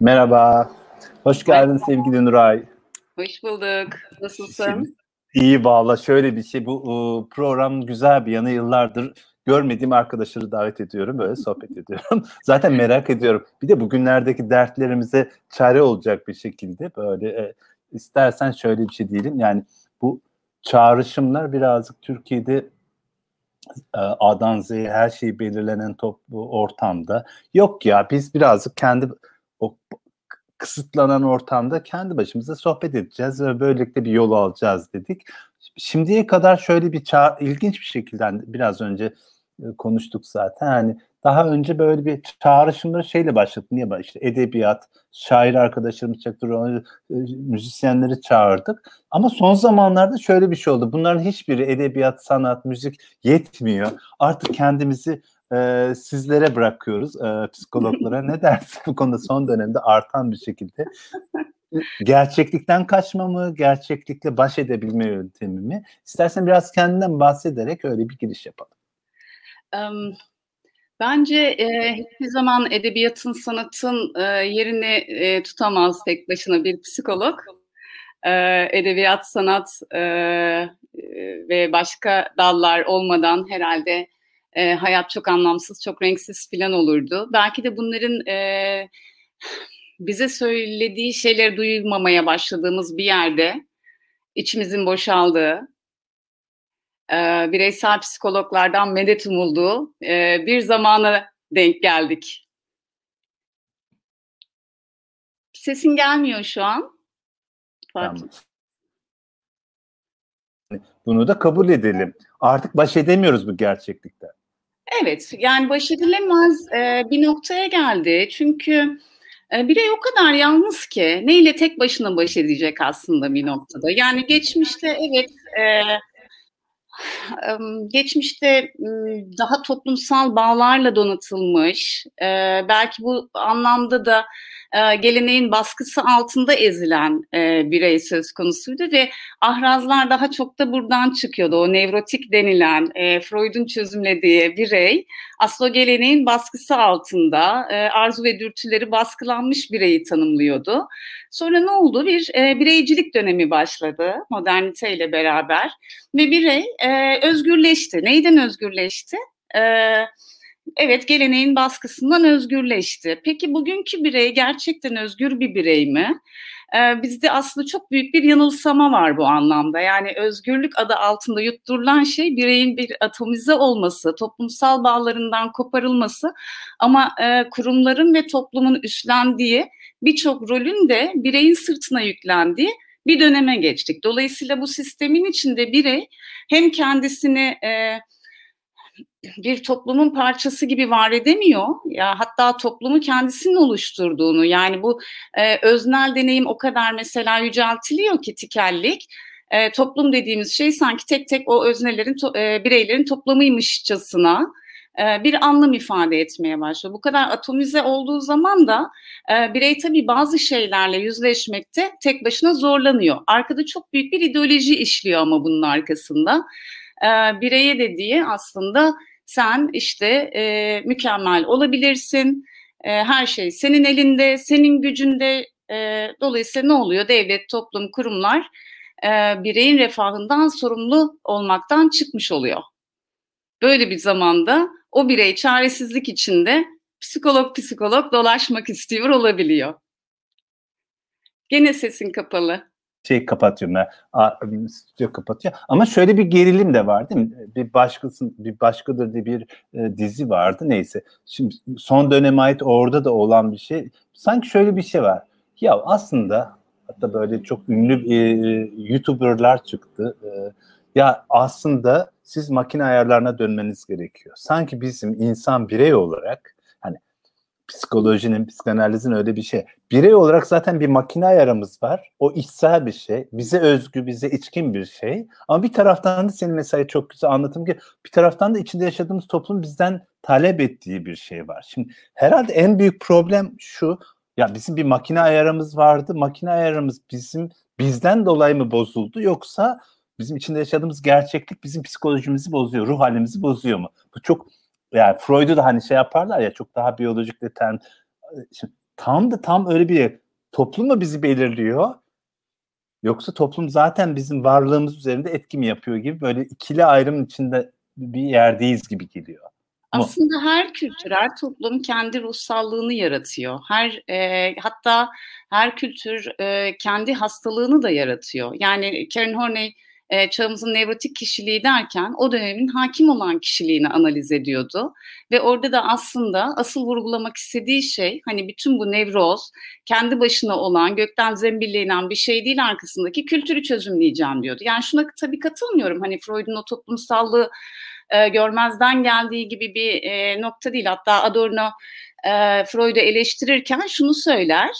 Merhaba. Hoş geldin sevgili Nuray. Hoş bulduk. Nasılsın? Şimdi, iyi valla şöyle bir şey bu program güzel bir yanı yıllardır görmediğim arkadaşları davet ediyorum böyle sohbet ediyorum. Zaten merak ediyorum. Bir de bugünlerdeki dertlerimize çare olacak bir şekilde böyle e, istersen şöyle bir şey diyelim yani bu çağrışımlar birazcık Türkiye'de e, A'dan Z'ye her şeyi belirlenen toplu ortamda yok ya biz birazcık kendi kısıtlanan ortamda kendi başımıza sohbet edeceğiz ve böylelikle bir yol alacağız dedik. Şimdiye kadar şöyle bir çağ, ilginç bir şekilde hani biraz önce e, konuştuk zaten. Hani daha önce böyle bir çağrışımları şeyle başladı. Niye işte edebiyat, şair arkadaşlarımız çaktır, e, müzisyenleri çağırdık. Ama son zamanlarda şöyle bir şey oldu. Bunların hiçbiri edebiyat, sanat, müzik yetmiyor. Artık kendimizi e, sizlere bırakıyoruz e, psikologlara. ne dersin bu konuda son dönemde artan bir şekilde? Gerçeklikten kaçma mı, gerçeklikle baş edebilme yöntemi mi? İstersen biraz kendinden bahsederek öyle bir giriş yapalım. Um, bence e, hiçbir zaman edebiyatın, sanatın e, yerini e, tutamaz tek başına bir psikolog. E, edebiyat, sanat e, ve başka dallar olmadan herhalde e, hayat çok anlamsız, çok renksiz falan olurdu. Belki de bunların e, bize söylediği şeyleri duymamaya başladığımız bir yerde içimizin boşaldığı, e, bireysel psikologlardan medet umulduğu e, bir zamana denk geldik. Sesin gelmiyor şu an. Tamam. Bunu da kabul edelim. Artık baş edemiyoruz bu gerçeklikte. Evet, yani baş edilemez e, bir noktaya geldi. Çünkü e, birey o kadar yalnız ki neyle tek başına baş edecek aslında bir noktada. Yani geçmişte evet e, geçmişte daha toplumsal bağlarla donatılmış, belki bu anlamda da geleneğin baskısı altında ezilen birey söz konusuydu ve ahrazlar daha çok da buradan çıkıyordu. O nevrotik denilen Freud'un çözümlediği birey aslında geleneğin baskısı altında arzu ve dürtüleri baskılanmış bireyi tanımlıyordu. Sonra ne oldu? Bir e, bireycilik dönemi başladı modernite ile beraber ve birey e, özgürleşti. Neyden özgürleşti? E, evet geleneğin baskısından özgürleşti. Peki bugünkü birey gerçekten özgür bir birey mi? Ee, bizde aslında çok büyük bir yanılsama var bu anlamda. Yani özgürlük adı altında yutturulan şey bireyin bir atomize olması, toplumsal bağlarından koparılması ama e, kurumların ve toplumun üstlendiği birçok rolün de bireyin sırtına yüklendiği bir döneme geçtik. Dolayısıyla bu sistemin içinde birey hem kendisini e, bir toplumun parçası gibi var edemiyor. Ya hatta toplumu kendisinin oluşturduğunu yani bu e, öznel deneyim o kadar mesela yüceltiliyor ki tikellik. E, toplum dediğimiz şey sanki tek tek o öznelerin to, e, bireylerin toplamıymışçasına e, bir anlam ifade etmeye başlıyor. Bu kadar atomize olduğu zaman da e, birey tabii bazı şeylerle yüzleşmekte tek başına zorlanıyor. Arkada çok büyük bir ideoloji işliyor ama bunun arkasında. E, bireye dediği aslında sen işte e, mükemmel olabilirsin. E, her şey senin elinde, senin gücünde. E, dolayısıyla ne oluyor? Devlet, toplum, kurumlar e, bireyin refahından sorumlu olmaktan çıkmış oluyor. Böyle bir zamanda o birey çaresizlik içinde psikolog psikolog dolaşmak istiyor olabiliyor. Gene sesin kapalı şey kapatıyorum ben. Stüdyo kapatıyor. Ama şöyle bir gerilim de var değil mi? Bir başkasın bir başkadır diye bir e, dizi vardı neyse. Şimdi son döneme ait orada da olan bir şey. Sanki şöyle bir şey var. Ya aslında hatta böyle çok ünlü e, YouTuber'lar çıktı. E, ya aslında siz makine ayarlarına dönmeniz gerekiyor. Sanki bizim insan birey olarak psikolojinin, psikanalizin öyle bir şey. Birey olarak zaten bir makine ayarımız var. O içsel bir şey. Bize özgü, bize içkin bir şey. Ama bir taraftan da senin mesela çok güzel anlatım ki bir taraftan da içinde yaşadığımız toplum bizden talep ettiği bir şey var. Şimdi herhalde en büyük problem şu. Ya bizim bir makine ayarımız vardı. Makine ayarımız bizim bizden dolayı mı bozuldu yoksa bizim içinde yaşadığımız gerçeklik bizim psikolojimizi bozuyor, ruh halimizi bozuyor mu? Bu çok yani Freud'u da hani şey yaparlar ya çok daha biyolojik deten tam da tam öyle bir toplum mu bizi belirliyor yoksa toplum zaten bizim varlığımız üzerinde etki mi yapıyor gibi böyle ikili ayrımın içinde bir yerdeyiz gibi geliyor. Aslında her kültür, her toplum kendi ruhsallığını yaratıyor. Her e, hatta her kültür e, kendi hastalığını da yaratıyor. Yani Karen Horney e, çağımızın nevrotik kişiliği derken o dönemin hakim olan kişiliğini analiz ediyordu. Ve orada da aslında asıl vurgulamak istediği şey hani bütün bu nevroz kendi başına olan gökten zembille bir şey değil arkasındaki kültürü çözümleyeceğim diyordu. Yani şuna tabii katılmıyorum hani Freud'un o toplumsallığı e, görmezden geldiği gibi bir e, nokta değil. Hatta Adorno e, Freud'u eleştirirken şunu söyler.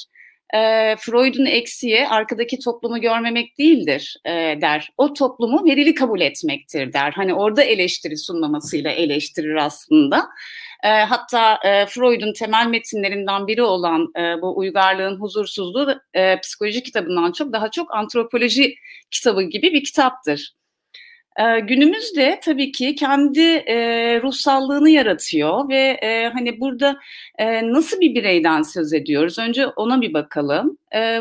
E, Freud'un eksiği arkadaki toplumu görmemek değildir e, der. O toplumu verili kabul etmektir der. Hani orada eleştiri sunmamasıyla eleştirir aslında. E, hatta e, Freud'un temel metinlerinden biri olan e, bu uygarlığın huzursuzluğu e, psikoloji kitabından çok daha çok antropoloji kitabı gibi bir kitaptır. E, günümüzde tabii ki kendi e, ruhsallığını yaratıyor ve e, hani burada e, nasıl bir bireyden söz ediyoruz? Önce ona bir bakalım. E,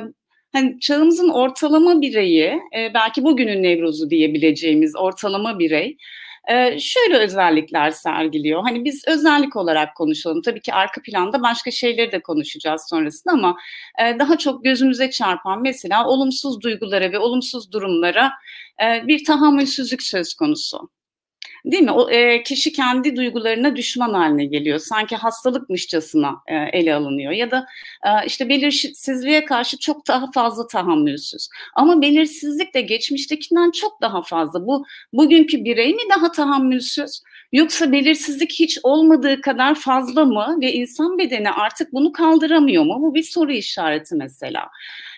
hani çağımızın ortalama bireyi, belki bugünün Nevruz'u diyebileceğimiz ortalama birey, e, şöyle özellikler sergiliyor. Hani biz özellik olarak konuşalım. Tabii ki arka planda başka şeyleri de konuşacağız sonrasında ama e, daha çok gözümüze çarpan mesela olumsuz duygulara ve olumsuz durumlara e, bir tahammülsüzlük söz konusu. Değil mi? O e, kişi kendi duygularına düşman haline geliyor. Sanki hastalıkmışçasına e, ele alınıyor ya da e, işte belirsizliğe karşı çok daha fazla tahammülsüz. Ama belirsizlik de geçmiştekinden çok daha fazla. Bu bugünkü birey mi daha tahammülsüz? Yoksa belirsizlik hiç olmadığı kadar fazla mı ve insan bedeni artık bunu kaldıramıyor mu? Bu bir soru işareti mesela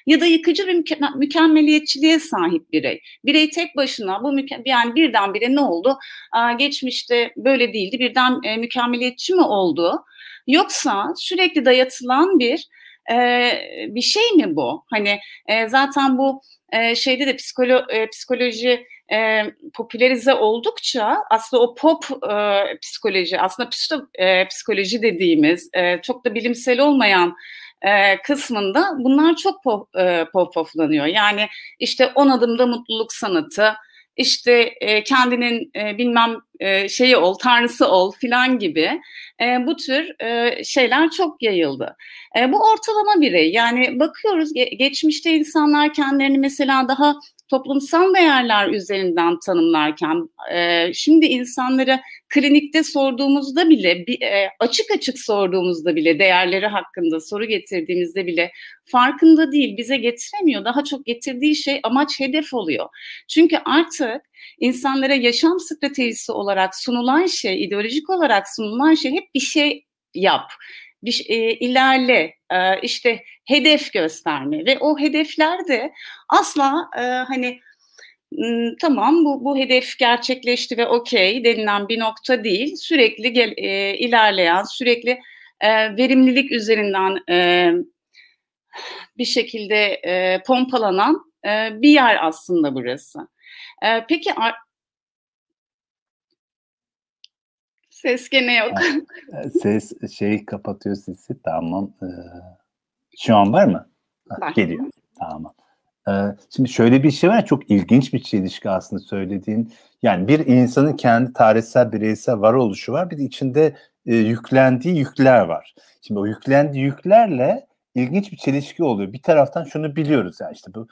ya da yıkıcı bir müke- mükemmeliyetçiliğe sahip birey. Birey tek başına bu müke- yani birdenbire ne oldu? Aa, geçmişte böyle değildi birden e, mükemmeliyetçi mi oldu? Yoksa sürekli dayatılan bir e, bir şey mi bu? Hani e, zaten bu e, şeyde de psikolo e, psikoloji e, popülerize oldukça aslında o pop e, psikoloji aslında psiko, e, psikoloji dediğimiz e, çok da bilimsel olmayan e, kısmında bunlar çok pop, e, pop poplanıyor. Yani işte on adımda mutluluk sanatı, işte e, kendinin e, bilmem e, şeyi ol, tanrısı ol filan gibi e, bu tür e, şeyler çok yayıldı. E, bu ortalama birey yani bakıyoruz ge- geçmişte insanlar kendilerini mesela daha toplumsal değerler üzerinden tanımlarken e, şimdi insanları klinikte sorduğumuzda bile bir, e, açık açık sorduğumuzda bile değerleri hakkında soru getirdiğimizde bile farkında değil bize getiremiyor. Daha çok getirdiği şey amaç hedef oluyor. Çünkü artık insanlara yaşam stratejisi olarak sunulan şey ideolojik olarak sunulan şey hep bir şey yap bir, e, ilerle, e, işte hedef gösterme ve o hedefler de asla e, hani tamam bu, bu hedef gerçekleşti ve okey denilen bir nokta değil. Sürekli gel, e, ilerleyen, sürekli e, verimlilik üzerinden e, bir şekilde e, pompalanan e, bir yer aslında burası. E, peki Ses gene yok. Ses şey kapatıyor sesi. Tamam. Ee, şu an var mı? Var. Geliyor. Tamam. Ee, şimdi şöyle bir şey var. Çok ilginç bir çelişki aslında söylediğin. Yani bir insanın kendi tarihsel, bireysel varoluşu var. Bir de içinde e, yüklendiği yükler var. Şimdi o yüklendiği yüklerle ilginç bir çelişki oluyor. Bir taraftan şunu biliyoruz yani işte bu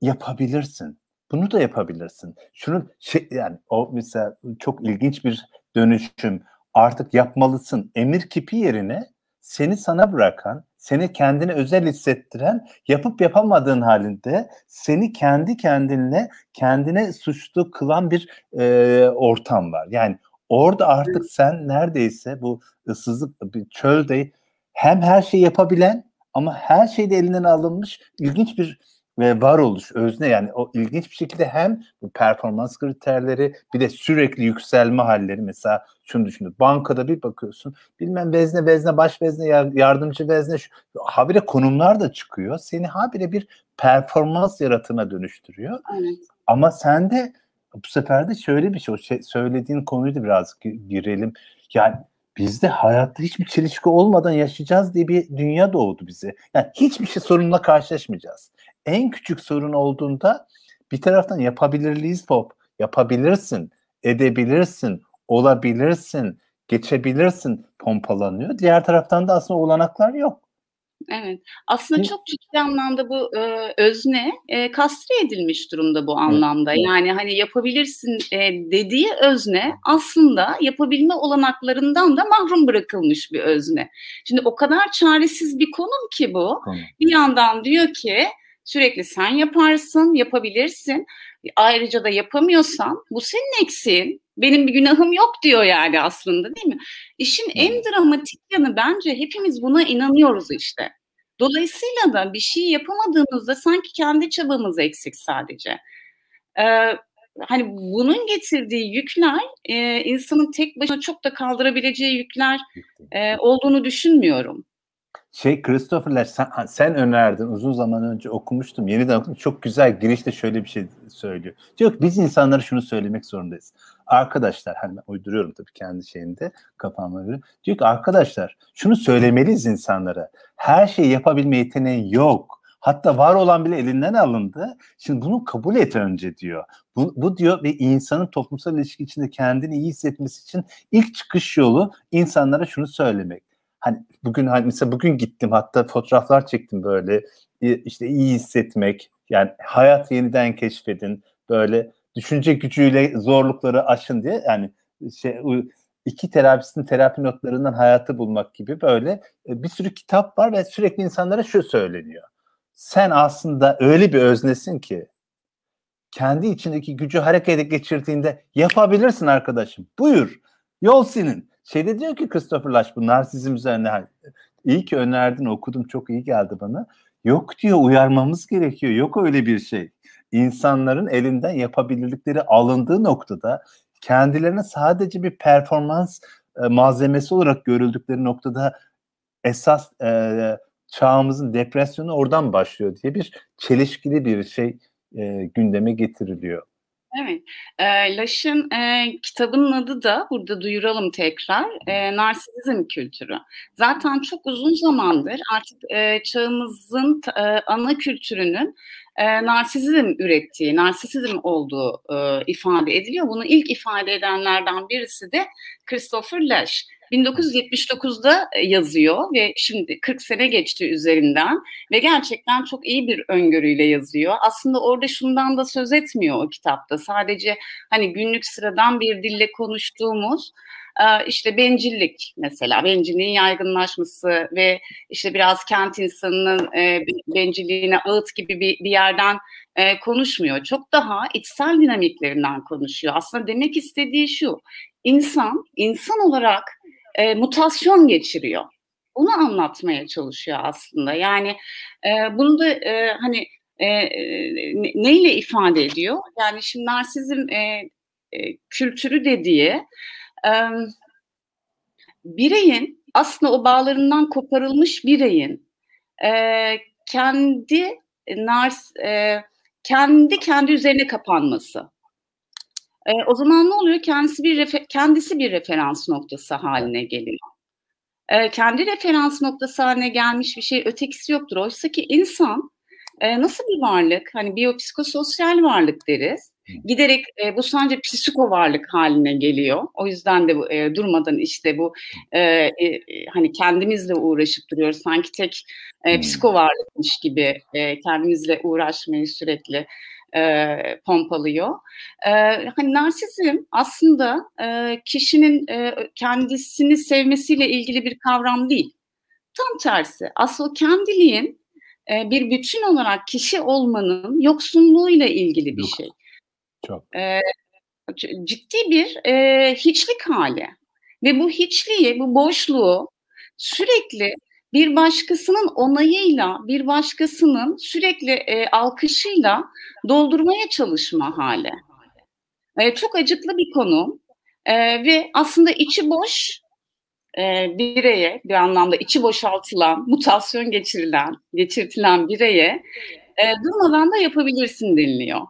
yapabilirsin. Bunu da yapabilirsin. Şunu şey, yani o mesela çok ilginç bir dönüşüm. Artık yapmalısın. Emir kipi yerine seni sana bırakan, seni kendine özel hissettiren, yapıp yapamadığın halinde seni kendi kendinle kendine suçlu kılan bir e, ortam var. Yani orada artık sen neredeyse bu ıssızlık, bir çölde hem her şeyi yapabilen ama her şeyde elinden alınmış ilginç bir ve varoluş, özne yani o ilginç bir şekilde hem bu performans kriterleri bir de sürekli yükselme halleri mesela şunu düşünün bankada bir bakıyorsun bilmem vezne vezne baş vezne yardımcı vezne şu, habire konumlar da çıkıyor seni habire bir performans yaratına dönüştürüyor evet. ama sende bu sefer de şöyle bir şey o şey, söylediğin konuyu da biraz girelim yani bizde hayatta hiçbir çelişki olmadan yaşayacağız diye bir dünya doğdu bize. Yani hiçbir şey sorunla karşılaşmayacağız. En küçük sorun olduğunda bir taraftan yapabilirliyiz pop. Yapabilirsin, edebilirsin, olabilirsin, geçebilirsin pompalanıyor. Diğer taraftan da aslında olanaklar yok. Evet. Aslında çok ciddi anlamda bu e, özne e, kastre edilmiş durumda bu anlamda. Yani hani yapabilirsin e, dediği özne aslında yapabilme olanaklarından da mahrum bırakılmış bir özne. Şimdi o kadar çaresiz bir konum ki bu. Hı. Bir yandan diyor ki sürekli sen yaparsın, yapabilirsin. Ayrıca da yapamıyorsan bu senin eksiğin. Benim bir günahım yok diyor yani aslında değil mi? İşin en dramatik yanı bence hepimiz buna inanıyoruz işte. Dolayısıyla da bir şey yapamadığımızda sanki kendi çabamız eksik sadece. Ee, hani bunun getirdiği yükler e, insanın tek başına çok da kaldırabileceği yükler e, olduğunu düşünmüyorum. Şey Christopher sen, sen önerdin uzun zaman önce okumuştum yeniden okudum çok güzel girişte şöyle bir şey söylüyor. Diyor ki biz insanlara şunu söylemek zorundayız. Arkadaşlar hani uyduruyorum tabii kendi şeyinde kafama göre. Diyor ki arkadaşlar şunu söylemeliyiz insanlara. Her şeyi yapabilme yeteneği yok. Hatta var olan bile elinden alındı. Şimdi bunu kabul et önce diyor. Bu, bu diyor ve insanın toplumsal ilişki içinde kendini iyi hissetmesi için ilk çıkış yolu insanlara şunu söylemek hani bugün hani mesela bugün gittim hatta fotoğraflar çektim böyle işte iyi hissetmek yani hayat yeniden keşfedin böyle düşünce gücüyle zorlukları aşın diye yani şey iki terapistin terapi notlarından hayatı bulmak gibi böyle e, bir sürü kitap var ve sürekli insanlara şu söyleniyor. Sen aslında öyle bir öznesin ki kendi içindeki gücü harekete geçirdiğinde yapabilirsin arkadaşım. Buyur. Yol senin. Şeyde diyor ki Christopher Lash bu narsizm üzerine iyi ki önerdin okudum çok iyi geldi bana. Yok diyor uyarmamız gerekiyor. Yok öyle bir şey. İnsanların elinden yapabilirlikleri alındığı noktada kendilerine sadece bir performans e, malzemesi olarak görüldükleri noktada esas e, çağımızın depresyonu oradan başlıyor diye bir çelişkili bir şey e, gündeme getiriliyor. Evet. E, Laş'ın e, kitabının adı da burada duyuralım tekrar. E, narsizm kültürü. Zaten çok uzun zamandır artık e, çağımızın e, ana kültürünün e, narsizm ürettiği, narsisizm olduğu e, ifade ediliyor. Bunu ilk ifade edenlerden birisi de Christopher Lash. 1979'da e, yazıyor ve şimdi 40 sene geçti üzerinden ve gerçekten çok iyi bir öngörüyle yazıyor. Aslında orada şundan da söz etmiyor o kitapta. Sadece hani günlük sıradan bir dille konuştuğumuz e, işte bencillik mesela bencilliğin yaygınlaşması ve işte biraz kent insanının e, bencilliğine ağıt gibi bir, yerden konuşmuyor. Çok daha içsel dinamiklerinden konuşuyor. Aslında demek istediği şu insan insan olarak e, mutasyon geçiriyor. Bunu anlatmaya çalışıyor aslında. Yani e, bunu da e, hani e, ne, neyle ifade ediyor? Yani şimdi narsizm e, e, kültürü dediği e, bireyin aslında o bağlarından koparılmış bireyin e, kendi nars e, kendi kendi üzerine kapanması. E, o zaman ne oluyor? Kendisi bir refer- kendisi bir referans noktası haline geliyor. E, kendi referans noktası haline gelmiş bir şey ötekisi yoktur. Oysa ki insan e, nasıl bir varlık? Hani biyopsikososyal varlık deriz. Giderek e, bu sadece psiko varlık haline geliyor. O yüzden de bu, e, durmadan işte bu e, e, hani kendimizle uğraşıp duruyoruz. Sanki tek e, psiko varlıkmış gibi e, kendimizle uğraşmayı sürekli e, pompalıyor. E, hani narsizm aslında e, kişinin e, kendisini sevmesiyle ilgili bir kavram değil. Tam tersi. Aslında kendiliğin e, bir bütün olarak kişi olmanın yoksunluğuyla ilgili bir Yok. şey. Çok. E, ciddi bir e, hiçlik hali. Ve bu hiçliği, bu boşluğu sürekli bir başkasının onayıyla, bir başkasının sürekli e, alkışıyla doldurmaya çalışma hali. E, çok acıklı bir konu e, ve aslında içi boş e, bireye bir anlamda içi boşaltılan, mutasyon geçirilen, geçirtilen bireye e, durmadan da yapabilirsin deniliyor.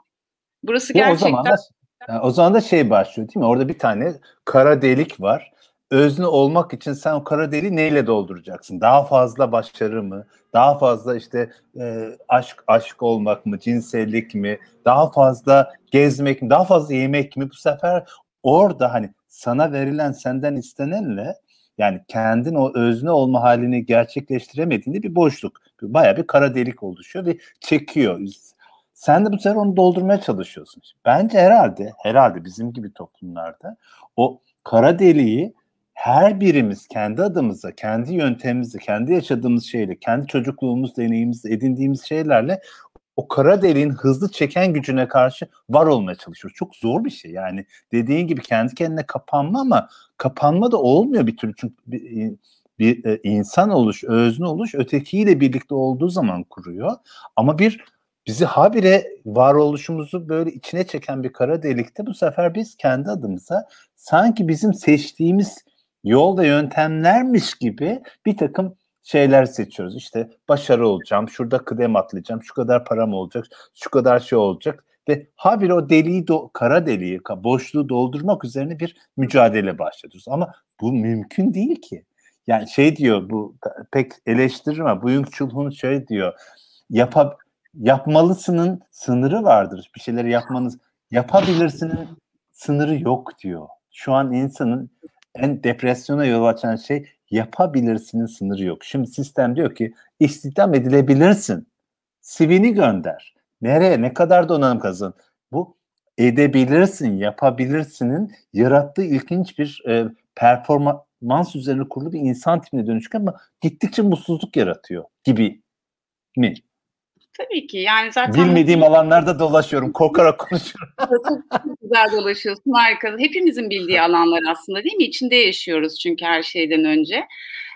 Burası gerçekten... O zaman da, o zaman da şey başlıyor değil mi? Orada bir tane kara delik var özne olmak için sen o kara deliği neyle dolduracaksın? Daha fazla başarı mı? Daha fazla işte e, aşk aşk olmak mı? Cinsellik mi? Daha fazla gezmek mi? Daha fazla yemek mi? Bu sefer orada hani sana verilen senden istenenle yani kendin o özne olma halini gerçekleştiremediğinde bir boşluk. Baya bir kara delik oluşuyor ve çekiyor. Sen de bu sefer onu doldurmaya çalışıyorsun. Bence herhalde, herhalde bizim gibi toplumlarda o kara deliği her birimiz kendi adımıza, kendi yöntemimizle, kendi yaşadığımız şeyle, kendi çocukluğumuz, deneyimimiz, edindiğimiz şeylerle o kara deliğin hızlı çeken gücüne karşı var olmaya çalışıyoruz. Çok zor bir şey yani. Dediğin gibi kendi kendine kapanma ama kapanma da olmuyor bir türlü. Çünkü bir, bir e, insan oluş, özne oluş ötekiyle birlikte olduğu zaman kuruyor. Ama bir bizi habire varoluşumuzu böyle içine çeken bir kara delikte bu sefer biz kendi adımıza sanki bizim seçtiğimiz yolda yöntemlermiş gibi bir takım şeyler seçiyoruz. İşte başarı olacağım, şurada kıdem atlayacağım, şu kadar param olacak, şu kadar şey olacak ve habire o deliği, do, kara deliği, boşluğu doldurmak üzerine bir mücadele başlıyoruz. Ama bu mümkün değil ki. Yani şey diyor bu pek eleştirme. Bu Yung Chul şey diyor. Yapa, yapmalısının sınırı vardır. Bir şeyleri yapmanız yapabilirsinin sınırı yok diyor. Şu an insanın en depresyona yol açan şey yapabilirsinin sınırı yok. Şimdi sistem diyor ki istihdam edilebilirsin. CV'ni gönder. Nereye? Ne kadar donanım kazan? Bu edebilirsin, yapabilirsinin yarattığı ilginç bir e, performans üzerine kurulu bir insan tipine dönüşken ama gittikçe mutsuzluk yaratıyor gibi mi? Tabii ki yani zaten... Bilmediğim alanlarda dolaşıyorum, korkarak konuşuyorum. çok, güzel dolaşıyorsun, harika. Hepimizin bildiği alanlar aslında değil mi? İçinde yaşıyoruz çünkü her şeyden önce.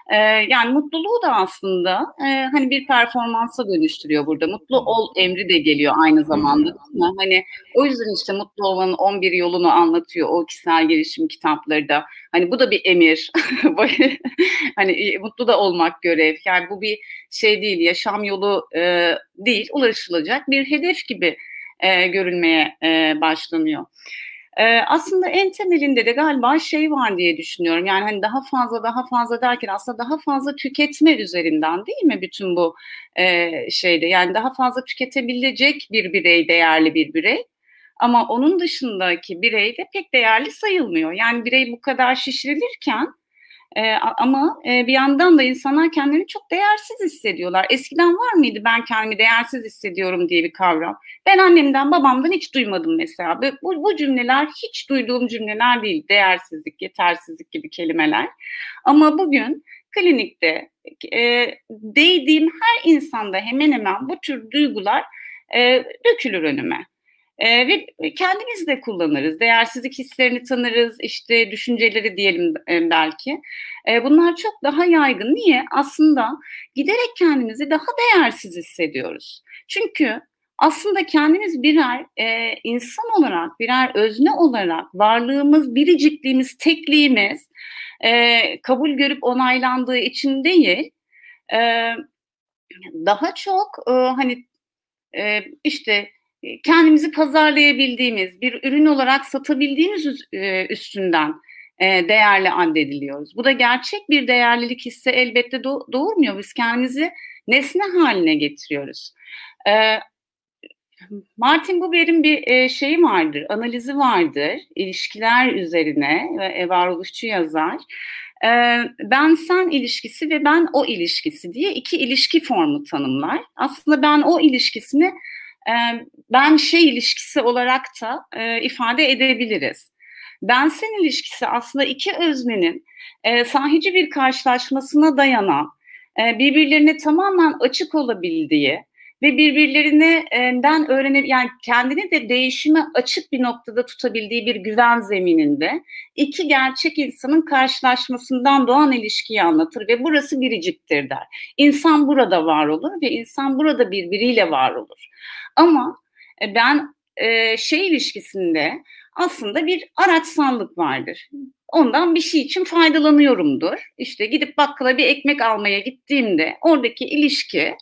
Ee, yani mutluluğu da aslında e, hani bir performansa dönüştürüyor burada. Mutlu ol emri de geliyor aynı zamanda değil mi? Hani o yüzden işte mutlu olmanın 11 yolunu anlatıyor o kişisel gelişim kitapları da. Hani bu da bir emir. hani mutlu da olmak görev. Yani bu bir şey değil, yaşam yolu e, değil, ulaşılacak bir hedef gibi e, görülmeye e, başlanıyor. Ee, aslında en temelinde de galiba şey var diye düşünüyorum. Yani hani daha fazla daha fazla derken aslında daha fazla tüketme üzerinden değil mi bütün bu e, şeyde? Yani daha fazla tüketebilecek bir birey değerli bir birey. Ama onun dışındaki birey de pek değerli sayılmıyor. Yani birey bu kadar şişirilirken e, ama e, bir yandan da insanlar kendilerini çok değersiz hissediyorlar. Eskiden var mıydı ben kendimi değersiz hissediyorum diye bir kavram? Ben annemden babamdan hiç duymadım mesela. Bu, bu cümleler hiç duyduğum cümleler değil. Değersizlik, yetersizlik gibi kelimeler. Ama bugün klinikte e, değdiğim her insanda hemen hemen bu tür duygular e, dökülür önüme. E, ve kendimiz de kullanırız. Değersizlik hislerini tanırız, işte düşünceleri diyelim e, belki. E, bunlar çok daha yaygın. Niye? Aslında giderek kendimizi daha değersiz hissediyoruz. Çünkü aslında kendimiz birer e, insan olarak, birer özne olarak varlığımız, biricikliğimiz, tekliğimiz e, kabul görüp onaylandığı için değil, e, daha çok e, hani e, işte kendimizi pazarlayabildiğimiz, bir ürün olarak satabildiğimiz üstünden değerli addediliyoruz. Bu da gerçek bir değerlilik hissi elbette doğurmuyor. Biz kendimizi nesne haline getiriyoruz. Martin Buber'in bir şeyi vardır, analizi vardır, ilişkiler üzerine ve varoluşçu yazar. Ben sen ilişkisi ve ben o ilişkisi diye iki ilişki formu tanımlar. Aslında ben o ilişkisini ben şey ilişkisi olarak da ifade edebiliriz. Ben sen ilişkisi aslında iki öznenin sahici bir karşılaşmasına dayanan, birbirlerine tamamen açık olabildiği ve birbirlerinden öğrenip yani kendini de değişime açık bir noktada tutabildiği bir güven zemininde iki gerçek insanın karşılaşmasından doğan ilişkiyi anlatır ve burası biriciktir der. İnsan burada var olur ve insan burada birbiriyle var olur. Ama e, ben e, şey ilişkisinde aslında bir araçsallık vardır. Ondan bir şey için faydalanıyorumdur. İşte gidip bakkala bir ekmek almaya gittiğimde oradaki ilişki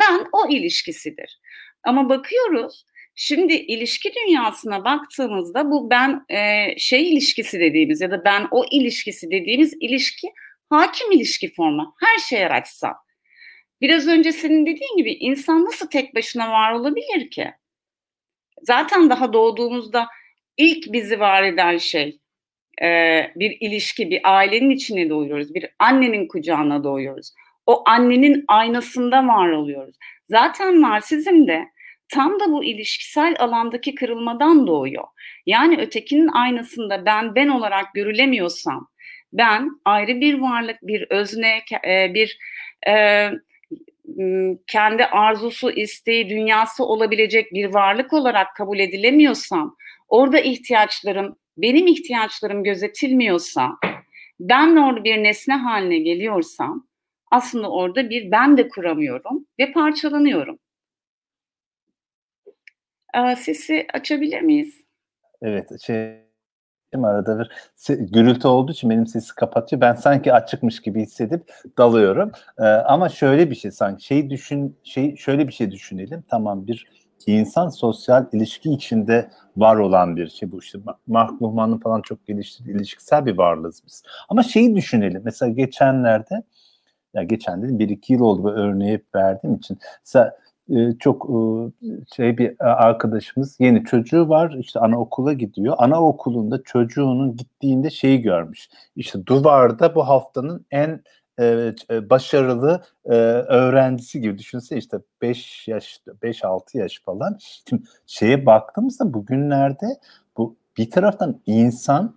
ben o ilişkisidir. Ama bakıyoruz Şimdi ilişki dünyasına baktığımızda bu ben e, şey ilişkisi dediğimiz ya da ben o ilişkisi dediğimiz ilişki hakim ilişki formu. Her şeye açsam. Biraz önce senin dediğin gibi insan nasıl tek başına var olabilir ki? Zaten daha doğduğumuzda ilk bizi var eden şey e, bir ilişki, bir ailenin içine doğuyoruz. Bir annenin kucağına doğuyoruz. O annenin aynasında var oluyoruz. Zaten narsizm de tam da bu ilişkisel alandaki kırılmadan doğuyor. Yani ötekinin aynasında ben ben olarak görülemiyorsam, ben ayrı bir varlık, bir özne, e, bir e, kendi arzusu, isteği, dünyası olabilecek bir varlık olarak kabul edilemiyorsam, orada ihtiyaçlarım, benim ihtiyaçlarım gözetilmiyorsa, ben orada bir nesne haline geliyorsam, aslında orada bir ben de kuramıyorum ve parçalanıyorum. Sesi açabilir miyiz? Evet, şey arada bir gürültü olduğu için benim sesi kapatıyor. Ben sanki açıkmış gibi hissedip dalıyorum. Ee, ama şöyle bir şey sanki şey düşün şey şöyle bir şey düşünelim. Tamam bir insan sosyal ilişki içinde var olan bir şey bu işte Mark Luhmann'ın falan çok geliştirdiği ilişkisel bir varlığız biz. Ama şeyi düşünelim. Mesela geçenlerde ya geçen dedim bir iki yıl oldu bu örneği verdiğim için. Mesela çok e, şey bir arkadaşımız yeni çocuğu var işte anaokula gidiyor. Anaokulunda çocuğunun gittiğinde şeyi görmüş. İşte duvarda bu haftanın en e, başarılı öğrencisi gibi düşünse işte 5 yaş 5-6 yaş falan. Şimdi şeye baktığımızda bugünlerde bu bir taraftan insan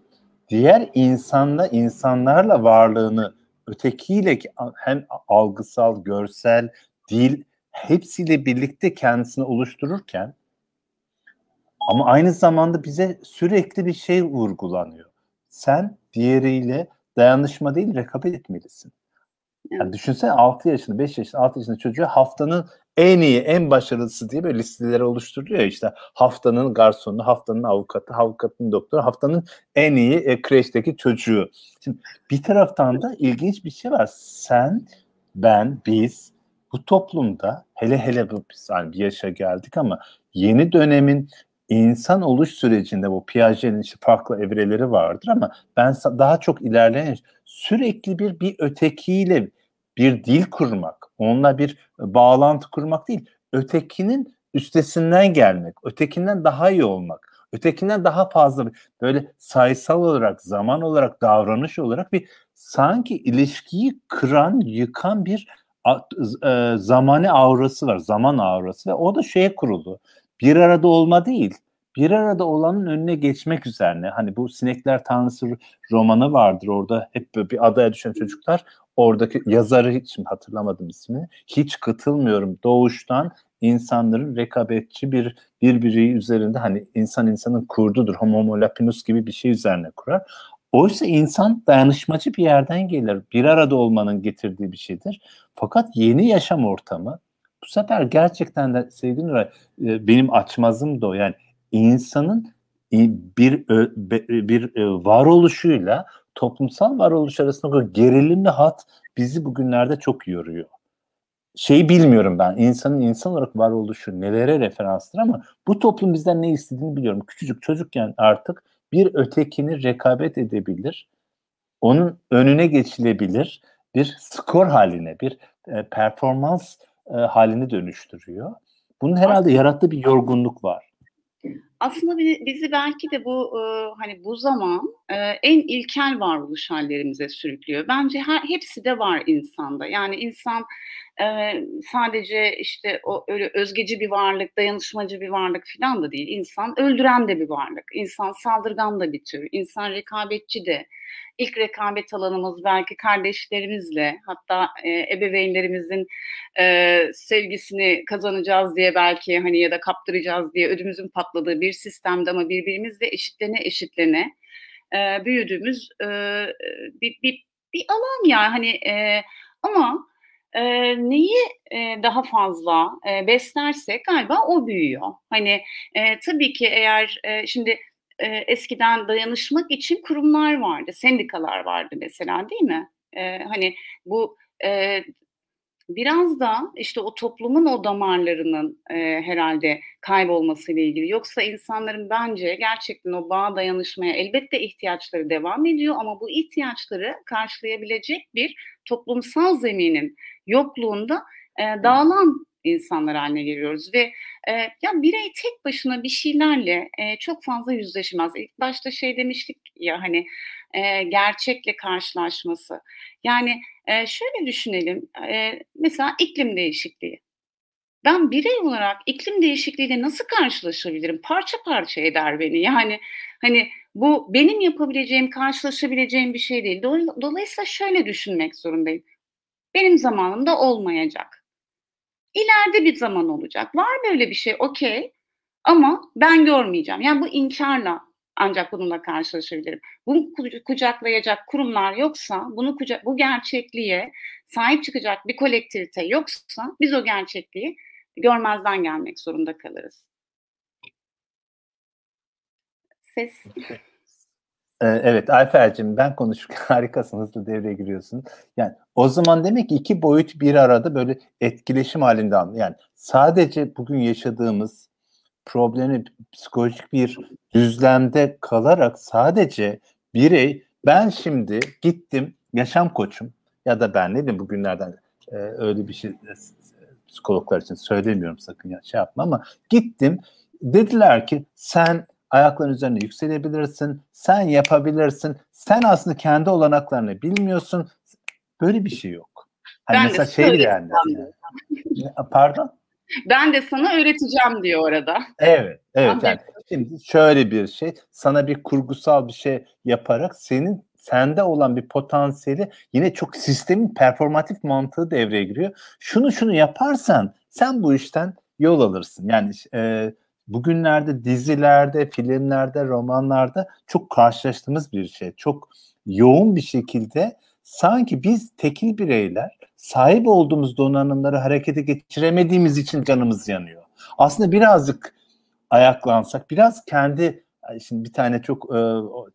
diğer insanla insanlarla varlığını ötekiyle hem algısal, görsel, dil hepsiyle birlikte kendisini oluştururken ama aynı zamanda bize sürekli bir şey vurgulanıyor. Sen diğeriyle dayanışma değil rekabet etmelisin. Yani düşünsene 6 yaşında, 5 yaşında, 6 yaşında çocuğa haftanın en iyi, en başarılısı diye böyle listeleri oluşturuyor işte haftanın garsonu, haftanın avukatı, avukatın doktoru, haftanın en iyi e, kreşteki çocuğu. Şimdi bir taraftan da ilginç bir şey var. Sen, ben, biz bu toplumda hele hele bu hani bir yaşa geldik ama yeni dönemin insan oluş sürecinde bu Piaget'in işte farklı evreleri vardır ama ben daha çok ilerleyen sürekli bir bir ötekiyle bir dil kurmak, onunla bir bağlantı kurmak değil, ötekinin üstesinden gelmek, ötekinden daha iyi olmak, ötekinden daha fazla böyle sayısal olarak, zaman olarak, davranış olarak bir sanki ilişkiyi kıran, yıkan bir zamani aurası var, zaman aurası ve o da şeye kuruldu. Bir arada olma değil, bir arada olanın önüne geçmek üzerine. Hani bu Sinekler Tanrısı romanı vardır orada hep böyle bir adaya düşen çocuklar oradaki yazarı hiç hatırlamadım ismini. Hiç katılmıyorum. Doğuştan insanların rekabetçi bir birbiri üzerinde hani insan insanın kurdudur. Homo lapinus gibi bir şey üzerine kurar. Oysa insan dayanışmacı bir yerden gelir. Bir arada olmanın getirdiği bir şeydir. Fakat yeni yaşam ortamı bu sefer gerçekten de sevgili Nuray e, benim açmazım da o. Yani insanın bir bir e, varoluşuyla toplumsal varoluş arasında gerilimli hat bizi bugünlerde çok yoruyor. Şeyi bilmiyorum ben. insanın insan olarak varoluşu nelere referansdır ama bu toplum bizden ne istediğini biliyorum. Küçücük çocukken artık bir ötekini rekabet edebilir. Onun önüne geçilebilir. Bir skor haline, bir e, performans e, haline dönüştürüyor. Bunun herhalde yarattığı bir yorgunluk var aslında bizi belki de bu hani bu zaman en ilkel varoluş hallerimize sürüklüyor. Bence her, hepsi de var insanda. Yani insan sadece işte o öyle özgeci bir varlık, dayanışmacı bir varlık falan da değil. İnsan öldüren de bir varlık. İnsan saldırgan da bir tür. İnsan rekabetçi de. İlk rekabet alanımız belki kardeşlerimizle hatta e, ebeveynlerimizin e, sevgisini kazanacağız diye belki hani ya da kaptıracağız diye ödümüzün patladığı bir sistemde ama birbirimizle eşitlene eşitlene e, büyüdüğümüz e, bir, bir, bir alan ya hani e, ama e, neyi e, daha fazla e, beslersek galiba o büyüyor. Hani e, tabii ki eğer e, şimdi e, eskiden dayanışmak için kurumlar vardı, sendikalar vardı mesela değil mi? E, hani bu e, biraz da işte o toplumun o damarlarının e, herhalde kaybolmasıyla ilgili. Yoksa insanların bence gerçekten o bağ dayanışmaya elbette ihtiyaçları devam ediyor ama bu ihtiyaçları karşılayabilecek bir toplumsal zeminin yokluğunda e, dağılan insanlar haline geliyoruz ve e, ya birey tek başına bir şeylerle e, çok fazla yüzleşmez. İlk başta şey demiştik ya hani e, gerçekle karşılaşması. Yani e, şöyle düşünelim, e, mesela iklim değişikliği. Ben birey olarak iklim değişikliğiyle nasıl karşılaşabilirim? Parça parça eder beni. Yani hani bu benim yapabileceğim, karşılaşabileceğim bir şey değil. Dolayısıyla şöyle düşünmek zorundayım. Benim zamanımda olmayacak. İleride bir zaman olacak. Var böyle bir şey okey ama ben görmeyeceğim. Yani bu inkarla ancak bununla karşılaşabilirim. Bunu kucaklayacak kurumlar yoksa, bunu kucak, bu gerçekliğe sahip çıkacak bir kolektivite yoksa biz o gerçekliği görmezden gelmek zorunda kalırız. Ses. Ee, evet Ayfer'cim ben konuşurken harikasın hızlı devreye giriyorsun. Yani o zaman demek ki iki boyut bir arada böyle etkileşim halinde yani sadece bugün yaşadığımız problemi psikolojik bir düzlemde kalarak sadece birey ben şimdi gittim yaşam koçum ya da ben ne bileyim bugünlerden e, öyle bir şey e, psikologlar için söylemiyorum sakın ya şey yapma ama gittim dediler ki sen ayakların üzerine yükselebilirsin, sen yapabilirsin, sen aslında kendi olanaklarını bilmiyorsun. Böyle bir şey yok. Hani ben mesela şey yani. Pardon? Ben de sana öğreteceğim diyor orada. Evet, evet. Yani şimdi şöyle bir şey, sana bir kurgusal bir şey yaparak senin sende olan bir potansiyeli yine çok sistemin performatif mantığı devreye giriyor. Şunu şunu yaparsan sen bu işten yol alırsın. Yani e, bugünlerde dizilerde, filmlerde, romanlarda çok karşılaştığımız bir şey. Çok yoğun bir şekilde sanki biz tekil bireyler sahip olduğumuz donanımları harekete geçiremediğimiz için canımız yanıyor. Aslında birazcık ayaklansak, biraz kendi şimdi bir tane çok e,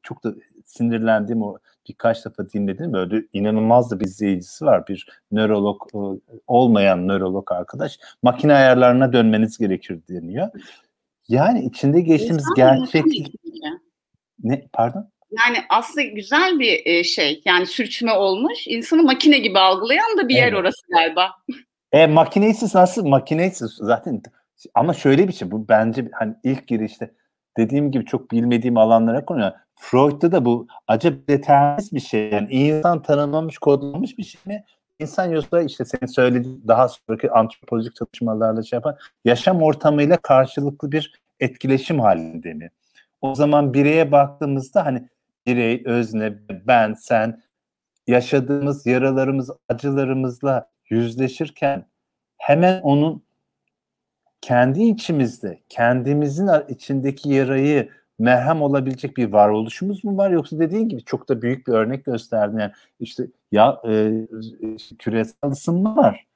çok da sinirlendiğim o birkaç defa dinledim böyle inanılmaz da bir izleyicisi var bir nörolog e, olmayan nörolog arkadaş makine ayarlarına dönmeniz gerekir deniyor. Yani içinde geçtiğimiz gerçek ne pardon? Yani aslında güzel bir e, şey. Yani sürçme olmuş. İnsanı makine gibi algılayan da bir evet. yer orası galiba. E makinesiz nasıl? Makinesiz zaten ama şöyle bir şey bu bence hani ilk girişte dediğim gibi çok bilmediğim alanlara konuyor. Freud'da da bu acaba determinist bir şey. Yani insan tanımlanmış, kodlanmış bir şey mi? İnsan yoksa işte senin söylediğin daha sonraki antropolojik çalışmalarla şey yapan yaşam ortamıyla karşılıklı bir etkileşim halinde mi? O zaman bireye baktığımızda hani birey, özne, ben, sen yaşadığımız yaralarımız, acılarımızla yüzleşirken hemen onun kendi içimizde, kendimizin içindeki yarayı merhem olabilecek bir varoluşumuz mu var yoksa dediğin gibi çok da büyük bir örnek gösterdin yani işte ya e, küresel ısınma var.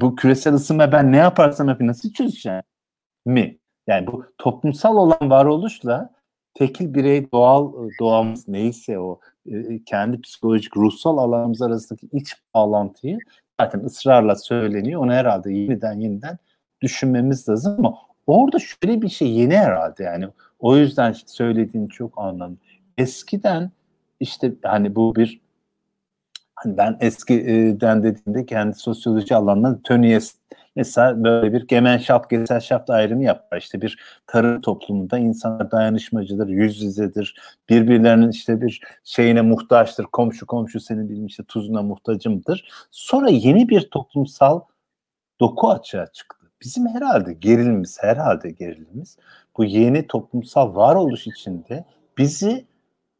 Bu küresel ısınma ben ne yaparsam yapayım nasıl çözeceğim mi? Yani bu toplumsal olan varoluşla tekil birey doğal doğamız neyse o e, kendi psikolojik ruhsal alanımız arasındaki iç bağlantıyı zaten ısrarla söyleniyor. Onu herhalde yeniden yeniden düşünmemiz lazım ama orada şöyle bir şey yeni herhalde yani o yüzden söylediğin çok anlamlı. Eskiden işte hani bu bir hani ben eskiden dediğimde kendi sosyoloji alanından Tönnies mesela böyle bir Gemeinschaft, Gesellschaft ayrımı yapar. İşte bir tarım toplumunda insanlar dayanışmacıdır, yüz yüzedir, birbirlerinin işte bir şeyine muhtaçtır, komşu komşu senin bilmiş işte tuzuna muhtacımdır. Sonra yeni bir toplumsal doku açığa çıktı. Bizim herhalde gerilimiz, herhalde gerilimiz bu yeni toplumsal varoluş içinde bizi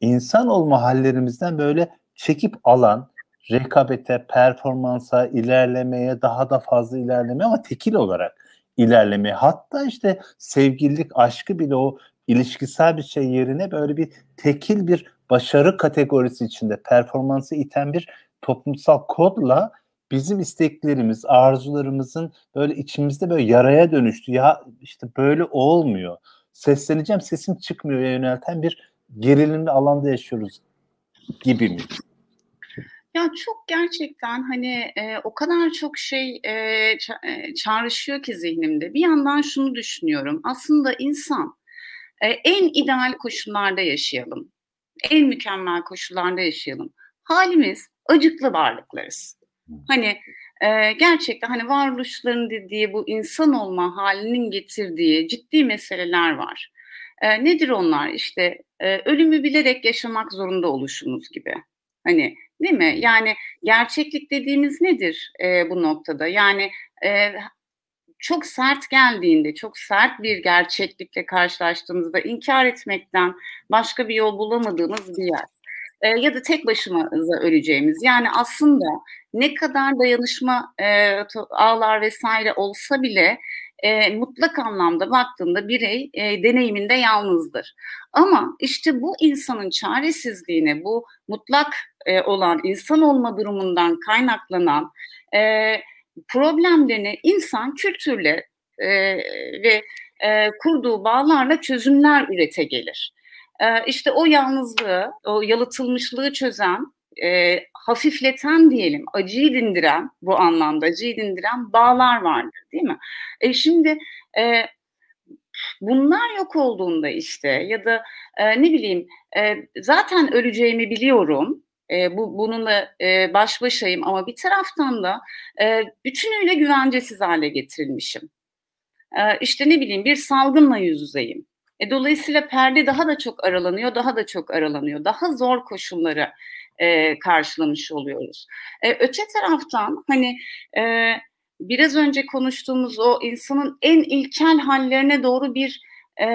insan olma hallerimizden böyle çekip alan, rekabete, performansa, ilerlemeye, daha da fazla ilerlemeye ama tekil olarak ilerlemeye. Hatta işte sevgililik, aşkı bile o ilişkisel bir şey yerine böyle bir tekil bir başarı kategorisi içinde performansı iten bir toplumsal kodla bizim isteklerimiz, arzularımızın böyle içimizde böyle yaraya dönüştü. Ya işte böyle olmuyor. Sesleneceğim, sesim çıkmıyor yönelten bir gerilimli alanda yaşıyoruz gibi mi? Ya çok gerçekten hani e, o kadar çok şey e, ça- çağrışıyor ki zihnimde. Bir yandan şunu düşünüyorum. Aslında insan e, en ideal koşullarda yaşayalım. En mükemmel koşullarda yaşayalım. Halimiz acıklı varlıklarız. Hani e, gerçekten hani varoluşların dediği bu insan olma halinin getirdiği ciddi meseleler var. E, nedir onlar? İşte e, ölümü bilerek yaşamak zorunda oluşumuz gibi. Hani değil mi? Yani gerçeklik dediğimiz nedir e, bu noktada? Yani e, çok sert geldiğinde, çok sert bir gerçeklikle karşılaştığımızda inkar etmekten başka bir yol bulamadığımız bir yer. E, ya da tek başımıza öleceğimiz. Yani aslında ne kadar dayanışma e, ağlar vesaire olsa bile e, mutlak anlamda baktığında birey e, deneyiminde yalnızdır. Ama işte bu insanın çaresizliğine, bu mutlak e, olan insan olma durumundan kaynaklanan e, problemlerini insan kültürle e, ve e, kurduğu bağlarla çözümler ürete gelir. E, işte o yalnızlığı, o yalıtılmışlığı çözen, e, hafifleten diyelim, acıyı dindiren bu anlamda acıyı dindiren bağlar vardır değil mi? E şimdi e, bunlar yok olduğunda işte ya da e, ne bileyim e, zaten öleceğimi biliyorum e, bu bununla e, baş başayım ama bir taraftan da e, bütünüyle güvencesiz hale getirilmişim. E, işte ne bileyim bir salgınla yüz yüzeyim. E, dolayısıyla perde daha da çok aralanıyor, daha da çok aralanıyor. Daha zor koşulları e, karşılamış oluyoruz. E, öte taraftan hani e, biraz önce konuştuğumuz o insanın en ilkel hallerine doğru bir e,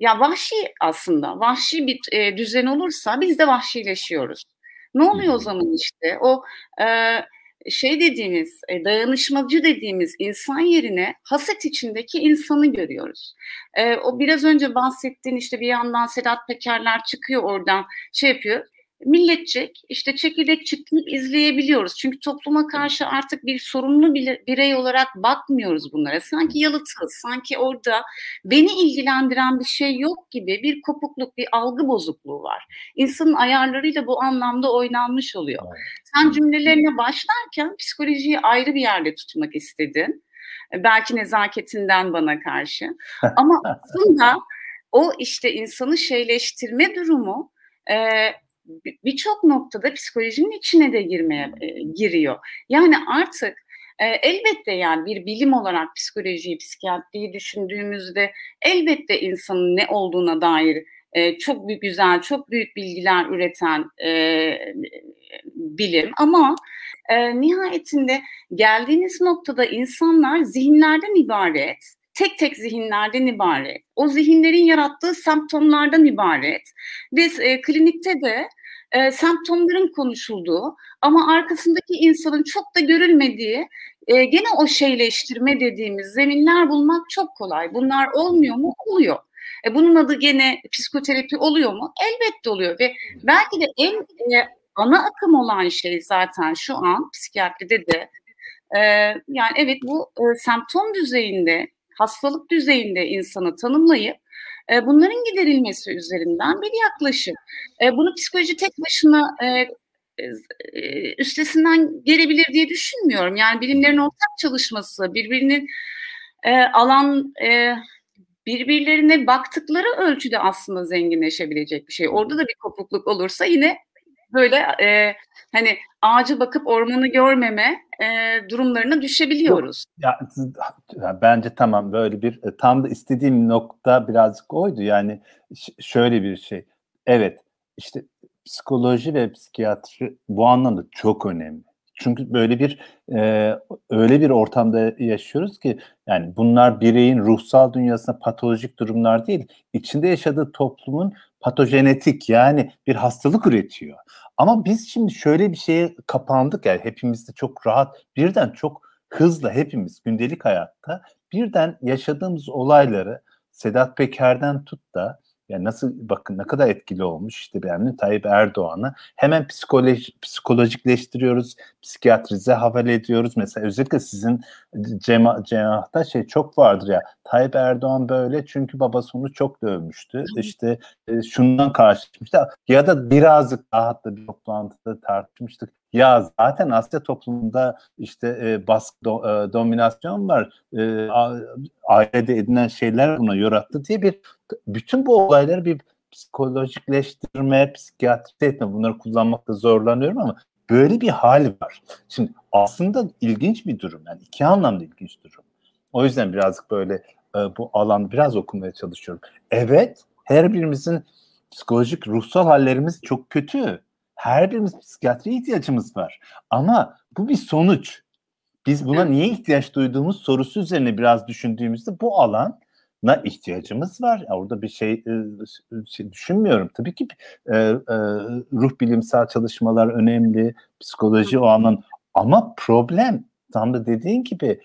ya vahşi aslında vahşi bir e, düzen olursa biz de vahşileşiyoruz. Ne oluyor o zaman işte? O e, şey dediğimiz, e, dayanışmacı dediğimiz insan yerine haset içindeki insanı görüyoruz. E, o biraz önce bahsettiğin işte bir yandan Sedat Pekerler çıkıyor oradan şey yapıyor milletçek işte çekirdek çıkıp izleyebiliyoruz. Çünkü topluma karşı artık bir sorumlu birey olarak bakmıyoruz bunlara. Sanki yalıtız, sanki orada beni ilgilendiren bir şey yok gibi bir kopukluk, bir algı bozukluğu var. İnsanın ayarlarıyla bu anlamda oynanmış oluyor. Sen cümlelerine başlarken psikolojiyi ayrı bir yerde tutmak istedin. Belki nezaketinden bana karşı. Ama aslında o işte insanı şeyleştirme durumu e, birçok noktada psikolojinin içine de girmeye e, giriyor. Yani artık e, elbette yani bir bilim olarak psikolojiyi, psikiyatriyi düşündüğümüzde elbette insanın ne olduğuna dair e, çok büyük güzel, çok büyük bilgiler üreten e, bilim ama e, nihayetinde geldiğimiz noktada insanlar zihinlerden ibaret, tek tek zihinlerden ibaret. O zihinlerin yarattığı semptomlardan ibaret. Ve e, klinikte de e, semptomların konuşulduğu ama arkasındaki insanın çok da görülmediği e, gene o şeyleştirme dediğimiz zeminler bulmak çok kolay. Bunlar olmuyor mu? Oluyor. E, bunun adı gene psikoterapi oluyor mu? Elbette oluyor ve belki de en e, ana akım olan şey zaten şu an psikiyatride de e, yani evet bu e, semptom düzeyinde hastalık düzeyinde insanı tanımlayıp e, bunların giderilmesi üzerinden bir yaklaşım. E, bunu psikoloji tek başına e, e, üstesinden gelebilir diye düşünmüyorum. Yani bilimlerin ortak çalışması, birbirinin e, alan e, birbirlerine baktıkları ölçüde aslında zenginleşebilecek bir şey. Orada da bir kopukluk olursa yine böyle e, hani ağacı bakıp ormanı görmeme e, durumlarına düşebiliyoruz. Ya, ya bence tamam böyle bir e, tam da istediğim nokta birazcık oydu. Yani şöyle bir şey. Evet işte psikoloji ve psikiyatri bu anlamda çok önemli. Çünkü böyle bir e, öyle bir ortamda yaşıyoruz ki yani bunlar bireyin ruhsal dünyasında patolojik durumlar değil, içinde yaşadığı toplumun patojenetik yani bir hastalık üretiyor. Ama biz şimdi şöyle bir şeye kapandık yani hepimiz de çok rahat birden çok hızla hepimiz gündelik hayatta birden yaşadığımız olayları Sedat Peker'den tut da Yani nasıl bakın ne kadar etkili olmuş işte yani Tayyip Erdoğan'ı hemen psikoloji, psikolojikleştiriyoruz, psikiyatrize havale ediyoruz. Mesela özellikle sizin cema, cemahta şey çok vardır ya Tayyip Erdoğan böyle çünkü babası onu çok dövmüştü. İşte e, şundan karşılaşmıştı ya da birazcık daha hatta bir toplantıda tartışmıştık. Ya zaten Asya toplumunda işte e, baskı do, e, dominasyon var. E, ailede edinen şeyler buna yorattı diye bir bütün bu olayları bir psikolojikleştirme, psikiyatri etme bunları kullanmakta zorlanıyorum ama böyle bir hal var. Şimdi aslında ilginç bir durum. Yani iki anlamda ilginç durum. O yüzden birazcık böyle e, bu alan biraz okumaya çalışıyorum. Evet, her birimizin psikolojik, ruhsal hallerimiz çok kötü. Her birimiz psikiyatri ihtiyacımız var. Ama bu bir sonuç. Biz buna niye ihtiyaç duyduğumuz sorusu üzerine biraz düşündüğümüzde bu alan na ihtiyacımız var. Orada bir şey, e, şey düşünmüyorum. Tabii ki e, e, ruh bilimsel çalışmalar önemli, psikoloji o anlamda. Ama problem tam da dediğin gibi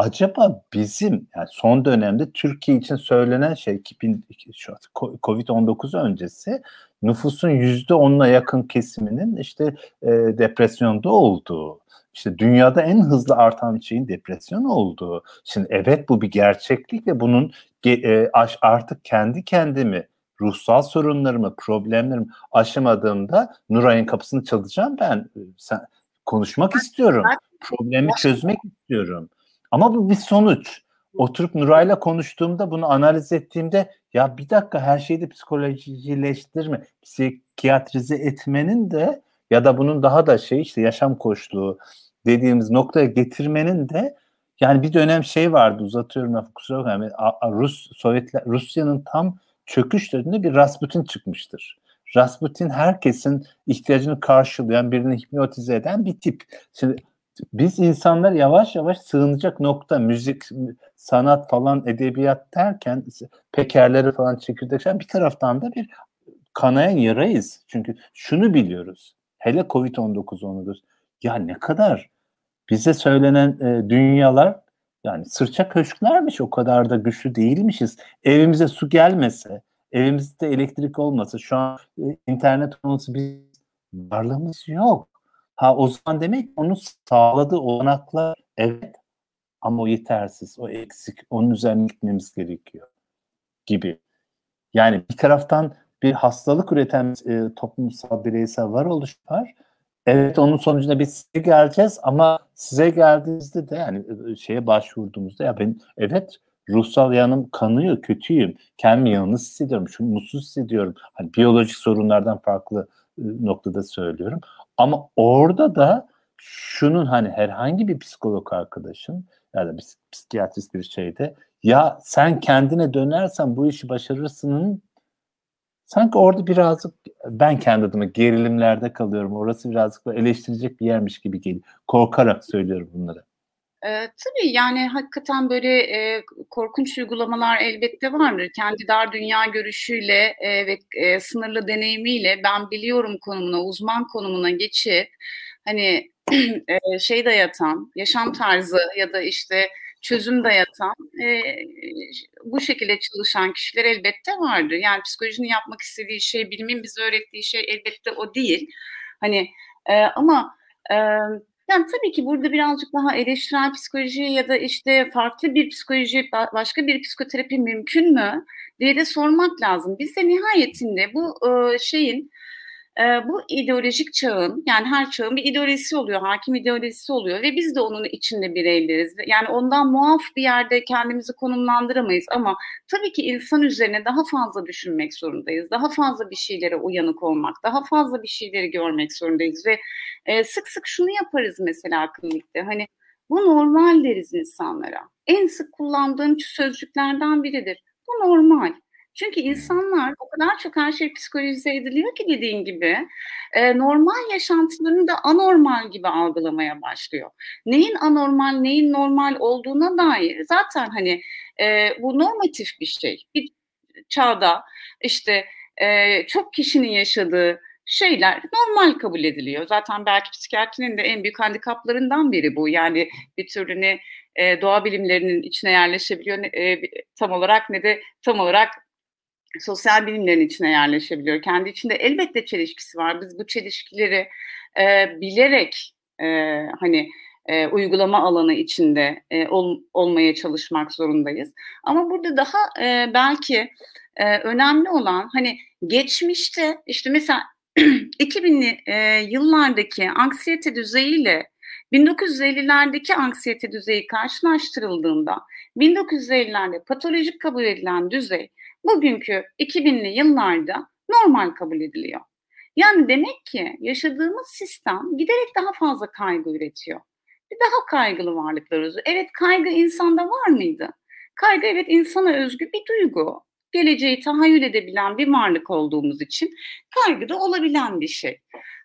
acaba bizim yani son dönemde Türkiye için söylenen şey 2000 şu Covid-19 öncesi nüfusun yüzde onuna yakın kesiminin işte e, depresyonda olduğu işte dünyada en hızlı artan şeyin depresyon olduğu. Şimdi evet bu bir gerçeklik ve bunun e, artık kendi kendimi ruhsal sorunlarımı, problemlerimi aşamadığımda Nuray'ın kapısını çalacağım ben. Sen konuşmak istiyorum. Problemi çözmek istiyorum. Ama bu bir sonuç. Oturup Nuray'la konuştuğumda bunu analiz ettiğimde ya bir dakika her şeyi de psikolojileştirme, psikiyatrize etmenin de ya da bunun daha da şey işte yaşam koşluğu dediğimiz noktaya getirmenin de yani bir dönem şey vardı uzatıyorum lafı kusura bakmayın. Rus Sovyetler Rusya'nın tam çöküş döneminde bir Rasputin çıkmıştır. Rasputin herkesin ihtiyacını karşılayan, birini hipnotize eden bir tip. Şimdi biz insanlar yavaş yavaş sığınacak nokta müzik, sanat falan, edebiyat derken pekerleri falan çekirdekler bir taraftan da bir kanayan yarayız. Çünkü şunu biliyoruz. Hele Covid-19 onu Ya ne kadar bize söylenen e, dünyalar yani sırça köşklermiş o kadar da güçlü değilmişiz. Evimize su gelmese, evimizde elektrik olmasa, şu an e, internet olması biz varlığımız yok. Ha o zaman demek onu sağladığı olanaklar evet ama o yetersiz, o eksik, onun üzerine gitmemiz gerekiyor gibi. Yani bir taraftan bir hastalık üreten e, toplumsal bireysel varoluş var. Evet onun sonucunda biz size geleceğiz ama size geldiğinizde de yani e, şeye başvurduğumuzda ya ben evet ruhsal yanım kanıyor, kötüyüm. Kendimi yalnız hissediyorum, şu mutsuz hissediyorum. Hani biyolojik sorunlardan farklı e, noktada söylüyorum. Ama orada da şunun hani herhangi bir psikolog arkadaşın ya da bir psikiyatrist bir şeyde ya sen kendine dönersen bu işi başarırsının sanki orada birazcık ben kendi adıma gerilimlerde kalıyorum. Orası birazcık eleştirecek bir yermiş gibi geliyor. Korkarak söylüyorum bunları. E, tabii yani hakikaten böyle e, korkunç uygulamalar elbette vardır. Kendi dar dünya görüşüyle e, ve e, sınırlı deneyimiyle ben biliyorum konumuna, uzman konumuna geçip hani e, şey dayatan, yaşam tarzı ya da işte çözüm dayatan e, bu şekilde çalışan kişiler elbette vardır. Yani psikolojinin yapmak istediği şey, bilimin bize öğrettiği şey elbette o değil. Hani e, ama e, yani tabii ki burada birazcık daha eleştirel psikoloji ya da işte farklı bir psikoloji, başka bir psikoterapi mümkün mü diye de sormak lazım. Biz de nihayetinde bu e, şeyin e, bu ideolojik çağın yani her çağın bir ideolojisi oluyor, hakim ideolojisi oluyor ve biz de onun içinde bireyleriz. Yani ondan muaf bir yerde kendimizi konumlandıramayız ama tabii ki insan üzerine daha fazla düşünmek zorundayız. Daha fazla bir şeylere uyanık olmak, daha fazla bir şeyleri görmek zorundayız ve e, sık sık şunu yaparız mesela klinikte hani bu normal deriz insanlara. En sık kullandığım sözcüklerden biridir. Bu normal. Çünkü insanlar o kadar çok her şey psikolojize ediliyor ki dediğin gibi e, normal yaşantılarını da anormal gibi algılamaya başlıyor. Neyin anormal, neyin normal olduğuna dair zaten hani e, bu normatif bir şey. Bir çağda işte e, çok kişinin yaşadığı şeyler normal kabul ediliyor. Zaten belki psikiyatrinin de en büyük handikaplarından biri bu. Yani bir türlü ne e, doğa bilimlerinin içine yerleşebiliyor ne, e, tam olarak ne de tam olarak sosyal bilimlerin içine yerleşebiliyor. Kendi içinde elbette çelişkisi var. Biz bu çelişkileri e, bilerek e, hani e, uygulama alanı içinde e, ol, olmaya çalışmak zorundayız. Ama burada daha e, belki e, önemli olan hani geçmişte işte mesela 2000'li e, yıllardaki anksiyete düzeyiyle 1950'lerdeki anksiyete düzeyi karşılaştırıldığında 1950'lerde patolojik kabul edilen düzey bugünkü 2000'li yıllarda normal kabul ediliyor. Yani demek ki yaşadığımız sistem giderek daha fazla kaygı üretiyor. Bir daha kaygılı varlıklarız. Evet kaygı insanda var mıydı? Kaygı evet insana özgü bir duygu. Geleceği tahayyül edebilen bir varlık olduğumuz için kaygı da olabilen bir şey.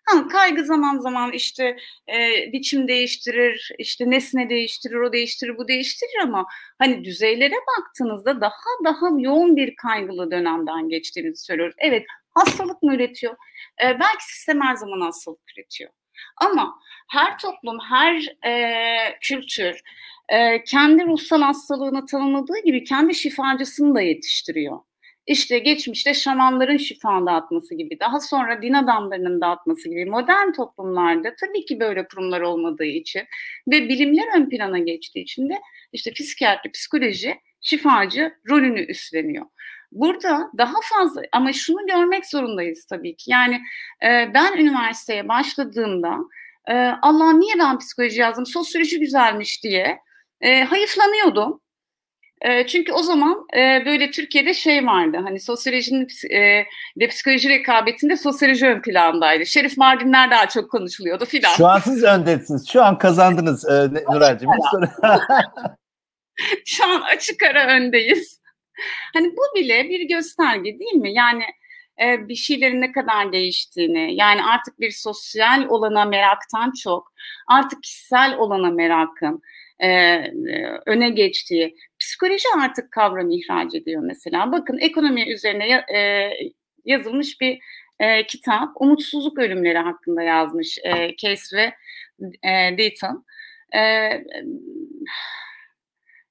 Ha, kaygı zaman zaman işte e, biçim değiştirir, işte nesne değiştirir, o değiştirir, bu değiştirir ama hani düzeylere baktığınızda daha daha yoğun bir kaygılı dönemden geçtiğimizi söylüyoruz. Evet hastalık mı üretiyor? E, belki sistem her zaman hastalık üretiyor. Ama her toplum, her e, kültür e, kendi ruhsal hastalığını tanımladığı gibi kendi şifacısını da yetiştiriyor işte geçmişte şamanların şifa dağıtması gibi, daha sonra din adamlarının dağıtması gibi modern toplumlarda tabii ki böyle kurumlar olmadığı için ve bilimler ön plana geçtiği için de işte psikiyatri, psikoloji şifacı rolünü üstleniyor. Burada daha fazla ama şunu görmek zorundayız tabii ki. Yani e, ben üniversiteye başladığımda e, Allah niye ben psikoloji yazdım, sosyoloji güzelmiş diye e, hayıflanıyordum. E, çünkü o zaman e, böyle Türkiye'de şey vardı hani sosyolojinin e, ve psikoloji rekabetinde sosyoloji ön plandaydı. Şerif Mardinler daha çok konuşuluyordu filan. Şu an siz öndesiniz. Şu an kazandınız e, Nuray'cığım. Şu an açık ara öndeyiz. Hani bu bile bir gösterge değil mi? Yani e, bir şeylerin ne kadar değiştiğini, yani artık bir sosyal olana meraktan çok, artık kişisel olana merakın, e, öne geçtiği psikoloji artık kavram ihraç ediyor mesela. Bakın ekonomi üzerine e, yazılmış bir e, kitap umutsuzluk ölümleri hakkında yazmış e, Case ve e, Deaton. E,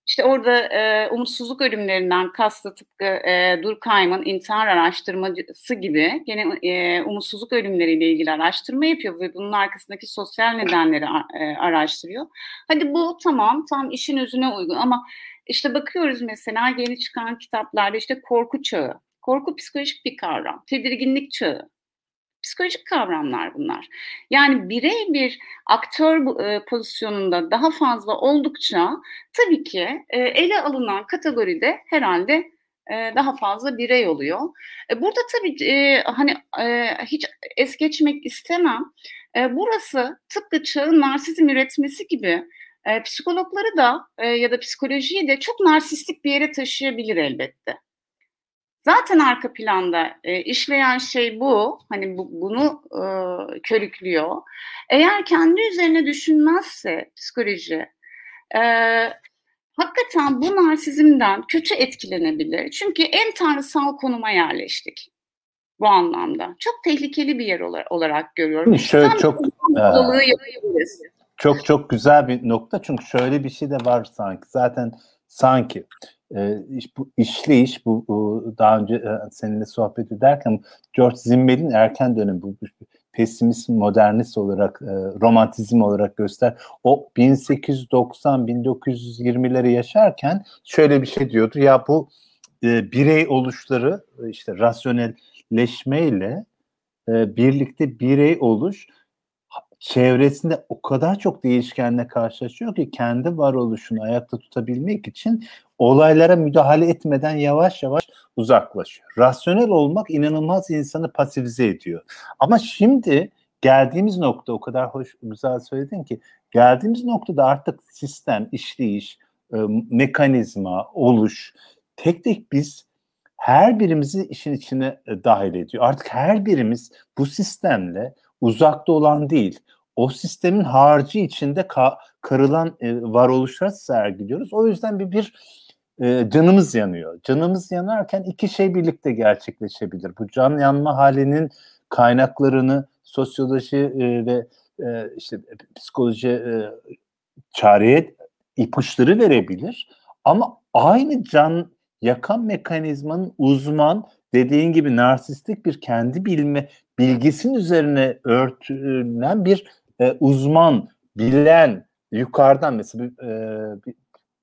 işte orada e, umutsuzluk ölümlerinden kastı tıpkı e, Durkheim'ın intihar araştırmacısı gibi gene e, umutsuzluk ölümleriyle ilgili araştırma yapıyor ve bunun arkasındaki sosyal nedenleri e, araştırıyor. Hadi bu tamam tam işin özüne uygun ama işte bakıyoruz mesela yeni çıkan kitaplarda işte korku çağı. Korku psikolojik bir kavram. Tedirginlik çağı psikolojik kavramlar bunlar. Yani birey bir aktör e, pozisyonunda daha fazla oldukça tabii ki e, ele alınan kategoride herhalde e, daha fazla birey oluyor. Burada tabii hani hiç es geçmek istemem. Burası tıpkı çağın narsizm üretmesi gibi e, psikologları da e, ya da psikolojiyi de çok narsistik bir yere taşıyabilir elbette. Zaten arka planda e, işleyen şey bu. Hani bu, bunu e, körüklüyor. Eğer kendi üzerine düşünmezse psikoloji e, hakikaten bu narsizmden kötü etkilenebilir. Çünkü en tanrısal konuma yerleştik bu anlamda. Çok tehlikeli bir yer olarak görüyorum. Şöyle Tam çok e, çok çok güzel bir nokta çünkü şöyle bir şey de var sanki. Zaten sanki e, bu işleyiş bu, bu daha önce e, seninle sohbet ederken George Zimmel'in erken dönemi bu pesimist modernist olarak e, romantizm olarak göster. O 1890-1920'leri yaşarken şöyle bir şey diyordu ya bu e, birey oluşları işte rasyonelleşmeyle e, birlikte birey oluş çevresinde o kadar çok değişkenle karşılaşıyor ki kendi varoluşunu ayakta tutabilmek için olaylara müdahale etmeden yavaş yavaş uzaklaşıyor. Rasyonel olmak inanılmaz insanı pasifize ediyor. Ama şimdi geldiğimiz nokta o kadar hoş güzel söyledin ki geldiğimiz noktada artık sistem, işleyiş, e, mekanizma, oluş tek tek biz her birimizi işin içine e, dahil ediyor. Artık her birimiz bu sistemle uzakta olan değil, o sistemin harcı içinde ka- karılan e, varoluşlar sergiliyoruz. O yüzden bir bir e, canımız yanıyor. Canımız yanarken iki şey birlikte gerçekleşebilir. Bu can yanma halinin kaynaklarını sosyoloji e, ve e, işte psikoloji e, çareye ipuçları verebilir. Ama aynı can yakan mekanizmanın uzman dediğin gibi narsistik bir kendi bilme bilgisinin üzerine örtülen bir e, uzman, bilen, yukarıdan mesela e,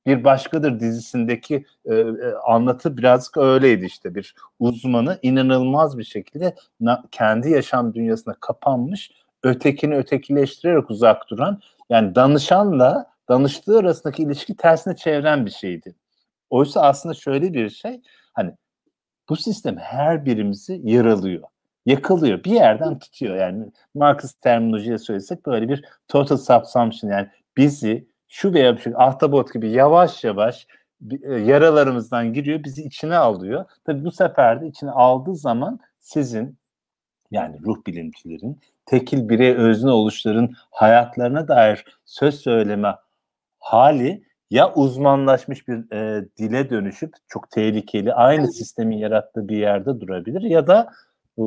bir başkadır dizisindeki e, e, anlatı birazcık öyleydi işte bir uzmanı inanılmaz bir şekilde na, kendi yaşam dünyasına kapanmış ötekini ötekileştirerek uzak duran yani danışanla danıştığı arasındaki ilişki tersine çeviren bir şeydi. Oysa aslında şöyle bir şey hani bu sistem her birimizi yaralıyor. Yakılıyor. Bir yerden tutuyor. Yani Marcus terminolojiye söylesek böyle bir total subsumption yani bizi şu veya şu ahtapot gibi yavaş yavaş e, yaralarımızdan giriyor, bizi içine alıyor. Tabii bu sefer de içine aldığı zaman sizin yani ruh bilimcilerin, tekil birey özne oluşların hayatlarına dair söz söyleme hali ya uzmanlaşmış bir e, dile dönüşüp çok tehlikeli aynı sistemin yarattığı bir yerde durabilir ya da e,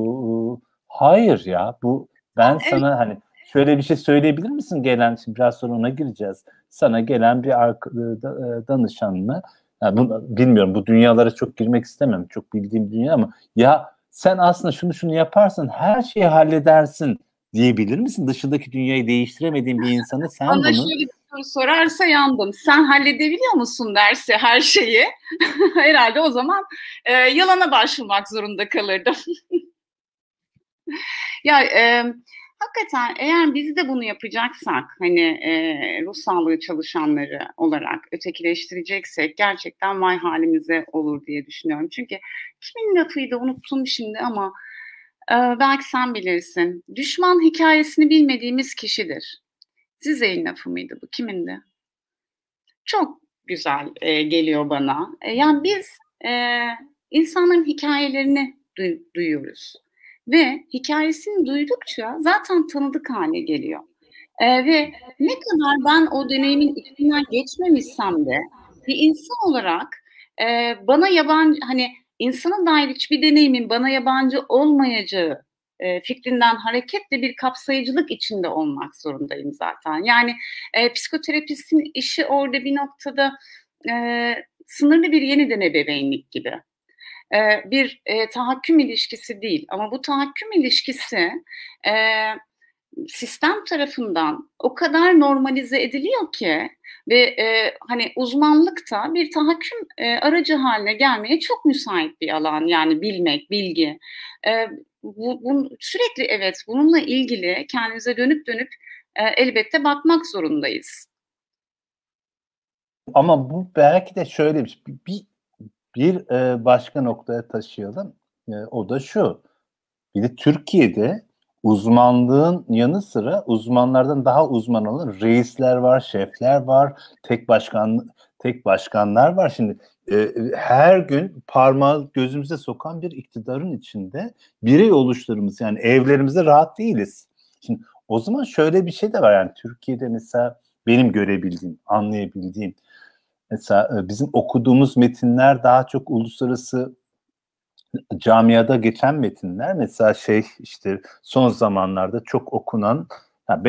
hayır ya bu ben evet. sana hani şöyle bir şey söyleyebilir misin gelen şimdi biraz sonra ona gireceğiz. Sana gelen bir danışanını yani bunu, bilmiyorum bu dünyalara çok girmek istemem. Çok bildiğim dünya ama ya sen aslında şunu şunu yaparsan her şeyi halledersin diyebilir misin? Dışındaki dünyayı değiştiremediğin bir insanı sen Bana bunu... şöyle bir soru sorarsa yandım. Sen halledebiliyor musun derse her şeyi herhalde o zaman e, yalana başvurmak zorunda kalırdım. ya e, hakikaten eğer biz de bunu yapacaksak hani e, ruh sağlığı çalışanları olarak ötekileştireceksek gerçekten vay halimize olur diye düşünüyorum. Çünkü kimin lafıydı unuttum şimdi ama e, belki sen bilirsin. Düşman hikayesini bilmediğimiz kişidir. Zizek'in lafı mıydı bu? Kimindi? Çok güzel e, geliyor bana. E, yani biz e, insanların hikayelerini duy- duyuyoruz ve hikayesini duydukça zaten tanıdık hale geliyor. Ee, ve ne kadar ben o deneyimin içinden geçmemişsem de bir insan olarak e, bana yabancı hani insana dair hiçbir deneyimin bana yabancı olmayacağı e, fikrinden hareketle bir kapsayıcılık içinde olmak zorundayım zaten. Yani e, psikoterapistin işi orada bir noktada e, sınırlı bir yeniden ebeveynlik gibi e, bir e, tahakküm ilişkisi değil. Ama bu tahakküm ilişkisi e, sistem tarafından o kadar normalize ediliyor ki ve e, hani uzmanlıkta bir tahakküm e, aracı haline gelmeye çok müsait bir alan yani bilmek, bilgi. E, bu, bu sürekli evet bununla ilgili kendimize dönüp dönüp e, elbette bakmak zorundayız. Ama bu belki de şöyle bir, şey, bir bir e, başka noktaya taşıyalım. E, o da şu. Bir de Türkiye'de uzmanlığın yanı sıra uzmanlardan daha uzman olan reisler var, şefler var, tek başkan tek başkanlar var. Şimdi e, her gün parmağı gözümüze sokan bir iktidarın içinde birey oluşlarımız yani evlerimizde rahat değiliz. Şimdi o zaman şöyle bir şey de var yani Türkiye'de mesela benim görebildiğim, anlayabildiğim Mesela e, bizim okuduğumuz metinler daha çok uluslararası camiada geçen metinler. Mesela şey işte son zamanlarda çok okunan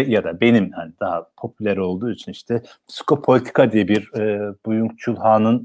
ya da benim hani daha popüler olduğu için işte psikopolitika diye bir e, Buyung Chul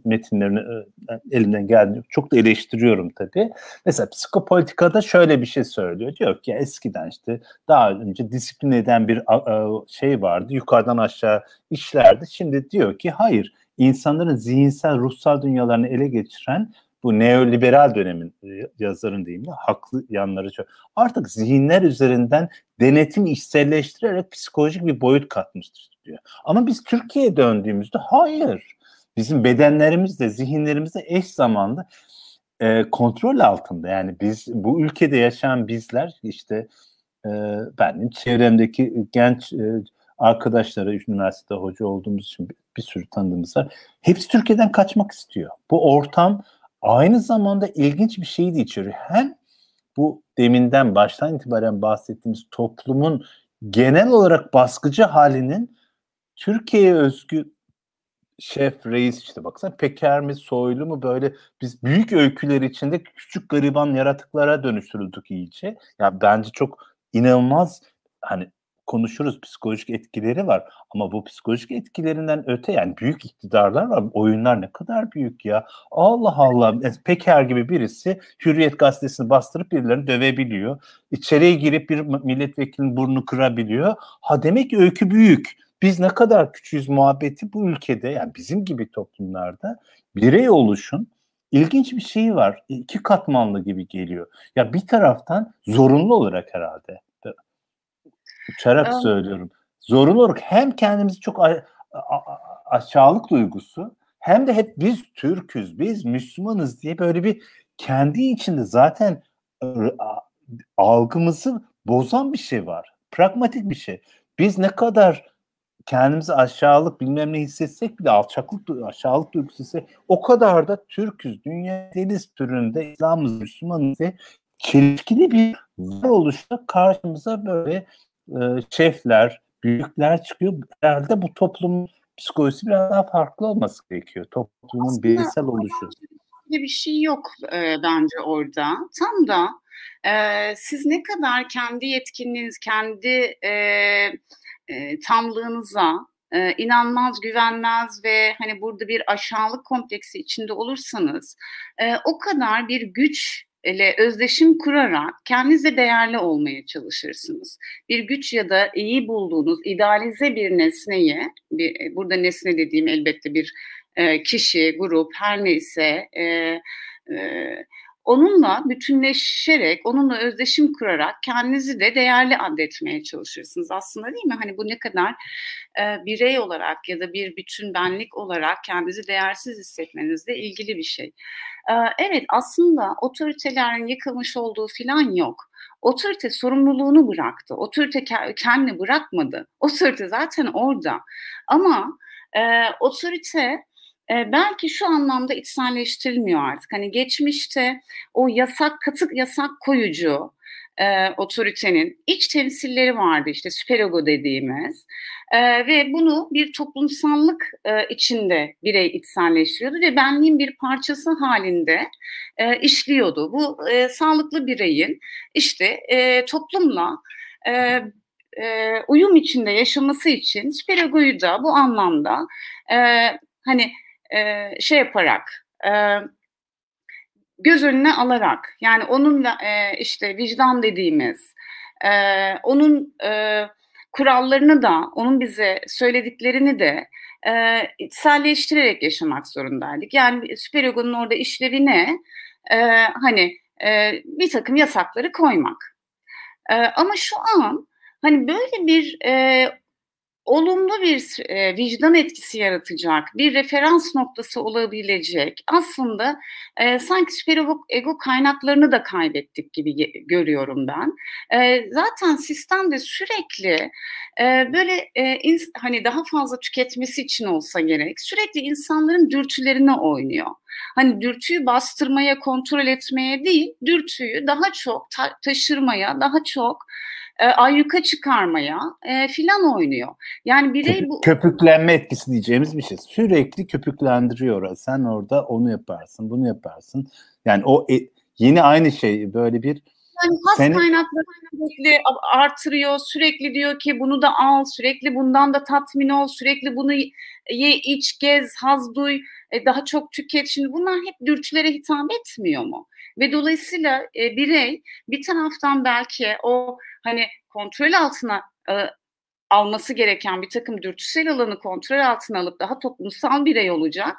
metinlerini e, elimden geldiğince çok da eleştiriyorum tabii. Mesela psikopolitikada şöyle bir şey söylüyor. Diyor ki eskiden işte daha önce disiplin eden bir a, şey vardı. Yukarıdan aşağı işlerdi. Şimdi diyor ki hayır insanların zihinsel, ruhsal dünyalarını ele geçiren bu neoliberal dönemin e, yazarın diyeyim de haklı yanları çok. Artık zihinler üzerinden denetim içselleştirerek psikolojik bir boyut katmıştır diyor. Ama biz Türkiye'ye döndüğümüzde hayır. Bizim bedenlerimiz de zihinlerimiz de eş zamanlı e, kontrol altında. Yani biz bu ülkede yaşayan bizler işte e, benim çevremdeki genç e, arkadaşları üniversitede hoca olduğumuz için bir, sürü tanıdığımız var. Hepsi Türkiye'den kaçmak istiyor. Bu ortam aynı zamanda ilginç bir şeyi de içeriyor. Hem bu deminden baştan itibaren bahsettiğimiz toplumun genel olarak baskıcı halinin Türkiye'ye özgü şef, reis işte baksana Peker mi, Soylu mu böyle biz büyük öyküler içinde küçük gariban yaratıklara dönüştürüldük iyice. Ya bence çok inanılmaz hani konuşuruz psikolojik etkileri var ama bu psikolojik etkilerinden öte yani büyük iktidarlar var. Oyunlar ne kadar büyük ya. Allah Allah. Peker gibi birisi Hürriyet gazetesini bastırıp birilerini dövebiliyor. İçeriye girip bir milletvekilinin burnunu kırabiliyor. Ha demek ki öykü büyük. Biz ne kadar küçüğüz muhabbeti bu ülkede yani bizim gibi toplumlarda birey oluşun ilginç bir şey var. İki katmanlı gibi geliyor. Ya bir taraftan zorunlu olarak herhalde uçarak evet. söylüyorum. Zorunlu olarak hem kendimizi çok aşağılık duygusu hem de hep biz Türk'üz, biz Müslümanız diye böyle bir kendi içinde zaten algımızı bozan bir şey var. Pragmatik bir şey. Biz ne kadar kendimizi aşağılık bilmem ne hissetsek bile alçaklık, aşağılık duygusu ise o kadar da Türk'üz. Dünya deniz türünde İslam'ız, Müslümanız diye çelişkili bir varoluşta karşımıza böyle e, şefler, büyükler çıkıyor. Herhalde bu toplumun psikolojisi biraz daha farklı olması gerekiyor. Toplumun Aslında, bireysel oluşu. Bir şey yok e, bence orada. Tam da e, siz ne kadar kendi yetkinliğiniz, kendi e, e, tamlığınıza e, inanmaz, güvenmez ve hani burada bir aşağılık kompleksi içinde olursanız e, o kadar bir güç ile özdeşim kurarak kendinize değerli olmaya çalışırsınız. Bir güç ya da iyi bulduğunuz idealize bir nesneyi, bir, e, burada nesne dediğim elbette bir e, kişi, grup, her neyse e, e, onunla bütünleşerek, onunla özdeşim kurarak kendinizi de değerli adetmeye çalışırsınız aslında değil mi? Hani bu ne kadar e, birey olarak ya da bir bütün benlik olarak kendinizi değersiz hissetmenizle ilgili bir şey. E, evet aslında otoritelerin yıkılmış olduğu filan yok. Otorite sorumluluğunu bıraktı. Otorite kendini bırakmadı. Otorite zaten orada. Ama e, otorite e, belki şu anlamda içselleştirilmiyor artık. Hani geçmişte o yasak, katık yasak koyucu e, otoritenin iç temsilleri vardı işte süperego dediğimiz e, ve bunu bir toplumsallık e, içinde birey içselleştiriyordu ve benliğin bir parçası halinde e, işliyordu. Bu e, sağlıklı bireyin işte e, toplumla e, e, uyum içinde yaşaması için süperegoyu da bu anlamda e, hani e, şey yaparak e, göz önüne alarak yani onunla e, işte vicdan dediğimiz e, onun e, kurallarını da onun bize söylediklerini de e, içselleştirerek yaşamak zorundaydık. Yani süper egonun orada işlevi ne? E, hani e, bir takım yasakları koymak. E, ama şu an hani böyle bir e, olumlu bir e, vicdan etkisi yaratacak, bir referans noktası olabilecek aslında e, sanki süper ego kaynaklarını da kaybettik gibi görüyorum ben. E, zaten sistemde sürekli e, böyle e, ins- hani daha fazla tüketmesi için olsa gerek sürekli insanların dürtülerine oynuyor. Hani dürtüyü bastırmaya, kontrol etmeye değil, dürtüyü daha çok ta- taşırmaya, daha çok e, ayyuka çıkarmaya e, filan oynuyor. Yani birey bu... Köpüklenme etkisi diyeceğimiz bir şey. Sürekli köpüklendiriyor. Sen orada onu yaparsın, bunu yaparsın. Yani o e, yeni aynı şey böyle bir yani has Seni... kaynaklarını sürekli artırıyor. Sürekli diyor ki bunu da al, sürekli bundan da tatmin ol, sürekli bunu ye, iç, gez, haz duy, e, daha çok tüket. Şimdi bunlar hep dürtülere hitap etmiyor mu? Ve dolayısıyla e, birey bir taraftan belki o hani kontrol altına e, alması gereken bir takım dürtüsel alanı kontrol altına alıp daha toplumsal birey olacak.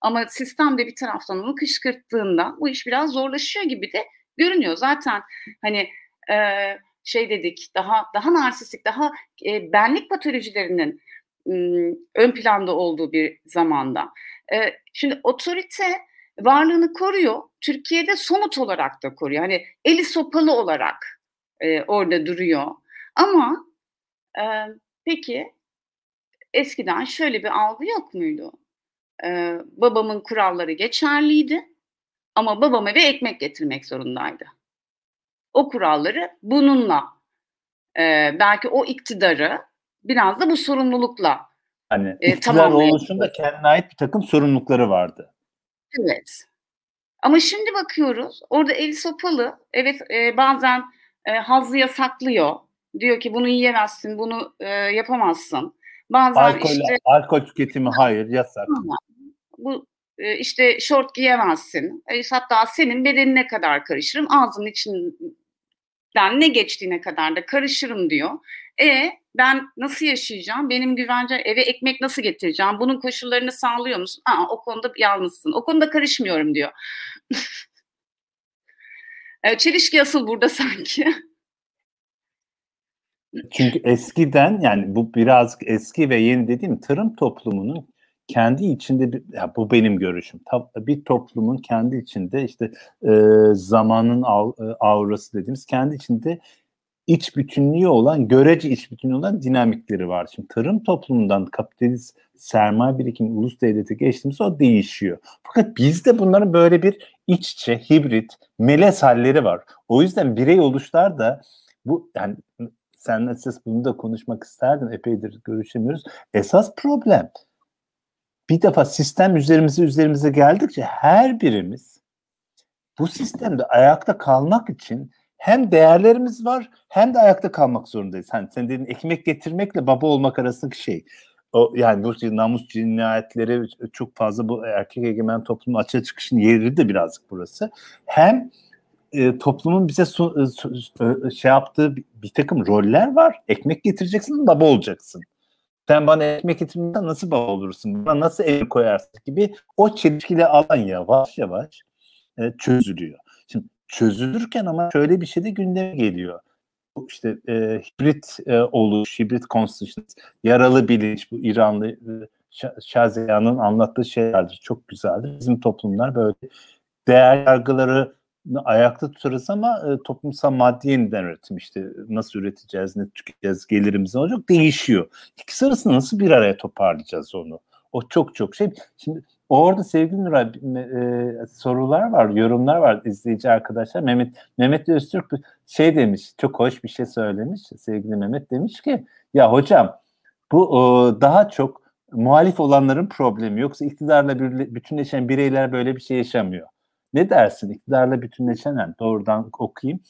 Ama sistem de bir taraftan onu kışkırttığında bu iş biraz zorlaşıyor gibi de görünüyor. Zaten hani e, şey dedik daha daha narsistik, daha e, benlik patolojilerinin ön planda olduğu bir zamanda. E, şimdi otorite varlığını koruyor. Türkiye'de somut olarak da koruyor. Hani eli sopalı olarak e, orada duruyor. Ama e, peki eskiden şöyle bir algı yok muydu? E, babamın kuralları geçerliydi ama babam eve ekmek getirmek zorundaydı. O kuralları bununla e, belki o iktidarı biraz da bu sorumlulukla Hani e, iktidar oluşunda kendine ait bir takım sorumlulukları vardı. Evet. Ama şimdi bakıyoruz orada el sopalı evet e, bazen e, hazzı yasaklıyor. Diyor ki bunu yiyemezsin, bunu e, yapamazsın. Bazen alkol, işte alkol tüketimi hayır yasak. Bu e, işte şort giyemezsin. E, hatta senin bedenine kadar karışırım. Ağzının içinden ne geçtiğine kadar da karışırım diyor. E ben nasıl yaşayacağım? Benim güvence eve ekmek nasıl getireceğim? Bunun koşullarını sağlıyor musun? Aa, o konuda yalnızsın. O konuda karışmıyorum diyor. E, çelişki asıl burada sanki. Çünkü eskiden yani bu birazcık eski ve yeni dediğim tarım toplumunun kendi içinde bir, ya bu benim görüşüm. Bir toplumun kendi içinde işte e, zamanın av, e, aurası dediğimiz kendi içinde iç bütünlüğü olan, görece iç bütünlüğü olan dinamikleri var. Şimdi tarım toplumundan kapitalist sermaye birikim ulus devlete geçtiğimiz o değişiyor. Fakat bizde bunların böyle bir iç içe, hibrit, melez halleri var. O yüzden birey oluşlar da bu yani senle esas bunu da konuşmak isterdim. Epeydir görüşemiyoruz. Esas problem bir defa sistem üzerimize üzerimize geldikçe her birimiz bu sistemde ayakta kalmak için hem değerlerimiz var hem de ayakta kalmak zorundayız. Hani sen dediğin ekmek getirmekle baba olmak arasındaki şey. O yani bu namus cinayetleri çok fazla bu erkek egemen toplumun açığa çıkışın yeri de birazcık burası. Hem e, toplumun bize su, e, su, e, şey yaptığı bir, bir takım roller var. Ekmek getireceksin, baba olacaksın. Sen bana ekmek getirmeden nasıl baba olursun? Bana nasıl el koyarsın gibi o çelişkili alan yavaş yavaş e, çözülüyor. Şimdi çözülürken ama şöyle bir şey de gündeme geliyor. Bu işte e, hibrit e, oluş, hibrit constitution, yaralı bilinç, bu İranlı e, Şaziya'nın anlattığı şeylerdir. Çok güzeldir. Bizim toplumlar böyle değer yargıları ayakta tutarız ama e, toplumsal maddi yeniden üretim işte nasıl üreteceğiz, ne tüketeceğiz, gelirimiz ne olacak değişiyor. İkisi arasında nasıl bir araya toparlayacağız onu? O çok çok şey. Şimdi orada sevgili Nuray e, sorular var, yorumlar var izleyici arkadaşlar. Mehmet Mehmet Öztürk şey demiş, çok hoş bir şey söylemiş. Sevgili Mehmet demiş ki ya hocam bu o, daha çok muhalif olanların problemi yoksa iktidarla bir, bütünleşen bireyler böyle bir şey yaşamıyor. Ne dersin? İktidarla bütünleşen yani doğrudan okuyayım.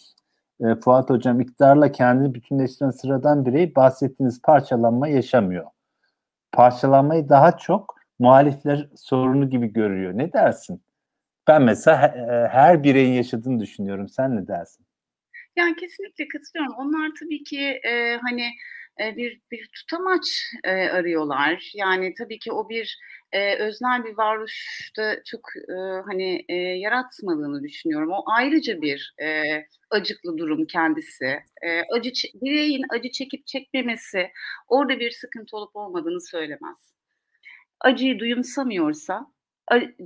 E, Fuat Hocam iktidarla kendini bütünleştiren sıradan birey bahsettiğiniz parçalanma yaşamıyor. Parçalanmayı daha çok muhalifler sorunu gibi görüyor. Ne dersin? Ben mesela her bireyin yaşadığını düşünüyorum. Sen ne dersin? Yani kesinlikle katılıyorum. Onlar tabii ki e, hani e, bir bir tutamaç e, arıyorlar. Yani tabii ki o bir e, öznel bir varoluşta çok e, hani e, yaratmadığını düşünüyorum. O ayrıca bir e, acıklı durum kendisi. E, acı bireyin acı çekip çekmemesi orada bir sıkıntı olup olmadığını söylemez. Acıyı duyumsamıyorsa,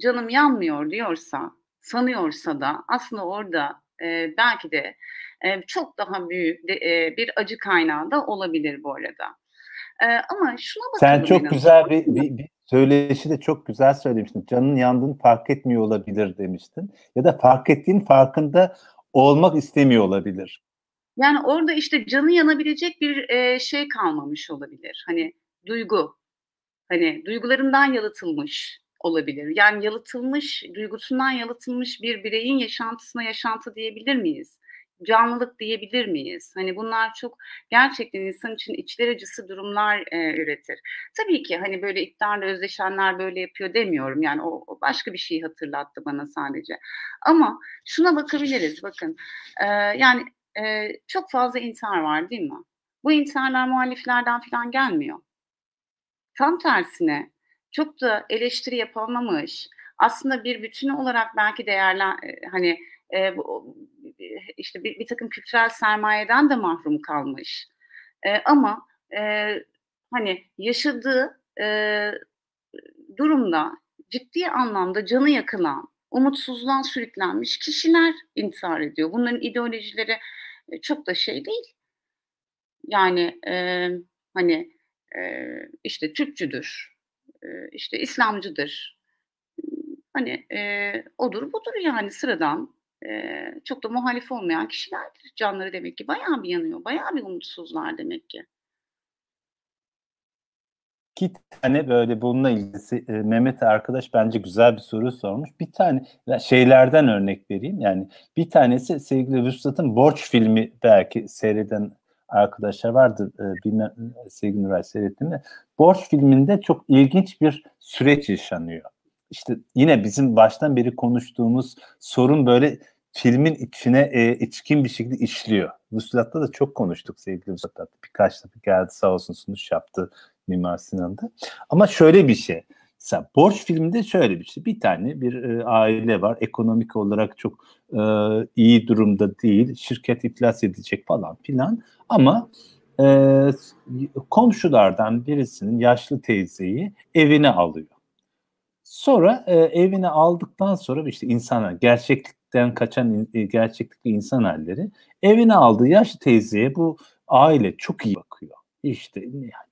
canım yanmıyor diyorsa, sanıyorsa da aslında orada e, belki de e, çok daha büyük de, e, bir acı kaynağı da olabilir bu arada. E, ama şuna bakalım. Sen çok güzel bir, bir, bir söyleşi de çok güzel söylemiştin. Canın yandığını fark etmiyor olabilir demiştin. Ya da fark ettiğin farkında olmak istemiyor olabilir. Yani orada işte canı yanabilecek bir e, şey kalmamış olabilir. Hani duygu. Hani duygularından yalıtılmış olabilir. Yani yalıtılmış, duygusundan yalıtılmış bir bireyin yaşantısına yaşantı diyebilir miyiz? canlılık diyebilir miyiz? Hani bunlar çok gerçekten insan için içler acısı durumlar e, üretir. Tabii ki hani böyle iktidarla özdeşenler böyle yapıyor demiyorum. Yani o, o başka bir şey hatırlattı bana sadece. Ama şuna bakabiliriz bakın. E, yani e, çok fazla intihar var değil mi? Bu intiharlar muhaliflerden falan gelmiyor. Tam tersine çok da eleştiri yapılmamış, aslında bir bütün olarak belki değerler hani e, bu, işte bir, bir takım kültürel sermayeden de mahrum kalmış. E, ama e, hani yaşadığı e, durumda ciddi anlamda canı yakılan, umutsuzluğa sürüklenmiş kişiler intihar ediyor. Bunların ideolojileri e, çok da şey değil. Yani e, hani e, işte Türkçüdür, işte İslamcıdır. Hani odur budur yani sıradan çok da muhalif olmayan kişilerdir. Canları demek ki bayağı bir yanıyor. Bayağı bir umutsuzlar demek ki. İki tane böyle bununla ilgili e, Mehmet arkadaş bence güzel bir soru sormuş. Bir tane şeylerden örnek vereyim. Yani bir tanesi sevgili Vüsat'ın Borç filmi belki seyreden arkadaşlar vardır. E, bilmem sevgili Nuray seyrettin mi? Borç filminde çok ilginç bir süreç yaşanıyor. İşte yine bizim baştan beri konuştuğumuz sorun böyle filmin içine e, içkin bir şekilde işliyor. Vuslat'ta da çok konuştuk sevgili Vuslat. Birkaç defa geldi sağ olsun sunuş yaptı Mimar Sinan'da. Ama şöyle bir şey. Mesela Borç filminde şöyle bir şey. Bir tane bir e, aile var. Ekonomik olarak çok e, iyi durumda değil. Şirket iflas edecek falan filan. Ama e, komşulardan birisinin yaşlı teyzeyi evine alıyor. Sonra e, evine aldıktan sonra işte insanlar gerçeklikten kaçan e, gerçeklik insan halleri evine aldığı yaşlı teyzeye bu aile çok iyi bakıyor. İşte yani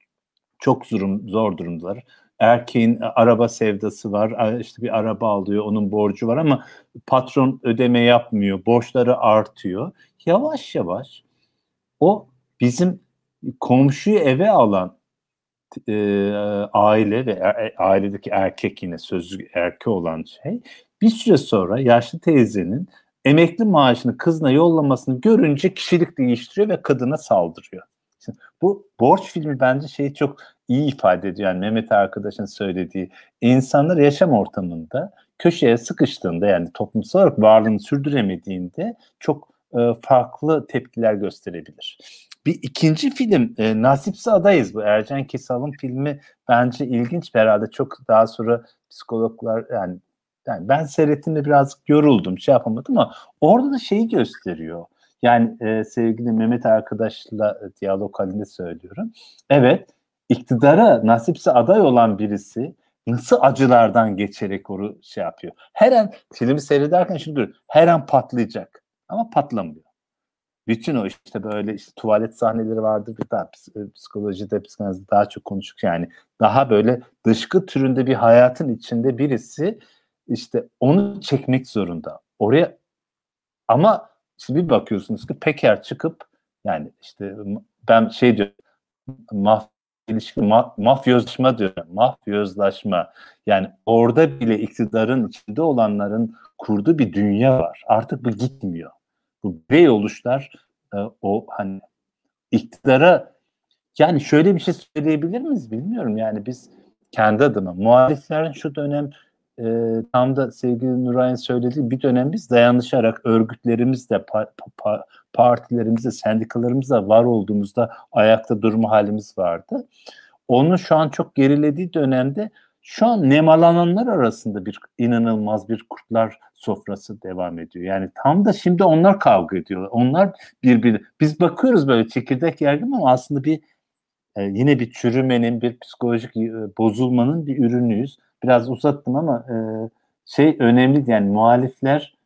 çok zor, zor durumdalar erkeğin araba sevdası var. İşte bir araba alıyor, onun borcu var ama patron ödeme yapmıyor, borçları artıyor. Yavaş yavaş o bizim komşuyu eve alan e, aile ve e, ailedeki erkek yine sözlü erkeği olan şey bir süre sonra yaşlı teyzenin emekli maaşını kızına yollamasını görünce kişilik değiştiriyor ve kadına saldırıyor. Şimdi bu borç filmi bence şeyi çok iyi ifade ediyor. Yani Mehmet arkadaşın söylediği insanlar yaşam ortamında köşeye sıkıştığında yani toplumsal olarak varlığını sürdüremediğinde çok e, farklı tepkiler gösterebilir. Bir ikinci film e, Nasipse Adayız bu Ercan Kesal'ın filmi bence ilginç herhalde çok daha sonra psikologlar yani yani ben seyrettiğimde biraz yoruldum şey yapamadım ama orada da şeyi gösteriyor. Yani e, sevgili Mehmet arkadaşla e, diyalog halinde söylüyorum. Evet iktidara nasipse aday olan birisi nasıl acılardan geçerek onu şey yapıyor. Her an filmi seyrederken şunu görüyorum. Her an patlayacak ama patlamıyor. Bütün o işte böyle işte tuvalet sahneleri vardır. Bir daha e, psikolojide, psikolojide daha çok konuşuk yani. Daha böyle dışkı türünde bir hayatın içinde birisi işte onu çekmek zorunda. Oraya ama siz bir bakıyorsunuz ki Peker çıkıp yani işte ben şey diyorum maf ilişki ma mafyozlaşma diyorum. Mafyozlaşma. Yani orada bile iktidarın içinde olanların kurduğu bir dünya var. Artık bu gitmiyor. Bu birey oluşlar e, o hani iktidara yani şöyle bir şey söyleyebilir miyiz bilmiyorum. Yani biz kendi adıma muhaliflerin şu dönem e, tam da sevgili Nuray'ın söylediği bir dönem biz dayanışarak örgütlerimizle, pa, pa, partilerimizle, sendikalarımızla var olduğumuzda ayakta durma halimiz vardı. Onun şu an çok gerilediği dönemde şu an nemalananlar arasında bir inanılmaz bir kurtlar sofrası devam ediyor. Yani tam da şimdi onlar kavga ediyorlar. Onlar birbiri. Biz bakıyoruz böyle çekirdek yergin ama aslında bir e, yine bir çürümenin, bir psikolojik e, bozulmanın bir ürünüyüz biraz uzattım ama e, şey önemli yani muhalifler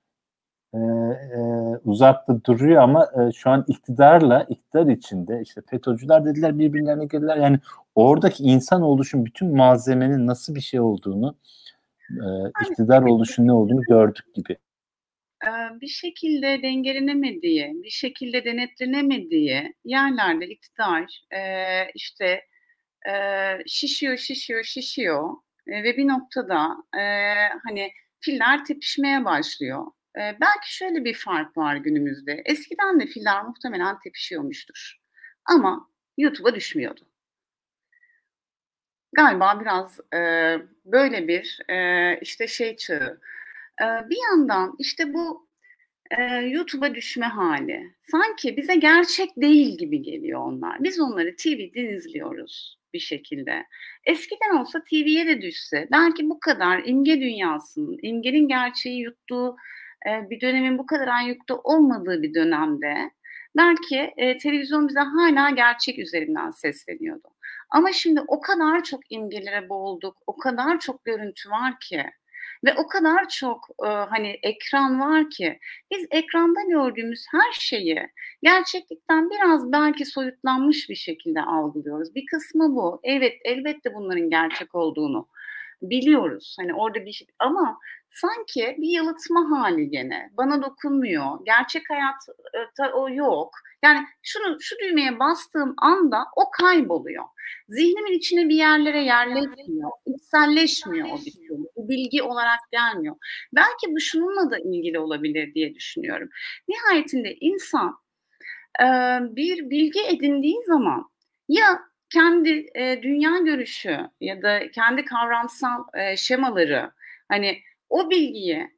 e, e, uzakta duruyor ama e, şu an iktidarla iktidar içinde işte FETÖ'cüler dediler birbirlerine girdiler yani oradaki insan oluşun bütün malzemenin nasıl bir şey olduğunu e, iktidar oluşun ne olduğunu gördük gibi. Bir şekilde dengelenemediği, bir şekilde denetlenemediği yerlerde iktidar işte şişiyor, şişiyor, şişiyor e, ve bir noktada e, hani filler tepişmeye başlıyor. E, belki şöyle bir fark var günümüzde. Eskiden de filler muhtemelen tepişiyormuştur. Ama YouTube'a düşmüyordu. Galiba biraz e, böyle bir e, işte şey çağı. E, bir yandan işte bu e, YouTube'a düşme hali. Sanki bize gerçek değil gibi geliyor onlar. Biz onları TV'den izliyoruz bir şekilde. Eskiden olsa TV'ye de düşse belki bu kadar imge dünyasının, imgenin gerçeği yuttuğu e, bir dönemin bu kadar ayyukta olmadığı bir dönemde belki e, televizyon bize hala gerçek üzerinden sesleniyordu. Ama şimdi o kadar çok imgelere boğulduk, o kadar çok görüntü var ki ve o kadar çok e, hani ekran var ki biz ekranda gördüğümüz her şeyi gerçeklikten biraz belki soyutlanmış bir şekilde algılıyoruz. Bir kısmı bu. Evet elbette bunların gerçek olduğunu biliyoruz. Hani orada bir şey ama sanki bir yalıtma hali gene. Bana dokunmuyor. Gerçek hayatta o yok. Yani şunu şu düğmeye bastığım anda o kayboluyor. Zihnimin içine bir yerlere yerleşmiyor. İçselleşmiyor o bir türlü. bilgi olarak gelmiyor. Belki bu şununla da ilgili olabilir diye düşünüyorum. Nihayetinde insan e, bir bilgi edindiği zaman ya kendi e, dünya görüşü ya da kendi kavramsal e, şemaları hani o bilgiyi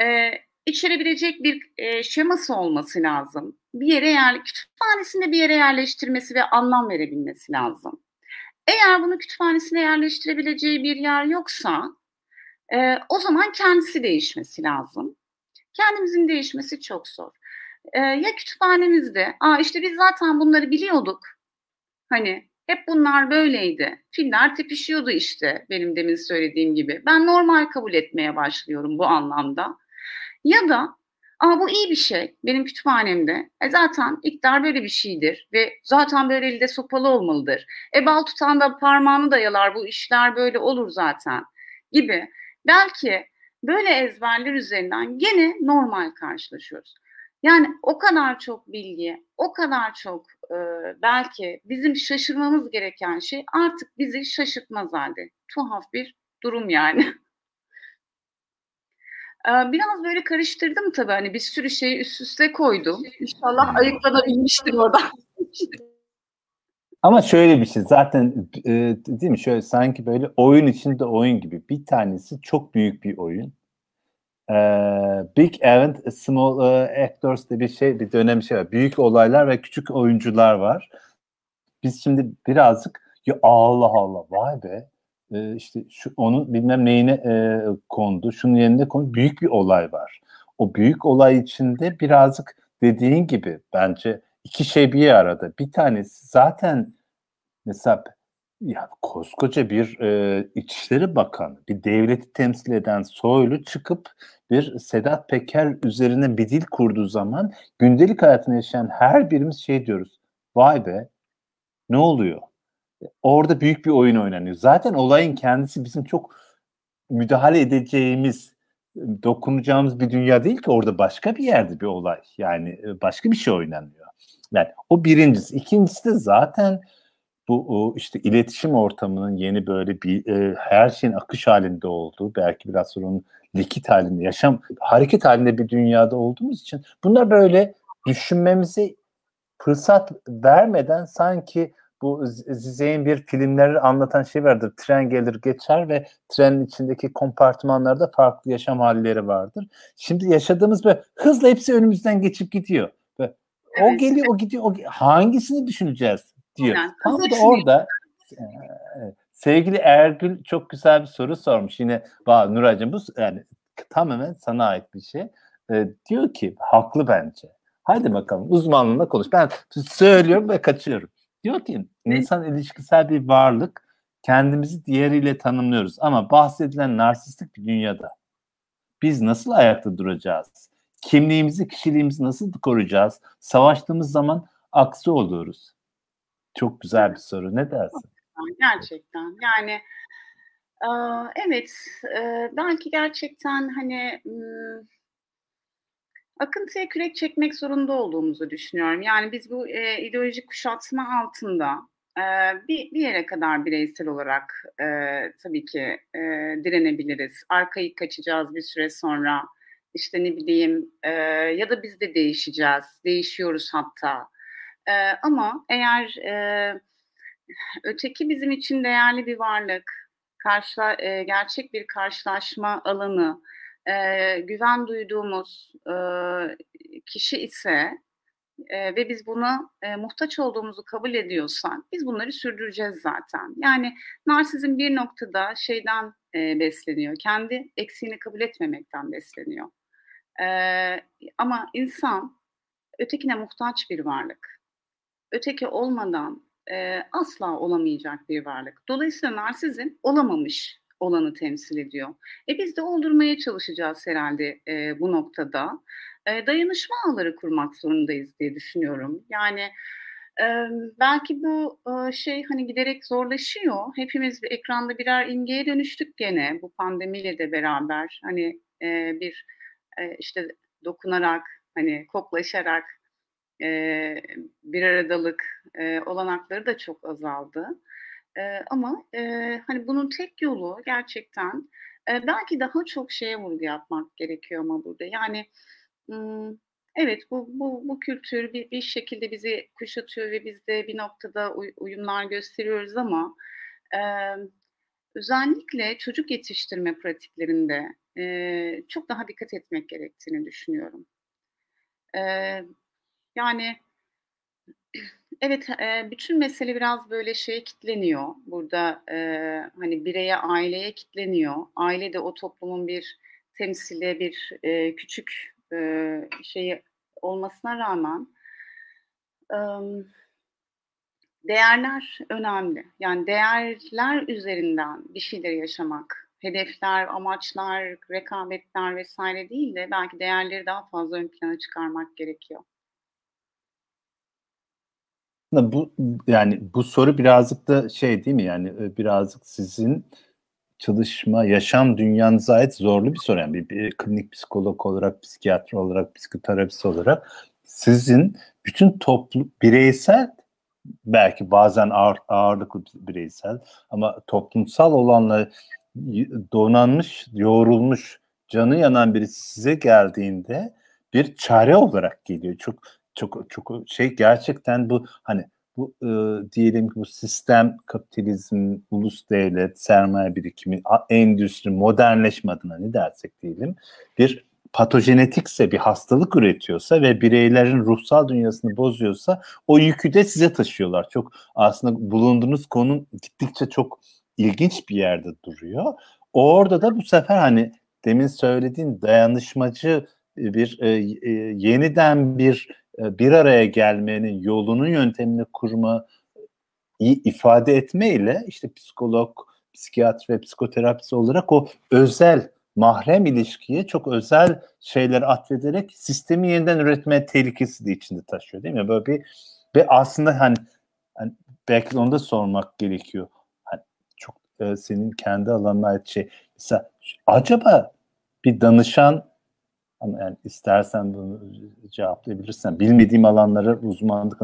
e, içerebilecek bir e, şeması olması lazım. Bir yere yer, kütüphanesinde bir yere yerleştirmesi ve anlam verebilmesi lazım. Eğer bunu kütüphanesine yerleştirebileceği bir yer yoksa e, o zaman kendisi değişmesi lazım. Kendimizin değişmesi çok zor. E, ya kütüphanemizde, aa işte biz zaten bunları biliyorduk. Hani hep bunlar böyleydi. Filler tepişiyordu işte benim demin söylediğim gibi. Ben normal kabul etmeye başlıyorum bu anlamda. Ya da ama bu iyi bir şey benim kütüphanemde. E zaten iktidar böyle bir şeydir ve zaten böyle elde sopalı olmalıdır. E bal tutan da parmağını dayalar bu işler böyle olur zaten gibi. Belki böyle ezberler üzerinden gene normal karşılaşıyoruz. Yani o kadar çok bilgi, o kadar çok e, belki bizim şaşırmamız gereken şey artık bizi şaşırtmaz halde. Tuhaf bir durum yani. Biraz böyle karıştırdım tabii hani bir sürü şeyi üst üste koydum. İnşallah ayıklanabilmiştir orada. Ama şöyle bir şey zaten e, değil mi şöyle sanki böyle oyun içinde oyun gibi bir tanesi çok büyük bir oyun. E, big event, small e, actors diye bir şey bir dönem şey var. Büyük olaylar ve küçük oyuncular var. Biz şimdi birazcık ya Allah Allah vay be e, işte şu onun bilmem neyine e, kondu, şunun yerine kondu. Büyük bir olay var. O büyük olay içinde birazcık dediğin gibi bence iki şey bir arada. Bir tanesi zaten mesela ya koskoca bir e, İçişleri Bakanı, bir devleti temsil eden Soylu çıkıp bir Sedat Peker üzerine bir dil kurduğu zaman gündelik hayatını yaşayan her birimiz şey diyoruz. Vay be ne oluyor? orada büyük bir oyun oynanıyor. Zaten olayın kendisi bizim çok müdahale edeceğimiz, dokunacağımız bir dünya değil ki orada başka bir yerde bir olay. Yani başka bir şey oynanıyor. Yani o birincisi. İkincisi de zaten bu işte iletişim ortamının yeni böyle bir e, her şeyin akış halinde olduğu, belki biraz sonra onun likit halinde, yaşam hareket halinde bir dünyada olduğumuz için bunlar böyle düşünmemize fırsat vermeden sanki bu Zizek'in bir filmleri anlatan şey vardır. Tren gelir geçer ve trenin içindeki kompartmanlarda farklı yaşam halleri vardır. Şimdi yaşadığımız böyle hızla hepsi önümüzden geçip gidiyor. Ve. O geliyor, o gidiyor. O, hangisini düşüneceğiz diyor. Yani, Tam da orada e, sevgili Ergül çok güzel bir soru sormuş. Yine bak Nuracığım bu yani tamamen sana ait bir şey. E, diyor ki haklı bence. Haydi bakalım uzmanlığına konuş. Ben söylüyorum ve kaçıyorum. Diyor ki insan ilişkisel bir varlık kendimizi diğeriyle tanımlıyoruz ama bahsedilen narsistik bir dünyada biz nasıl ayakta duracağız? Kimliğimizi, kişiliğimizi nasıl koruyacağız? Savaştığımız zaman aksi oluyoruz. Çok güzel bir soru. Ne dersin? Gerçekten. Yani evet belki gerçekten hani akıntıya kürek çekmek zorunda olduğumuzu düşünüyorum. Yani biz bu ideolojik kuşatma altında bir, bir yere kadar bireysel olarak e, tabii ki e, direnebiliriz. Arkayı kaçacağız bir süre sonra. İşte ne bileyim e, ya da biz de değişeceğiz. Değişiyoruz hatta. E, ama eğer e, öteki bizim için değerli bir varlık, karşıla, e, gerçek bir karşılaşma alanı, e, güven duyduğumuz e, kişi ise e, ve biz buna e, muhtaç olduğumuzu kabul ediyorsak biz bunları sürdüreceğiz zaten. Yani narsizm bir noktada şeyden e, besleniyor. Kendi eksiğini kabul etmemekten besleniyor. E, ama insan ötekine muhtaç bir varlık. Öteki olmadan e, asla olamayacak bir varlık. Dolayısıyla narsizm olamamış olanı temsil ediyor. E biz de oldurmaya çalışacağız herhalde e, bu noktada. E, dayanışma ağları kurmak zorundayız diye düşünüyorum. Yani e, belki bu e, şey hani giderek zorlaşıyor. Hepimiz bir ekranda birer imgeye dönüştük gene bu pandemiyle de beraber. Hani e, bir e, işte dokunarak, hani koklaşarak e, bir aradalık e, olanakları da çok azaldı. E, ama e, hani bunun tek yolu gerçekten e, belki daha çok şeye vurgu yapmak gerekiyor ama burada. Yani Evet, bu bu bu kültür bir bir şekilde bizi kuşatıyor ve biz de bir noktada uy uyumlar gösteriyoruz ama, emm, özellikle çocuk yetiştirme pratiklerinde, eee, çok daha dikkat etmek gerektiğini düşünüyorum. Eee, yani Evet, eee, bütün mesele biraz böyle şeye kilitleniyor. Burada, eee, hani, bireye, aileye kilitleniyor. Aile de o toplumun bir temsili, bir, eee, küçük, eee, şeyi olmasına rağmen, emm, değerler önemli. Yani değerler üzerinden bir şeyleri yaşamak, hedefler, amaçlar, rekabetler vs. değil de belki değerleri daha fazla ön plana çıkarmak gerekiyor. Bu yani bu soru birazcık da şey değil mi yani birazcık sizin çalışma, yaşam dünyanıza ait zorlu bir soru. Yani bir, bir klinik psikolog olarak, psikiyatr olarak, psikoterapist olarak sizin bütün toplu bireysel belki bazen ağır, ağırlıklı bireysel ama toplumsal olanla donanmış, yoğrulmuş, canı yanan birisi size geldiğinde bir çare olarak geliyor. Çok çok çok şey gerçekten bu hani bu e, diyelim ki bu sistem kapitalizm, ulus devlet, sermaye birikimi, endüstri, modernleşme adına ne dersek diyelim bir patojenetikse bir hastalık üretiyorsa ve bireylerin ruhsal dünyasını bozuyorsa o yükü de size taşıyorlar. Çok aslında bulunduğunuz konum gittikçe çok ilginç bir yerde duruyor. Orada da bu sefer hani demin söylediğin dayanışmacı bir e, e, yeniden bir e, bir araya gelmenin yolunun yöntemini kurma ifade etme ile işte psikolog, psikiyatr ve psikoterapist olarak o özel mahrem ilişkiye çok özel şeyler atfederek sistemi yeniden üretme tehlikesi de içinde taşıyor değil mi? Böyle bir ve aslında hani, hani belki onu da sormak gerekiyor. Hani çok e, senin kendi alanına ait şey. Mesela acaba bir danışan ama yani istersen bunu cevaplayabilirsen bilmediğim alanlara uzmanlık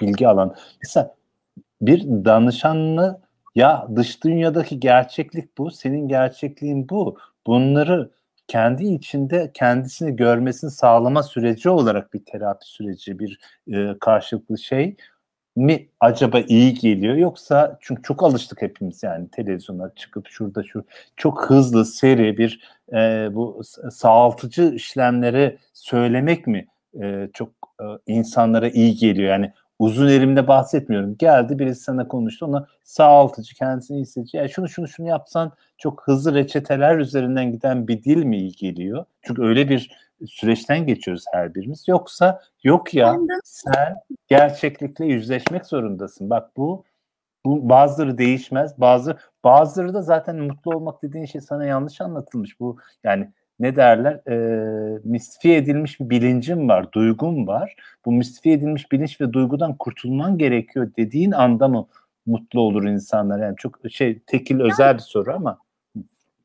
bilgi alan. Mesela bir danışanlı ya dış dünyadaki gerçeklik bu senin gerçekliğin bu. Bunları kendi içinde kendisini görmesini sağlama süreci olarak bir terapi süreci bir e, karşılıklı şey mi acaba iyi geliyor? Yoksa çünkü çok alıştık hepimiz yani televizyona çıkıp şurada şu çok hızlı seri bir e, bu sağaltıcı işlemleri söylemek mi e, çok e, insanlara iyi geliyor? Yani uzun elimde bahsetmiyorum. Geldi birisi sana konuştu ona sağaltıcı kendisini hissedici yani şunu şunu şunu yapsan çok hızlı reçeteler üzerinden giden bir dil mi iyi geliyor? Çünkü öyle bir süreçten geçiyoruz her birimiz. Yoksa yok ya sen gerçeklikle yüzleşmek zorundasın. Bak bu bu bazıları değişmez. Bazı bazıları da zaten mutlu olmak dediğin şey sana yanlış anlatılmış. Bu yani ne derler? E, mistifiye edilmiş bir bilincim var, duygum var. Bu mistifiye edilmiş bilinç ve duygudan kurtulman gerekiyor dediğin anda mı mutlu olur insanlar? Yani çok şey tekil özel bir soru ama.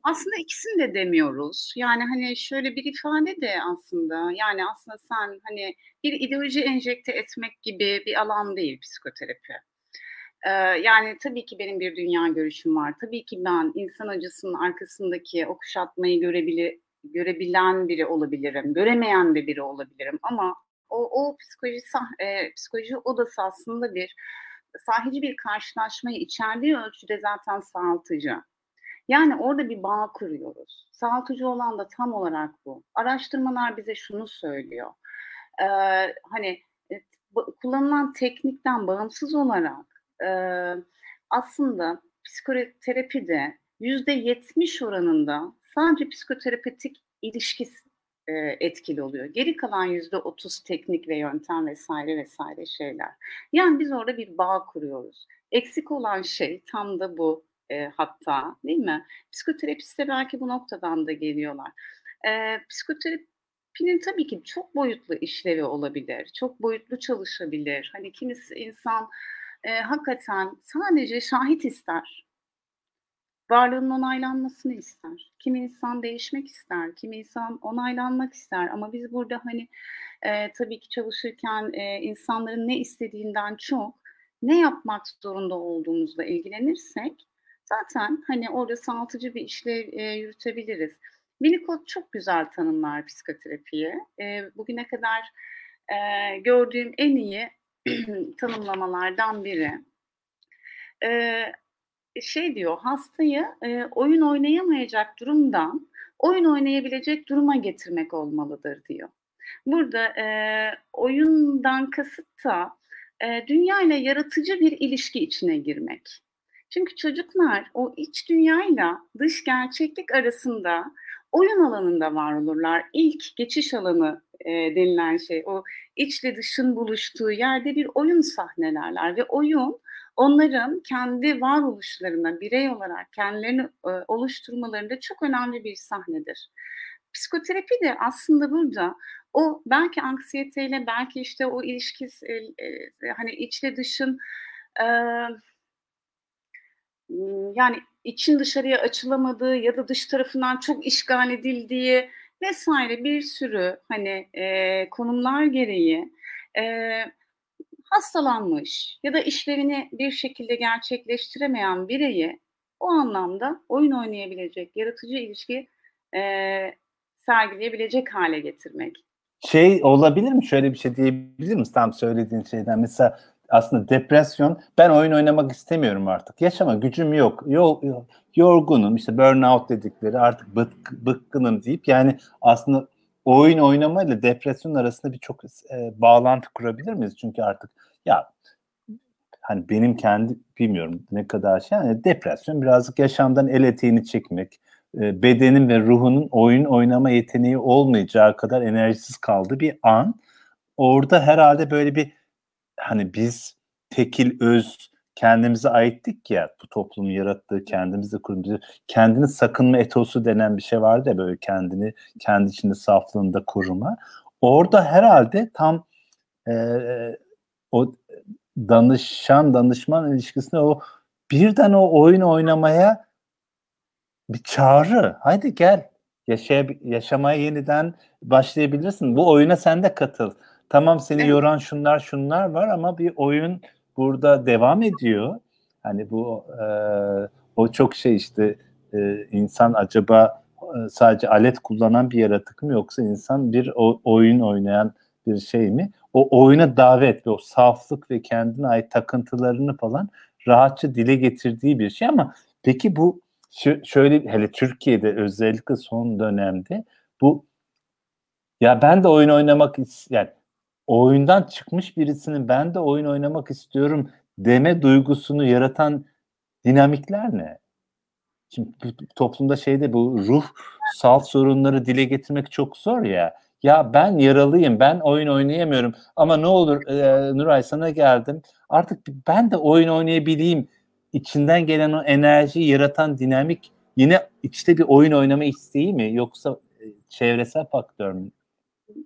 Aslında ikisini de demiyoruz. Yani, hani, şöyle bir ifade de aslında, yani, aslında sen, hani, bir ideoloji enjekte etmek gibi bir alan değil psikoterapi. Eee, yani, tabii ki benim bir dünya görüşüm var. Tabii ki ben insan acısının arkasındaki o kuşatmayı görebili görebilen biri olabilirim, göremeyen de biri olabilirim ama o o psikoloji sah eee, psikoloji odası aslında bir sahici bir karşılaşmayı içerdiği ölçüde zaten sağaltıcı. Yani orada bir bağ kuruyoruz. Sağaltıcı olan da tam olarak bu. Araştırmalar bize şunu söylüyor. Ee, hani e, kullanılan teknikten bağımsız olarak e, aslında psikoterapide yüzde yetmiş oranında sadece psikoterapetik ilişki e, etkili oluyor. Geri kalan yüzde otuz teknik ve yöntem vesaire vesaire şeyler. Yani biz orada bir bağ kuruyoruz. Eksik olan şey tam da bu e, hatta değil mi? Psikoterapistler belki bu noktadan da geliyorlar. E, psikoterapinin tabii ki çok boyutlu işlevi olabilir, çok boyutlu çalışabilir. Hani kimisi insan e, hakikaten sadece şahit ister. Varlığının onaylanmasını ister. Kimi insan değişmek ister, kimi insan onaylanmak ister. Ama biz burada hani e, tabii ki çalışırken e, insanların ne istediğinden çok ne yapmak zorunda olduğumuzla ilgilenirsek zaten hani orada sağaltıcı bir işlev e, yürütebiliriz. Winnicott çok güzel tanımlar psikoterapiyi. E, bugüne kadar e, gördüğüm en iyi tanımlamalardan biri. E, şey diyor, hastayı e, oyun oynayamayacak durumdan oyun oynayabilecek duruma getirmek olmalıdır diyor. Burada e, oyundan kasıt da e, dünya yaratıcı bir ilişki içine girmek. Çünkü çocuklar o iç dünyayla dış gerçeklik arasında oyun alanında var olurlar. İlk geçiş alanı e, denilen şey o içle dışın buluştuğu yerde bir oyun sahnelerler ve oyun onların kendi varoluşlarına birey olarak kendilerini e, oluşturmalarında çok önemli bir sahnedir. Psikoterapi de aslında burada o belki anksiyeteyle belki işte o ilişki e, e, hani içle dışın e, yani için dışarıya açılamadığı ya da dış tarafından çok işgal edildiği vesaire bir sürü hani e, konumlar gereği e, hastalanmış ya da işlerini bir şekilde gerçekleştiremeyen bireyi o anlamda oyun oynayabilecek, yaratıcı ilişki e, sergileyebilecek hale getirmek. Şey olabilir mi? Şöyle bir şey diyebilir misin? Tam söylediğin şeyden. Mesela aslında depresyon ben oyun oynamak istemiyorum artık. Yaşama gücüm yok. Yo, yorgunum işte burnout dedikleri artık bık, bıkkınım deyip yani aslında oyun oynamayla depresyon arasında birçok e, bağlantı kurabilir miyiz? Çünkü artık ya hani benim kendi bilmiyorum ne kadar şey yani depresyon birazcık yaşamdan el eteğini çekmek, e, bedenin ve ruhunun oyun oynama yeteneği olmayacağı kadar enerjisiz kaldığı bir an. Orada herhalde böyle bir hani biz tekil öz kendimize aittik ya bu toplumun yarattığı kendimizi kurduğu kendini sakınma etosu denen bir şey vardı ya böyle kendini kendi içinde saflığında koruma. Orada herhalde tam e, o danışan danışman ilişkisinde o birden o oyun oynamaya bir çağrı. Haydi gel yaşay yaşamaya yeniden başlayabilirsin. Bu oyuna sen de katıl. Tamam seni evet. yoran şunlar şunlar var ama bir oyun burada devam ediyor. Hani bu e, o çok şey işte e, insan acaba e, sadece alet kullanan bir yaratık mı yoksa insan bir o, oyun oynayan bir şey mi? O oyuna davet ve o saflık ve kendine ait takıntılarını falan rahatça dile getirdiği bir şey ama peki bu şöyle hele Türkiye'de özellikle son dönemde bu ya ben de oyun oynamak yani oyundan çıkmış birisinin ben de oyun oynamak istiyorum deme duygusunu yaratan dinamikler ne? Şimdi toplumda şeyde bu ruh salt sorunları dile getirmek çok zor ya. Ya ben yaralıyım, ben oyun oynayamıyorum ama ne olur e, Nuray sana geldim. Artık ben de oyun oynayabileyim. İçinden gelen o enerjiyi yaratan dinamik yine içte bir oyun oynama isteği mi yoksa e, çevresel faktör mü?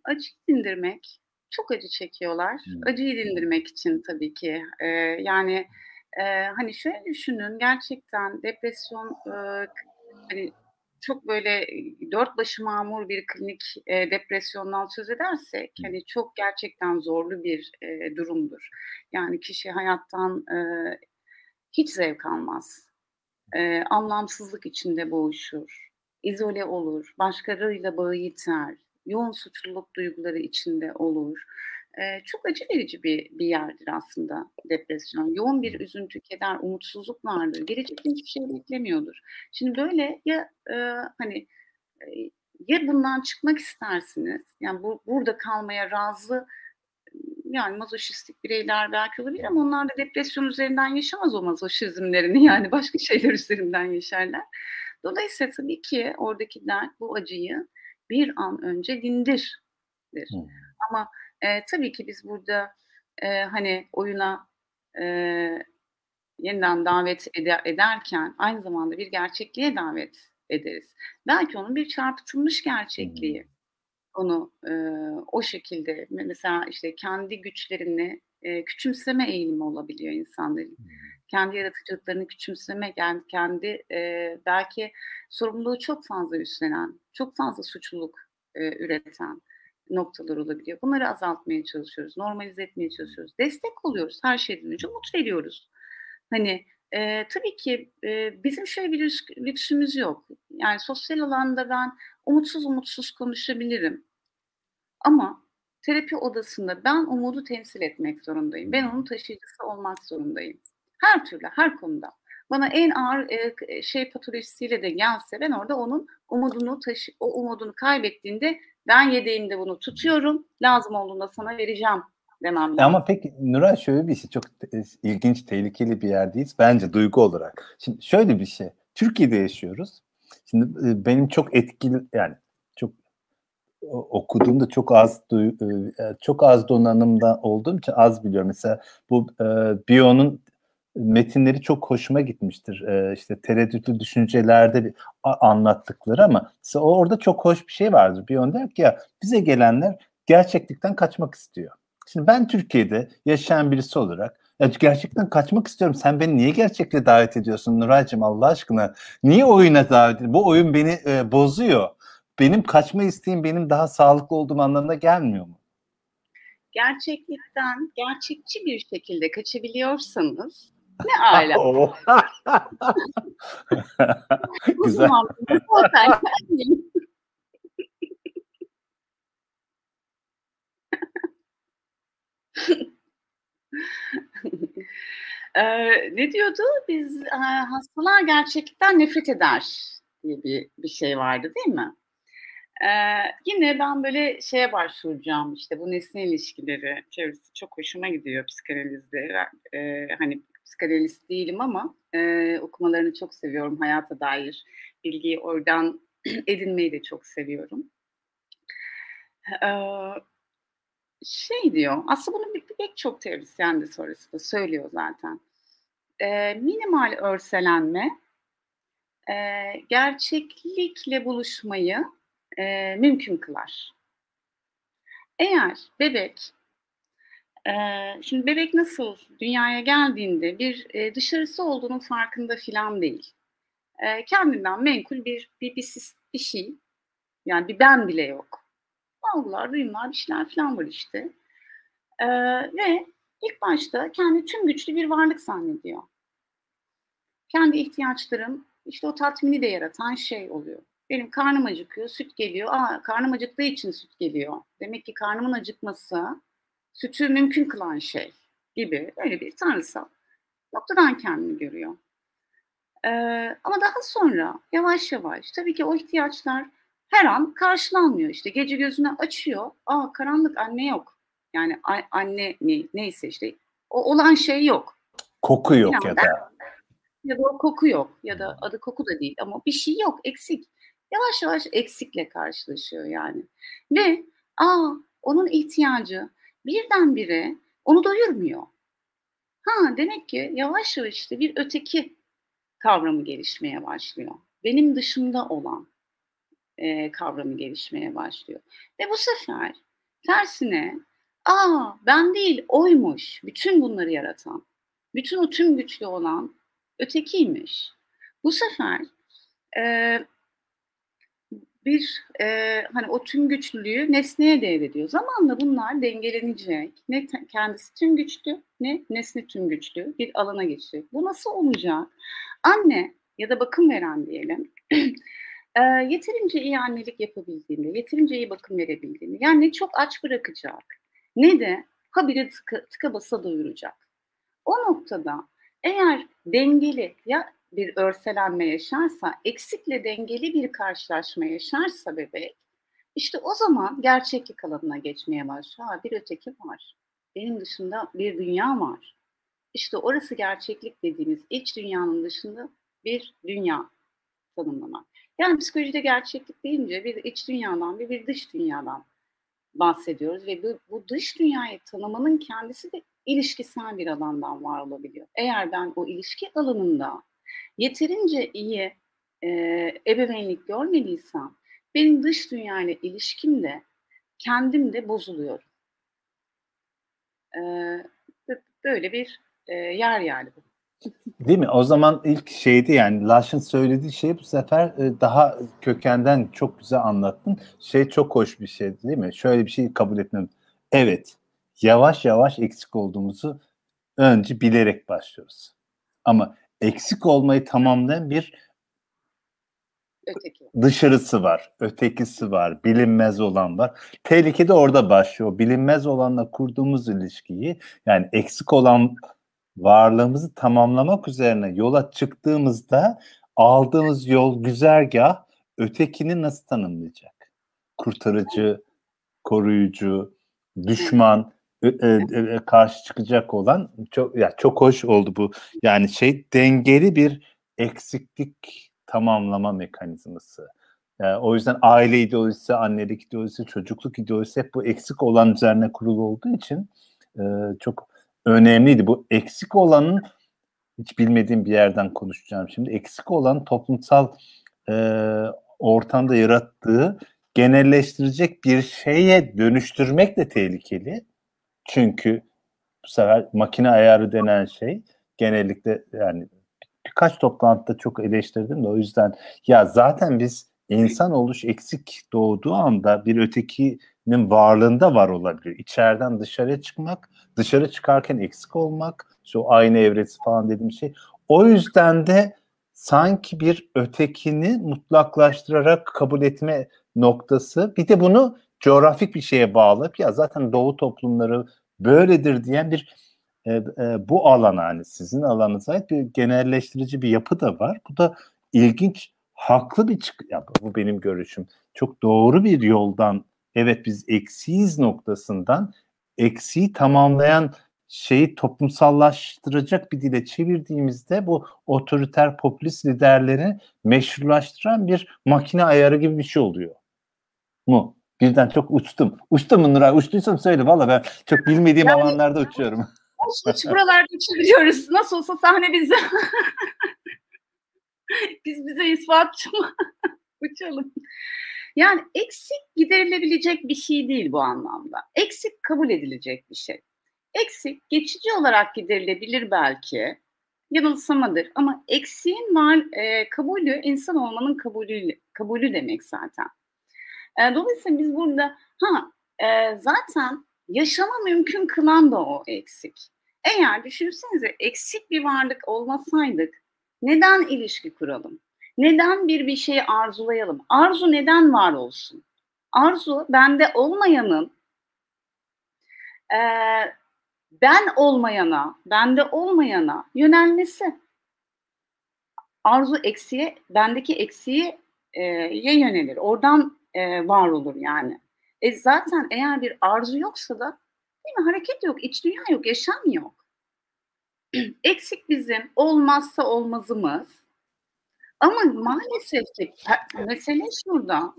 Acı indirmek, çok acı çekiyorlar. Hmm. Acıyı dindirmek için tabii ki. E, yani e, hani şöyle düşünün gerçekten depresyon e, hani çok böyle dört başı mamur bir klinik e, depresyondan söz edersek hani çok gerçekten zorlu bir e, durumdur. Yani kişi hayattan e, hiç zevk almaz. E, anlamsızlık içinde boğuşur. izole olur. Başkalarıyla bağı yiter yoğun suçluluk duyguları içinde olur. Ee, çok acı verici bir, bir yerdir aslında depresyon. Yoğun bir üzüntü, keder, umutsuzluk vardır. Gelecekte hiçbir şey beklemiyordur. Şimdi böyle ya e, hani e, ya bundan çıkmak istersiniz, yani bu, burada kalmaya razı yani mazoşistik bireyler belki olabilir ama onlar da depresyon üzerinden yaşamaz o mazoşizmlerini yani başka şeyler üzerinden yaşarlar. Dolayısıyla tabii ki oradaki dert bu acıyı bir an önce dindir. Hmm. Ama e, tabii ki biz burada e, hani oyuna e, yeniden davet eder, ederken aynı zamanda bir gerçekliğe davet ederiz. Belki onun bir çarpıtılmış gerçekliği. Hmm. Onu e, o şekilde mesela işte kendi güçlerini e, küçümseme eğilimi olabiliyor insanların. Kendi yaratıcılıklarını küçümseme, yani kendi e, belki sorumluluğu çok fazla üstlenen, çok fazla suçluluk e, üreten noktalar olabiliyor. Bunları azaltmaya çalışıyoruz, normalize etmeye çalışıyoruz. Destek oluyoruz her şeyden önce, umut veriyoruz. Hani E, tabii ki e, bizim şöyle bir lüksümüz yok. Yani sosyal alanda ben umutsuz umutsuz konuşabilirim. Ama terapi odasında ben umudu temsil etmek zorundayım. Ben onun taşıyıcısı olmak zorundayım. Her türlü, her konuda. Bana en ağır e, şey patolojisiyle de gelse ben orada onun umudunu taşı, o umudunu kaybettiğinde ben yedeğimde bunu tutuyorum. Lazım olduğunda sana vereceğim demem lazım. Ama peki Nuray şöyle bir şey çok ilginç, tehlikeli bir yerdeyiz. Bence duygu olarak. Şimdi şöyle bir şey. Türkiye'de yaşıyoruz. Şimdi e, benim çok etkili yani çok okuduğumda çok az e, e, çok az donanımda olduğum için az biliyorum. Mesela bu e, Bio'nun metinleri çok hoşuma gitmiştir. E, işte tereddütlü düşüncelerde bir, anlattıkları ama orada çok hoş bir şey vardır. Bion der ki ya bize gelenler gerçeklikten kaçmak istiyor. Şimdi ben Türkiye'de yaşayan birisi olarak ya gerçekten kaçmak istiyorum. Sen beni niye gerçekle davet ediyorsun Nuray'cığım Allah aşkına? Niye oyuna davet ediyorsun? Bu oyun beni e, bozuyor. Benim kaçma isteğim benim daha sağlıklı olduğum anlamına gelmiyor mu? Gerçeklikten gerçekçi bir şekilde kaçabiliyorsanız ne ala. Güzel. ee, ne diyordu? Biz e, hastalar gerçekten nefret eder diye bir, bir şey vardı değil mi? Ee, yine ben böyle şeye başvuracağım işte bu nesne ilişkileri çevresi çok hoşuma gidiyor psikanalizde. Ee, hani psikanalist değilim ama e, okumalarını çok seviyorum hayata dair bilgiyi oradan edinmeyi de çok seviyorum. Ee, şey diyor, aslında bunu pek çok teorisyen de sonrasında söylüyor zaten. E, minimal örselenme e, gerçeklikle buluşmayı e, mümkün kılar. Eğer bebek, e, şimdi bebek nasıl dünyaya geldiğinde bir dışarısı olduğunun farkında filan değil. Kendinden menkul bir, bir, bir, bir şey, yani bir ben bile yok algılar, duyumlar, bir şeyler falan var işte. Ve ilk başta kendi tüm güçlü bir varlık zannediyor. Kendi ihtiyaçlarım, işte o tatmini de yaratan şey oluyor. Benim karnım acıkıyor, süt geliyor. Aa, karnım acıktığı için süt geliyor. Demek ki karnımın acıkması sütü mümkün kılan şey gibi öyle bir tanrısal noktadan kendini görüyor. Ee, ama daha sonra yavaş yavaş tabii ki o ihtiyaçlar her an karşılanmıyor işte. Gece gözünü açıyor. Aa karanlık anne yok. Yani anne ne, neyse işte o olan şey yok. Koku yok ya da. Ya da o koku yok ya da adı koku da değil ama bir şey yok eksik. Yavaş yavaş eksikle karşılaşıyor yani. Ve aa onun ihtiyacı birdenbire onu doyurmuyor. Ha demek ki yavaş yavaş işte bir öteki kavramı gelişmeye başlıyor. Benim dışımda olan e, kavramı gelişmeye başlıyor. Ve bu sefer tersine aa ben değil oymuş bütün bunları yaratan, bütün o tüm güçlü olan ötekiymiş. Bu sefer e, bir e, hani o tüm güçlülüğü nesneye devrediyor. Zamanla bunlar dengelenecek. Ne kendisi tüm güçlü ne nesne tüm güçlü bir alana geçecek. Bu nasıl olacak? Anne ya da bakım veren diyelim e, yeterince iyi annelik yapabildiğini, yeterince iyi bakım verebildiğini, yani ne çok aç bırakacak ne de habire tıka, tıka basa doyuracak. O noktada eğer dengeli ya bir örselenme yaşarsa, eksikle dengeli bir karşılaşma yaşarsa bebek, işte o zaman gerçeklik alanına geçmeye başlıyor. Ha, bir öteki var. Benim dışında bir dünya var. İşte orası gerçeklik dediğimiz iç dünyanın dışında bir dünya tanımlamak. Yani psikolojide gerçeklik deyince bir iç dünyadan bir, bir dış dünyadan bahsediyoruz ve bu, bu dış dünyayı tanımanın kendisi de ilişkisel bir alandan var olabiliyor. Eğer ben o ilişki alanında yeterince iyi e, ebeveynlik görmediysem benim dış dünyayla ilişkim de kendim de bozuluyorum. E, böyle bir e, yer yani bu. Değil mi? O zaman ilk şeydi yani Laş'ın söylediği şey bu sefer e, daha kökenden çok güzel anlattın. Şey çok hoş bir şey değil mi? Şöyle bir şey kabul etmem. Evet, yavaş yavaş eksik olduğumuzu önce bilerek başlıyoruz. Ama eksik olmayı tamamlayan bir Öteki. dışarısı var, ötekisi var, bilinmez olan var. Tehlike de orada başlıyor. Bilinmez olanla kurduğumuz ilişkiyi yani eksik olan varlığımızı tamamlamak üzerine yola çıktığımızda aldığımız yol güzergah ötekini nasıl tanımlayacak? Kurtarıcı, koruyucu, düşman, e, e, karşı çıkacak olan çok ya çok hoş oldu bu. Yani şey dengeli bir eksiklik tamamlama mekanizması. Yani o yüzden aile ideolojisi, annelik ideolojisi, çocukluk ideolojisi hep bu eksik olan üzerine kurulu olduğu için e, çok önemliydi. Bu eksik olanın hiç bilmediğim bir yerden konuşacağım şimdi. Eksik olan toplumsal e, ortamda yarattığı genelleştirecek bir şeye dönüştürmek de tehlikeli. Çünkü bu sefer makine ayarı denen şey genellikle yani birkaç toplantıda çok eleştirdim de o yüzden ya zaten biz insan oluş eksik doğduğu anda bir ötekinin varlığında var olabilir. İçeriden dışarıya çıkmak, dışarı çıkarken eksik olmak, şu aynı evresi falan dediğim şey. O yüzden de sanki bir ötekini mutlaklaştırarak kabul etme noktası. Bir de bunu coğrafik bir şeye bağlayıp ya zaten doğu toplumları böyledir diyen bir e, e, bu alana hani sizin alanınıza ait bir genelleştirici bir yapı da var. Bu da ilginç, haklı bir çık ya bu benim görüşüm. Çok doğru bir yoldan evet biz eksiyiz noktasından eksiği tamamlayan şeyi toplumsallaştıracak bir dile çevirdiğimizde bu otoriter popülist liderleri meşrulaştıran bir makine ayarı gibi bir şey oluyor. Mu? Birden çok uçtum. Uçtum mu Nuray? Uçtuysam söyle. Valla ben çok bilmediğim yani, alanlarda uçuyorum. Hiç buralarda uçabiliyoruz. Nasıl olsa sahne bize. Biz bize ispatçı mı? Uçalım. Yani eksik giderilebilecek bir şey değil bu anlamda. Eksik kabul edilecek bir şey. Eksik geçici olarak giderilebilir belki. Yanılsamadır ama eksiğin var e, kabulü insan olmanın kabulü, kabulü demek zaten. E, dolayısıyla biz burada ha e, zaten yaşama mümkün kılan da o eksik. Eğer düşünsenize eksik bir varlık olmasaydık neden ilişki kuralım? Neden bir bir şeyi arzulayalım? Arzu neden var olsun? Arzu bende olmayanın e, ben olmayana, bende olmayana yönelmesi. Arzu eksiye, bendeki eksiye e, yönelir. Oradan e, var olur yani. E zaten eğer bir arzu yoksa da değil mi hareket yok, iç dünya yok, yaşam yok. Eksik bizim olmazsa olmazımız. Ama maalesef ki mesele şurada.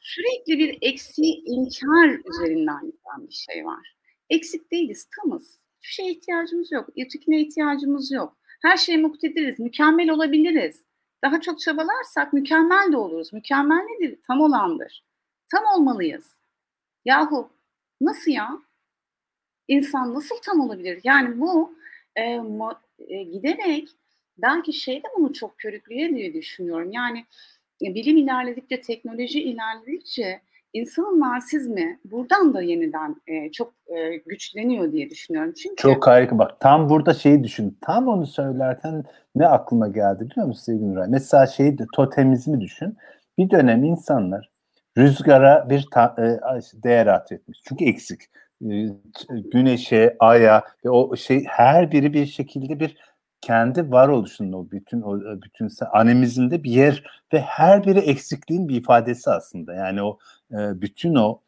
Sürekli bir eksiği inkar üzerinden giden bir şey var. Eksik değiliz, tamız. Hiçbir şeye ihtiyacımız yok. Ötekine ihtiyacımız yok. Her şeye muktediriz, mükemmel olabiliriz. Daha çok çabalarsak mükemmel de oluruz. Mükemmel nedir? Tam olandır. Tam olmalıyız. Yahu nasıl ya? İnsan nasıl tam olabilir? Yani bu e, mo, e, giderek belki şey de bunu çok körüklüyor diye düşünüyorum. Yani e, bilim ilerledikçe, teknoloji ilerledikçe insanın narsizmi buradan da yeniden e, çok e, güçleniyor diye düşünüyorum. Çünkü Çok harika bak tam burada şeyi düşün. Tam onu söylerken ne aklıma geldi biliyor musun sevgili Nuray? Mesela şeyi totemizmi düşün. Bir dönem insanlar rüzgara bir ta, e, değer atfetmiş. Çünkü eksik. E, güneşe, aya ve o şey her biri bir şekilde bir kendi varoluşunun o bütün o bütün anemizinde bir yer ve her biri eksikliğin bir ifadesi aslında. Yani o e, bütün o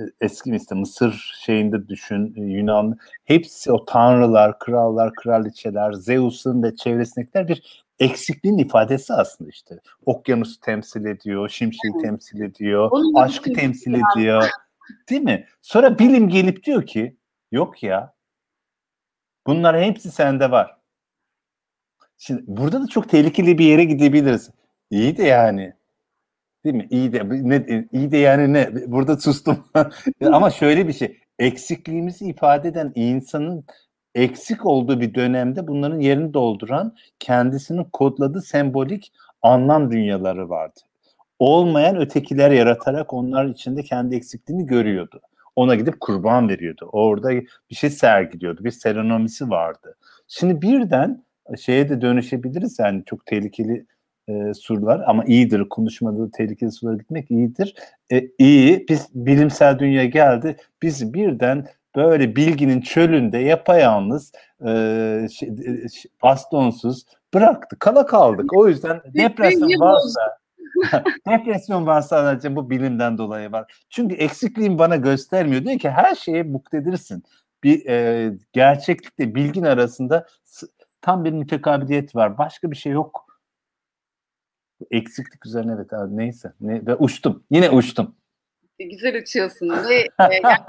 e, eski işte Mısır şeyinde düşün Yunan hepsi o tanrılar, krallar, kraliçeler, Zeus'un ve çevresindekiler bir eksikliğin ifadesi aslında işte. Okyanusu temsil ediyor, şimşeği evet. temsil ediyor, Onun aşkı temsil ya. ediyor. Değil mi? Sonra bilim gelip diyor ki yok ya bunlar hepsi sende var. Şimdi burada da çok tehlikeli bir yere gidebiliriz. İyi de yani. Değil mi? İyi de ne iyi de yani ne? Burada sustum. Ama şöyle bir şey. Eksikliğimizi ifade eden insanın eksik olduğu bir dönemde bunların yerini dolduran kendisinin kodladığı sembolik anlam dünyaları vardı. Olmayan ötekiler yaratarak onlar içinde kendi eksikliğini görüyordu. Ona gidip kurban veriyordu. Orada bir şey sergiliyordu. Bir serenomisi vardı. Şimdi birden şeye de dönüşebiliriz yani çok tehlikeli e, sorular ama iyidir konuşmada tehlikeli sorulara gitmek iyidir. E, iyi biz bilimsel dünya geldi biz birden böyle bilginin çölünde yapayalnız e, şey, bastonsuz bıraktı kala kaldık. O yüzden depresyon varsa depresyon varsa sadece bu bilimden dolayı var. Çünkü eksikliğim bana göstermiyor. Diyor ki her şeye muktedirsin. Bir e, gerçeklikle bilgin arasında tam bir mütekabiliyet var. Başka bir şey yok. Eksiklik üzerine evet abi neyse. Ne, ve uçtum. Yine uçtum. Güzel uçuyorsun ve e,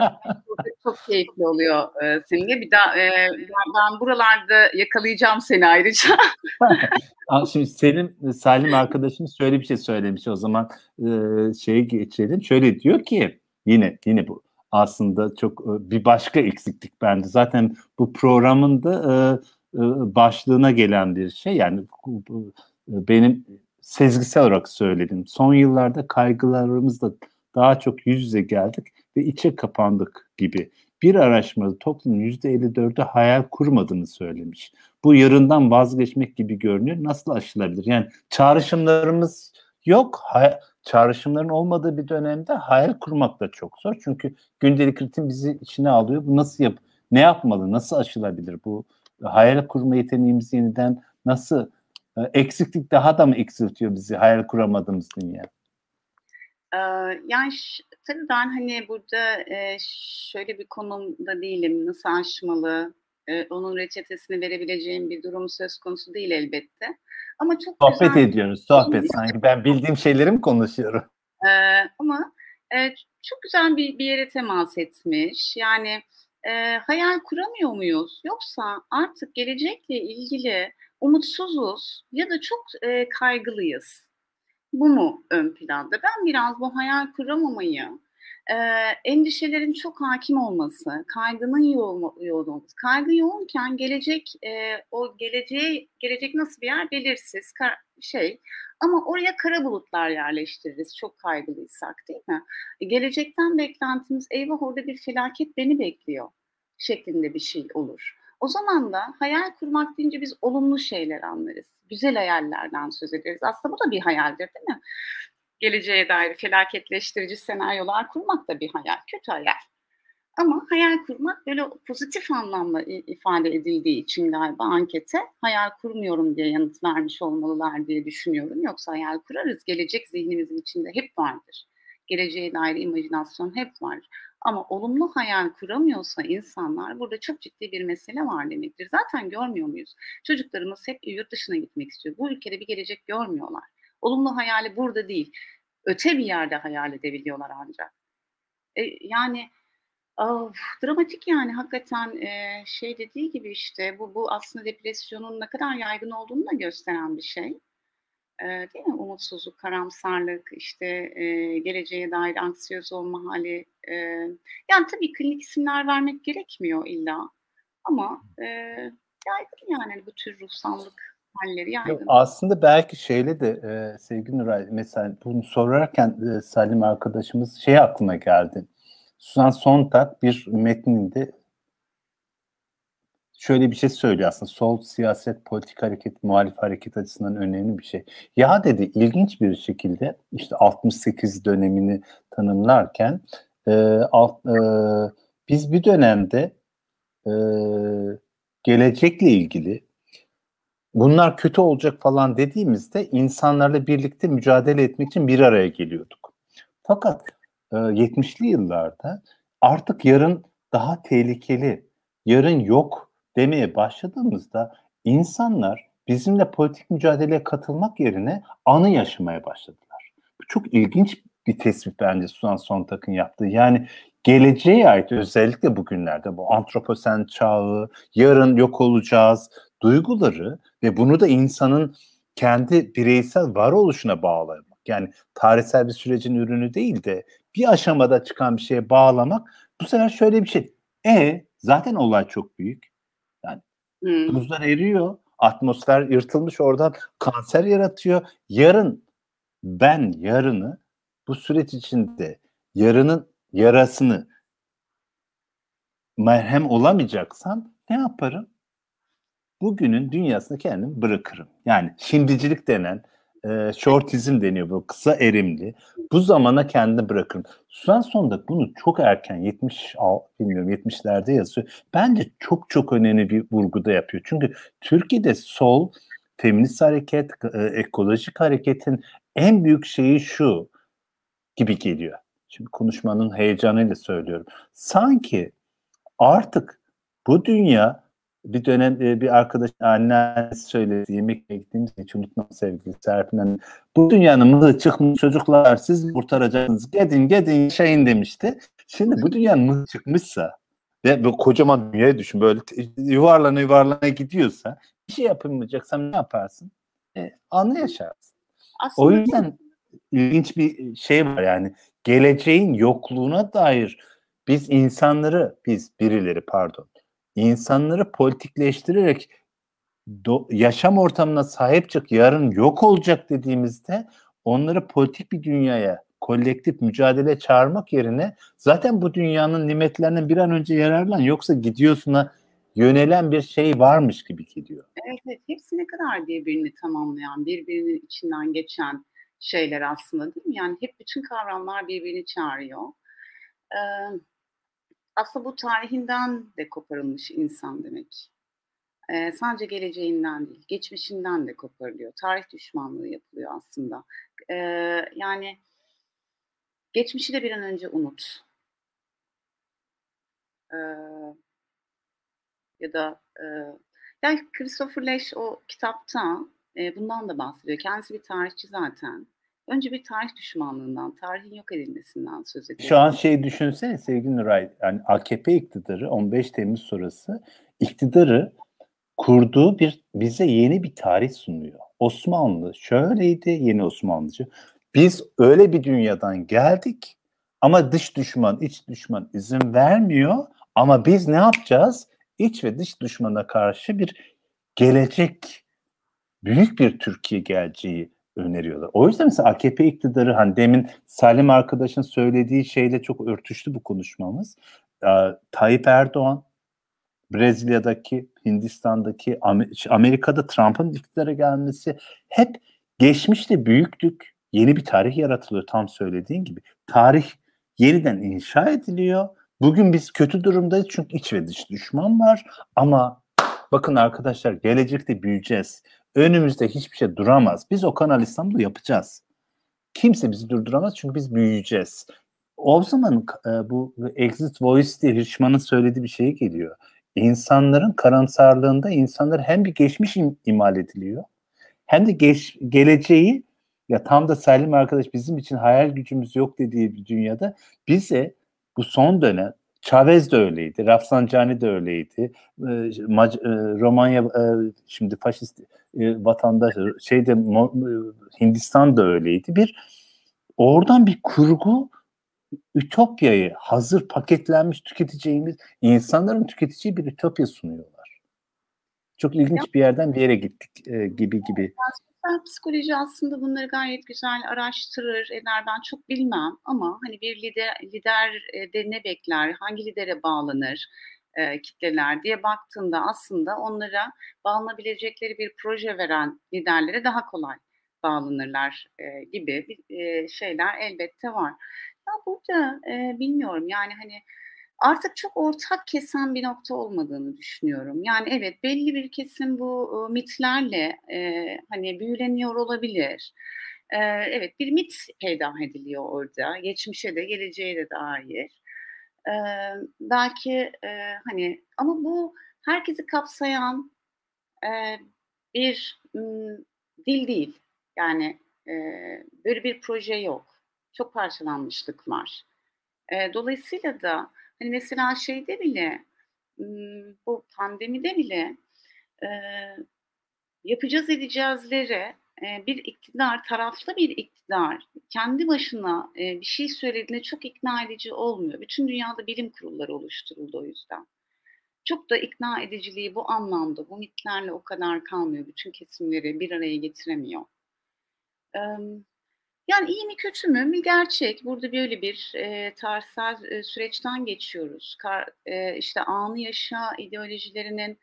çok, çok keyifli oluyor e, seninle. Bir daha e, ben buralarda yakalayacağım seni ayrıca. Şimdi Selim Salim arkadaşımız şöyle bir şey söylemiş o zaman e, şeye geçelim. Şöyle diyor ki yine yine bu aslında çok e, bir başka eksiklik bence. Zaten bu programın da e, e, başlığına gelen bir şey. Yani bu, benim sezgisel olarak söyledim. Son yıllarda kaygılarımızla daha çok yüz yüze geldik ve içe kapandık gibi. Bir araştırmada toplumun %54'ü hayal kurmadığını söylemiş. Bu yarından vazgeçmek gibi görünüyor. Nasıl aşılabilir? Yani çağrışımlarımız yok. Hay- çağrışımların olmadığı bir dönemde hayal kurmak da çok zor. Çünkü gündelik ritim bizi içine alıyor. Bu nasıl yap? Ne yapmalı? Nasıl aşılabilir? Bu hayal kurma yeteneğimizi yeniden nasıl e, eksiklik daha da mı eksiltiyor bizi hayal kuramadığımız dünya? yani tabii ben hani burada şöyle bir konumda değilim. Nasıl aşmalı, onun reçetesini verebileceğim bir durum söz konusu değil elbette. Ama çok sohbet güzel... ediyoruz, sohbet. Sanki ben bildiğim şeyleri mi konuşuyorum? ama çok güzel bir, bir yere temas etmiş. Yani hayal kuramıyor muyuz? Yoksa artık gelecekle ilgili umutsuzuz ya da çok kaygılıyız bu mu ön planda? Ben biraz bu hayal kuramamayı, e, endişelerin çok hakim olması, kaygının yoğun olması. Kaygı yoğunken gelecek, e, o geleceğe, gelecek nasıl bir yer belirsiz kar, şey. Ama oraya kara bulutlar yerleştiririz çok kaygılıysak değil mi? E, gelecekten beklentimiz eyvah orada bir felaket beni bekliyor şeklinde bir şey olur. O zaman da hayal kurmak deyince biz olumlu şeyler anlarız. Güzel hayallerden söz ederiz. Aslında bu da bir hayaldir değil mi? Geleceğe dair felaketleştirici senaryolar kurmak da bir hayal. Kötü hayal. Ama hayal kurmak böyle pozitif anlamda ifade edildiği için galiba ankete hayal kurmuyorum diye yanıt vermiş olmalılar diye düşünüyorum. Yoksa hayal kurarız. Gelecek zihnimizin içinde hep vardır. Geleceğe dair imajinasyon hep var. Ama olumlu hayal kuramıyorsa insanlar burada çok ciddi bir mesele var demektir. Zaten görmüyor muyuz? Çocuklarımız hep yurt dışına gitmek istiyor. Bu ülkede bir gelecek görmüyorlar. Olumlu hayali burada değil. Öte bir yerde hayal edebiliyorlar ancak. E, yani of, dramatik yani hakikaten e, şey dediği gibi işte bu, bu aslında depresyonun ne kadar yaygın olduğunu da gösteren bir şey e, değil mi? Umutsuzluk, karamsarlık, işte e, geleceğe dair anksiyöz olma hali. E, yani tabii klinik isimler vermek gerekmiyor illa. Ama e, yaygın yani bu tür ruhsallık halleri yaygın. Yok, aslında belki şeyle de e, sevgili Nuray mesela bunu sorarken e, Salim arkadaşımız şey aklıma geldi. Susan Sontag bir metninde şöyle bir şey söylüyor aslında sol siyaset, politik hareket, muhalif hareket açısından önemli bir şey. Ya dedi ilginç bir şekilde işte 68 dönemini tanımlarken e, alt, e, biz bir dönemde e, gelecekle ilgili bunlar kötü olacak falan dediğimizde insanlarla birlikte mücadele etmek için bir araya geliyorduk. Fakat e, 70'li yıllarda artık yarın daha tehlikeli, yarın yok demeye başladığımızda insanlar bizimle politik mücadeleye katılmak yerine anı yaşamaya başladılar. Bu çok ilginç bir tespit bence Susan Sontag'ın yaptığı. Yani geleceğe ait özellikle bugünlerde bu antroposen çağı, yarın yok olacağız duyguları ve bunu da insanın kendi bireysel varoluşuna bağlamak. Yani tarihsel bir sürecin ürünü değil de bir aşamada çıkan bir şeye bağlamak bu sefer şöyle bir şey. E zaten olay çok büyük. Hmm. Buzlar eriyor. Atmosfer yırtılmış oradan kanser yaratıyor. Yarın ben yarını bu süreç içinde yarının yarasını merhem olamayacaksam ne yaparım? bugünün dünyasında kendimi bırakırım. Yani şimdicilik denen e, shortizm deniyor bu kısa erimli. Bu zamana kendini bırakırım. Susan Sondak bunu çok erken 70 bilmiyorum 70'lerde yazıyor. Bence çok çok önemli bir vurguda yapıyor. Çünkü Türkiye'de sol feminist hareket, e, ekolojik hareketin en büyük şeyi şu gibi geliyor. Şimdi konuşmanın heyecanıyla söylüyorum. Sanki artık bu dünya bir dönem e, bir arkadaş annesi söyledi yemek gittiğimiz hiç unutmam sevgili Serpil'den. Bu dünyanın mıhı çıkmış çocuklar siz kurtaracaksınız. Gedin gedin şeyin demişti. Şimdi bu dünyanın mıhı çıkmışsa ve bu kocaman dünyayı düşün böyle yuvarlana yuvarlana gidiyorsa bir şey yapamayacaksan ne yaparsın? E, anı yaşarsın. Aslında o yüzden ilginç bir şey var yani geleceğin yokluğuna dair biz insanları biz birileri pardon insanları politikleştirerek do, yaşam ortamına sahip çık yarın yok olacak dediğimizde onları politik bir dünyaya kolektif mücadele çağırmak yerine zaten bu dünyanın nimetlerinden bir an önce yararlan yoksa gidiyorsuna yönelen bir şey varmış gibi geliyor. Evet, evet. Hepsi ne kadar birbirini tamamlayan, birbirinin içinden geçen şeyler aslında değil mi? Yani hep bütün kavramlar birbirini çağırıyor. Ee, aslında bu tarihinden de koparılmış insan demek. Ee, sadece geleceğinden değil, geçmişinden de koparılıyor. Tarih düşmanlığı yapılıyor aslında. Ee, yani geçmişi de bir an önce unut. Ee, ya da e, yani Christopher Lesch o kitapta e, bundan da bahsediyor. Kendisi bir tarihçi zaten. Önce bir tarih düşmanlığından, tarihin yok edilmesinden söz ediyor. Şu an şey düşünsene sevgili Nuray, yani AKP iktidarı 15 Temmuz sonrası iktidarı kurduğu bir bize yeni bir tarih sunuyor. Osmanlı şöyleydi, yeni Osmanlıcı. Biz öyle bir dünyadan geldik ama dış düşman, iç düşman izin vermiyor. Ama biz ne yapacağız? İç ve dış düşmana karşı bir gelecek, büyük bir Türkiye geleceği öneriyorlar. O yüzden mesela AKP iktidarı hani demin Salim arkadaşın söylediği şeyle çok örtüştü bu konuşmamız. Ee, Tayyip Erdoğan Brezilya'daki, Hindistan'daki, Amerika'da Trump'ın iktidara gelmesi hep geçmişte büyüklük, yeni bir tarih yaratılıyor tam söylediğin gibi. Tarih yeniden inşa ediliyor. Bugün biz kötü durumdayız çünkü iç ve dış düşman var ama bakın arkadaşlar gelecekte büyüyeceğiz. Önümüzde hiçbir şey duramaz. Biz o Kanal İstanbul'u yapacağız. Kimse bizi durduramaz çünkü biz büyüyeceğiz. O zaman e, bu Exit Voice diye Hirschman'ın söylediği bir şey geliyor. İnsanların karamsarlığında insanlar hem bir geçmiş im- imal ediliyor hem de geç, geleceği ya tam da Selim arkadaş bizim için hayal gücümüz yok dediği bir dünyada bize bu son dönem Chavez de öyleydi, Rafsanjani de öyleydi, e, Romanya e, şimdi faşist e, vatandaş şeyde Hindistan da öyleydi. Bir oradan bir kurgu ütopyayı hazır paketlenmiş tüketeceğimiz insanların tüketeceği bir ütopya sunuyorlar. Çok ilginç bir yerden bir yere gittik e, gibi gibi. Ben psikoloji aslında bunları gayet güzel araştırır, eder. Ben çok bilmem ama hani bir lider, lider de ne bekler, hangi lidere bağlanır, e, kitleler diye baktığında aslında onlara bağlanabilecekleri bir proje veren liderlere daha kolay bağlanırlar e, gibi e, şeyler elbette var. Ya burada e, bilmiyorum yani hani artık çok ortak kesen bir nokta olmadığını düşünüyorum. Yani evet belli bir kesim bu e, mitlerle e, hani büyüleniyor olabilir. E, evet bir mit peydah ediliyor orada. Geçmişe de geleceğe de dair. E, belki e, hani ama bu herkesi kapsayan e, bir m, dil değil. Yani e, böyle bir proje yok. Çok parçalanmışlık var. E, dolayısıyla da hani mesela şeyde bile bu pandemide bile e, yapacağız edeceğizlere bir iktidar, taraflı bir iktidar kendi başına bir şey söylediğinde çok ikna edici olmuyor. Bütün dünyada bilim kurulları oluşturuldu o yüzden. Çok da ikna ediciliği bu anlamda, bu mitlerle o kadar kalmıyor. Bütün kesimleri bir araya getiremiyor. Yani iyi mi kötü mü? Bir gerçek. Burada böyle bir e, tarihsel e, süreçten geçiyoruz. Kar, işte anı yaşa ideolojilerinin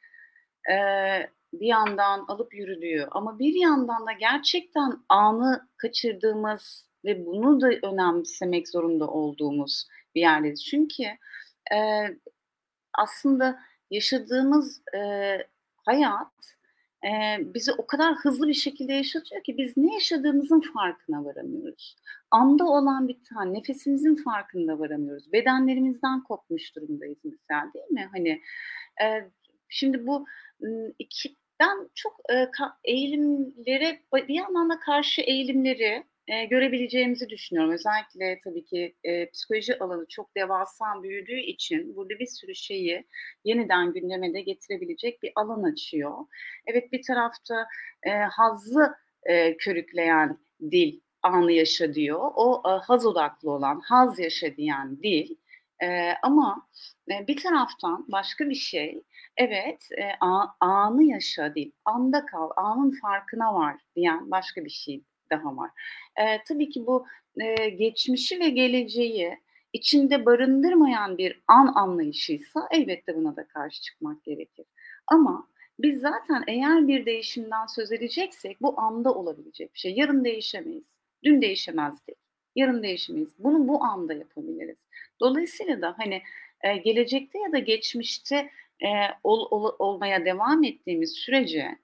bir yandan alıp yürüdüğü ama bir yandan da gerçekten anı kaçırdığımız ve bunu da önemsemek zorunda olduğumuz bir yerdeyiz. Çünkü e, aslında yaşadığımız e, hayat e, bizi o kadar hızlı bir şekilde yaşatıyor ki biz ne yaşadığımızın farkına varamıyoruz. Anda olan bir tane nefesimizin farkında varamıyoruz. Bedenlerimizden kopmuş durumdayız mesela değil mi? Hani e, şimdi bu iki ben çok e, eğilimlere bir yandan da karşı eğilimleri e, görebileceğimizi düşünüyorum. Özellikle tabii ki e, psikoloji alanı çok devasa büyüdüğü için burada bir sürü şeyi yeniden gündeme de getirebilecek bir alan açıyor. Evet bir tarafta e, hazzı e, körükleyen dil anı yaşa diyor. O e, haz odaklı olan, haz yaşa diyen dil. E, ama e, bir taraftan başka bir şey, evet e, a, anı yaşa değil, anda kal, anın farkına var diyen başka bir şey daha var. E, tabii ki bu e, geçmişi ve geleceği içinde barındırmayan bir an anlayışıysa elbette buna da karşı çıkmak gerekir. Ama biz zaten eğer bir değişimden söz edeceksek bu anda olabilecek bir şey. Yarın değişemeyiz. Dün değişemezdik. Yarın değişemeyiz. Bunu bu anda yapabiliriz. Dolayısıyla da hani e, gelecekte ya da geçmişte e, ol, ol, olmaya devam ettiğimiz sürece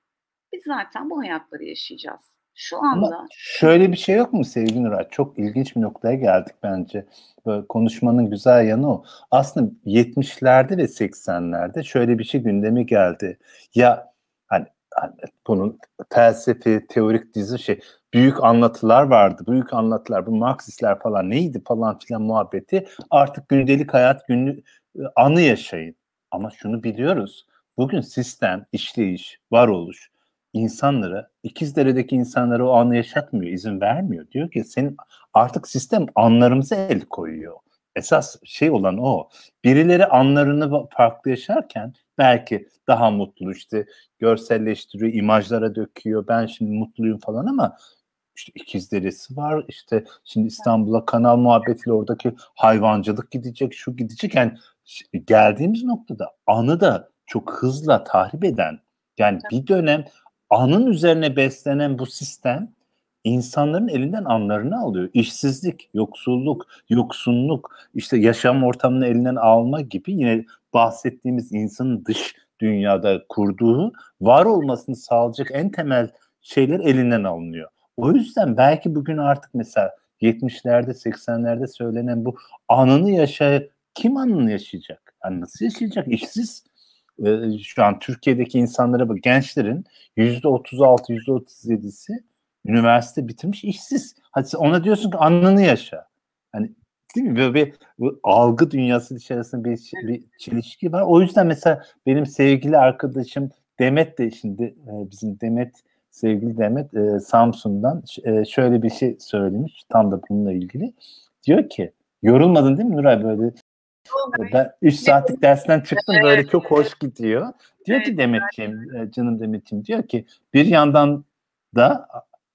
biz zaten bu hayatları yaşayacağız. Şu anda. Ama şöyle bir şey yok mu sevgili Nuray? Çok ilginç bir noktaya geldik bence. Böyle konuşmanın güzel yanı o. Aslında 70'lerde ve 80'lerde şöyle bir şey gündeme geldi. Ya hani, hani bunun felsefi, teorik dizi şey büyük anlatılar vardı. Büyük anlatılar, bu Marksistler falan neydi falan filan muhabbeti. Artık gündelik hayat günlük anı yaşayın. Ama şunu biliyoruz. Bugün sistem, işleyiş, varoluş insanları, İkizdere'deki insanları o anı yaşatmıyor, izin vermiyor. Diyor ki senin artık sistem anlarımıza el koyuyor. Esas şey olan o. Birileri anlarını farklı yaşarken belki daha mutlu işte görselleştiriyor, imajlara döküyor. Ben şimdi mutluyum falan ama işte İkizderesi var. işte şimdi İstanbul'a kanal muhabbetiyle oradaki hayvancılık gidecek, şu gidecek. Yani geldiğimiz noktada anı da çok hızla tahrip eden yani bir dönem anın üzerine beslenen bu sistem insanların elinden anlarını alıyor. İşsizlik, yoksulluk, yoksunluk, işte yaşam ortamını elinden alma gibi yine bahsettiğimiz insanın dış dünyada kurduğu var olmasını sağlayacak en temel şeyler elinden alınıyor. O yüzden belki bugün artık mesela 70'lerde 80'lerde söylenen bu anını yaşa kim anını yaşayacak? Yani nasıl yaşayacak? İşsiz şu an Türkiye'deki insanlara bak gençlerin yüzde 36 yüzde 37'si üniversite bitirmiş işsiz. Hadi ona diyorsun ki anını yaşa. Hani değil mi? Böyle bir bu algı dünyası içerisinde bir, bir çelişki var. O yüzden mesela benim sevgili arkadaşım Demet de şimdi e, bizim Demet sevgili Demet e, Samsun'dan e, şöyle bir şey söylemiş tam da bununla ilgili. Diyor ki yorulmadın değil mi Nuray böyle ben 3 saatlik dersten çıktım böyle çok hoş gidiyor. Diyor ki Demetciğim, e, canım Demetciğim diyor ki bir yandan da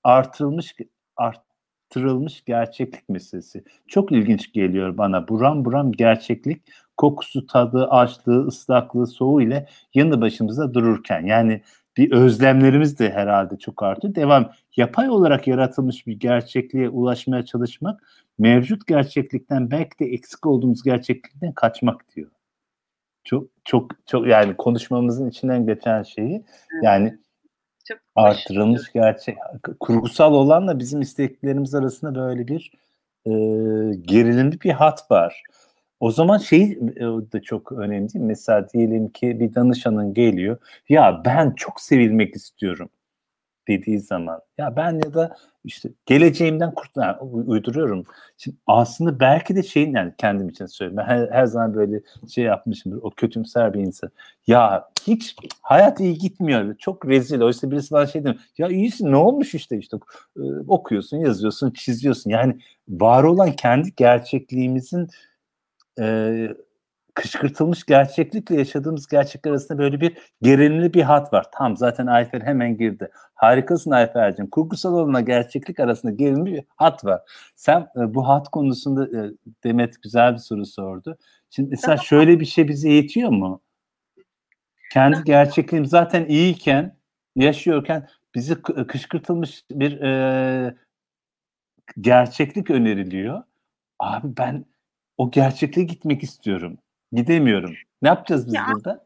artırılmış arttırılmış gerçeklik meselesi. Çok ilginç geliyor bana. Buram buram gerçeklik kokusu, tadı, açlığı, ıslaklığı, soğuğu ile yanı başımızda dururken. Yani bir özlemlerimiz de herhalde çok artıyor. Devam yapay olarak yaratılmış bir gerçekliğe ulaşmaya çalışmak mevcut gerçeklikten belki de eksik olduğumuz gerçeklikten kaçmak diyor. Çok çok çok yani konuşmamızın içinden geçen şeyi yani artırılmış gerçek kurgusal olanla bizim isteklerimiz arasında böyle bir e, gerilimli bir hat var. O zaman şey da çok önemli? Mesela diyelim ki bir danışanın geliyor. Ya ben çok sevilmek istiyorum dediği zaman ya ben ya da işte geleceğimden kurtulan uyduruyorum. Şimdi aslında belki de şeyin yani kendim için söylüyorum. Ben her, her zaman böyle şey yapmışımdır. O kötümser bir insan. Ya hiç hayat iyi gitmiyor. Çok rezil. Oysa birisi bana şey diyor. Ya iyisin ne olmuş işte işte e, okuyorsun, yazıyorsun, çiziyorsun. Yani var olan kendi gerçekliğimizin e, kışkırtılmış gerçeklikle yaşadığımız gerçekler arasında böyle bir gerilimli bir hat var. Tam zaten Ayfer hemen girdi. Harikasın Ayfer'cim. Kurgusal olanla gerçeklik arasında gerilimli bir hat var. Sen e, bu hat konusunda e, Demet güzel bir soru sordu. Şimdi mesela şöyle bir şey bizi eğitiyor mu? Kendi gerçekliğim zaten iyiyken yaşıyorken bizi kışkırtılmış bir e, gerçeklik öneriliyor. Abi ben o gerçekliğe gitmek istiyorum. Gidemiyorum. Ne yapacağız biz ya, burada?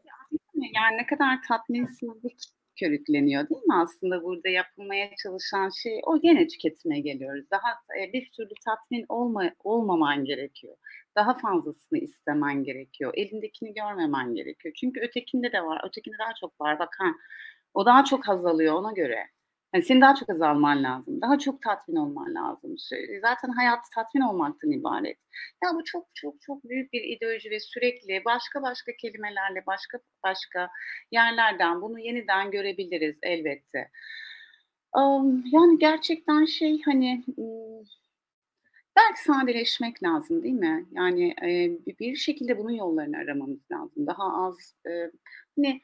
Yani ne kadar tatminsizlik körükleniyor değil mi? Aslında burada yapılmaya çalışan şey o gene tüketime geliyoruz. Daha e, bir türlü tatmin olma, olmaman gerekiyor. Daha fazlasını istemen gerekiyor. Elindekini görmemen gerekiyor. Çünkü ötekinde de var. Ötekinde daha çok var. Bak ha, o daha çok haz alıyor ona göre. Yani senin daha çok azalman lazım. Daha çok tatmin olman lazım. Zaten hayat tatmin olmaktan ibaret. Ya bu çok çok çok büyük bir ideoloji ve sürekli başka başka kelimelerle başka başka yerlerden bunu yeniden görebiliriz elbette. Yani gerçekten şey hani belki sadeleşmek lazım değil mi? Yani bir şekilde bunun yollarını aramamız lazım. Daha az hani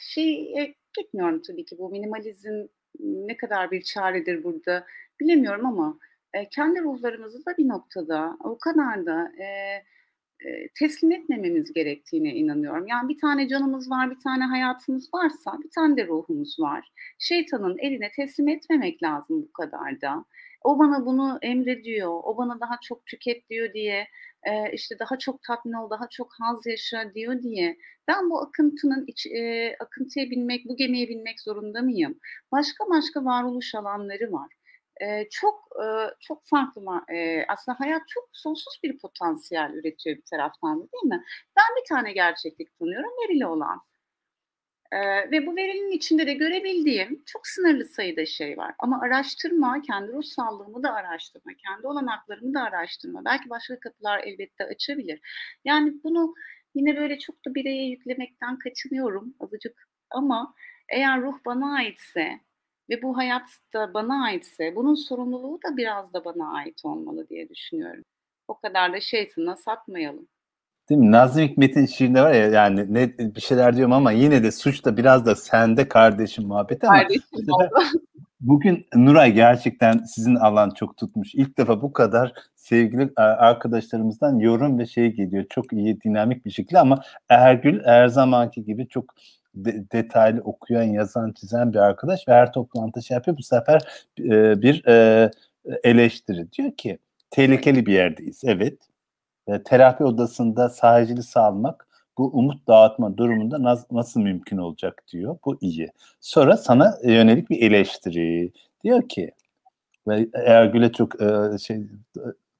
şey gitmiyorum tabii ki bu minimalizm ne kadar bir çaredir burada bilemiyorum ama e, kendi ruhlarımızı da bir noktada o kadar da e, e, teslim etmememiz gerektiğine inanıyorum. Yani bir tane canımız var, bir tane hayatımız varsa bir tane de ruhumuz var. Şeytanın eline teslim etmemek lazım bu kadar da. O bana bunu emrediyor, o bana daha çok tüket diyor diye, e, işte daha çok tatmin ol, daha çok haz yaşa diyor diye ben bu akıntının iç, e, akıntıya binmek, bu gemiye binmek zorunda mıyım? Başka başka varoluş alanları var. E, çok e, çok farklı e, aslında hayat çok sonsuz bir potansiyel üretiyor bir taraftan değil mi? Ben bir tane gerçeklik tanıyorum, verili olan. Ee, ve bu verinin içinde de görebildiğim çok sınırlı sayıda şey var. Ama araştırma, kendi ruh sağlığımı da araştırma, kendi olanaklarımı da araştırma. Belki başka kapılar elbette açabilir. Yani bunu yine böyle çok da bireye yüklemekten kaçınıyorum azıcık. Ama eğer ruh bana aitse ve bu hayat da bana aitse bunun sorumluluğu da biraz da bana ait olmalı diye düşünüyorum. O kadar da şeytana satmayalım. Değil mi? Nazım Hikmet'in şiirinde var ya yani ne bir şeyler diyorum ama yine de suç da biraz da sende kardeşim muhabbeti ama kardeşim bugün Nuray gerçekten sizin alan çok tutmuş. İlk defa bu kadar sevgili arkadaşlarımızdan yorum ve şey geliyor. Çok iyi dinamik bir şekilde ama Ergül her zamanki gibi çok de, detaylı okuyan, yazan, çizen bir arkadaş ve her toplantı şey yapıyor. Bu sefer e, bir e, eleştiri. Diyor ki tehlikeli bir yerdeyiz. Evet e, terapi odasında sahicili sağlamak bu umut dağıtma durumunda nas- nasıl mümkün olacak diyor. Bu iyi. Sonra sana yönelik bir eleştiri. Diyor ki ve Ergül'e çok e, şey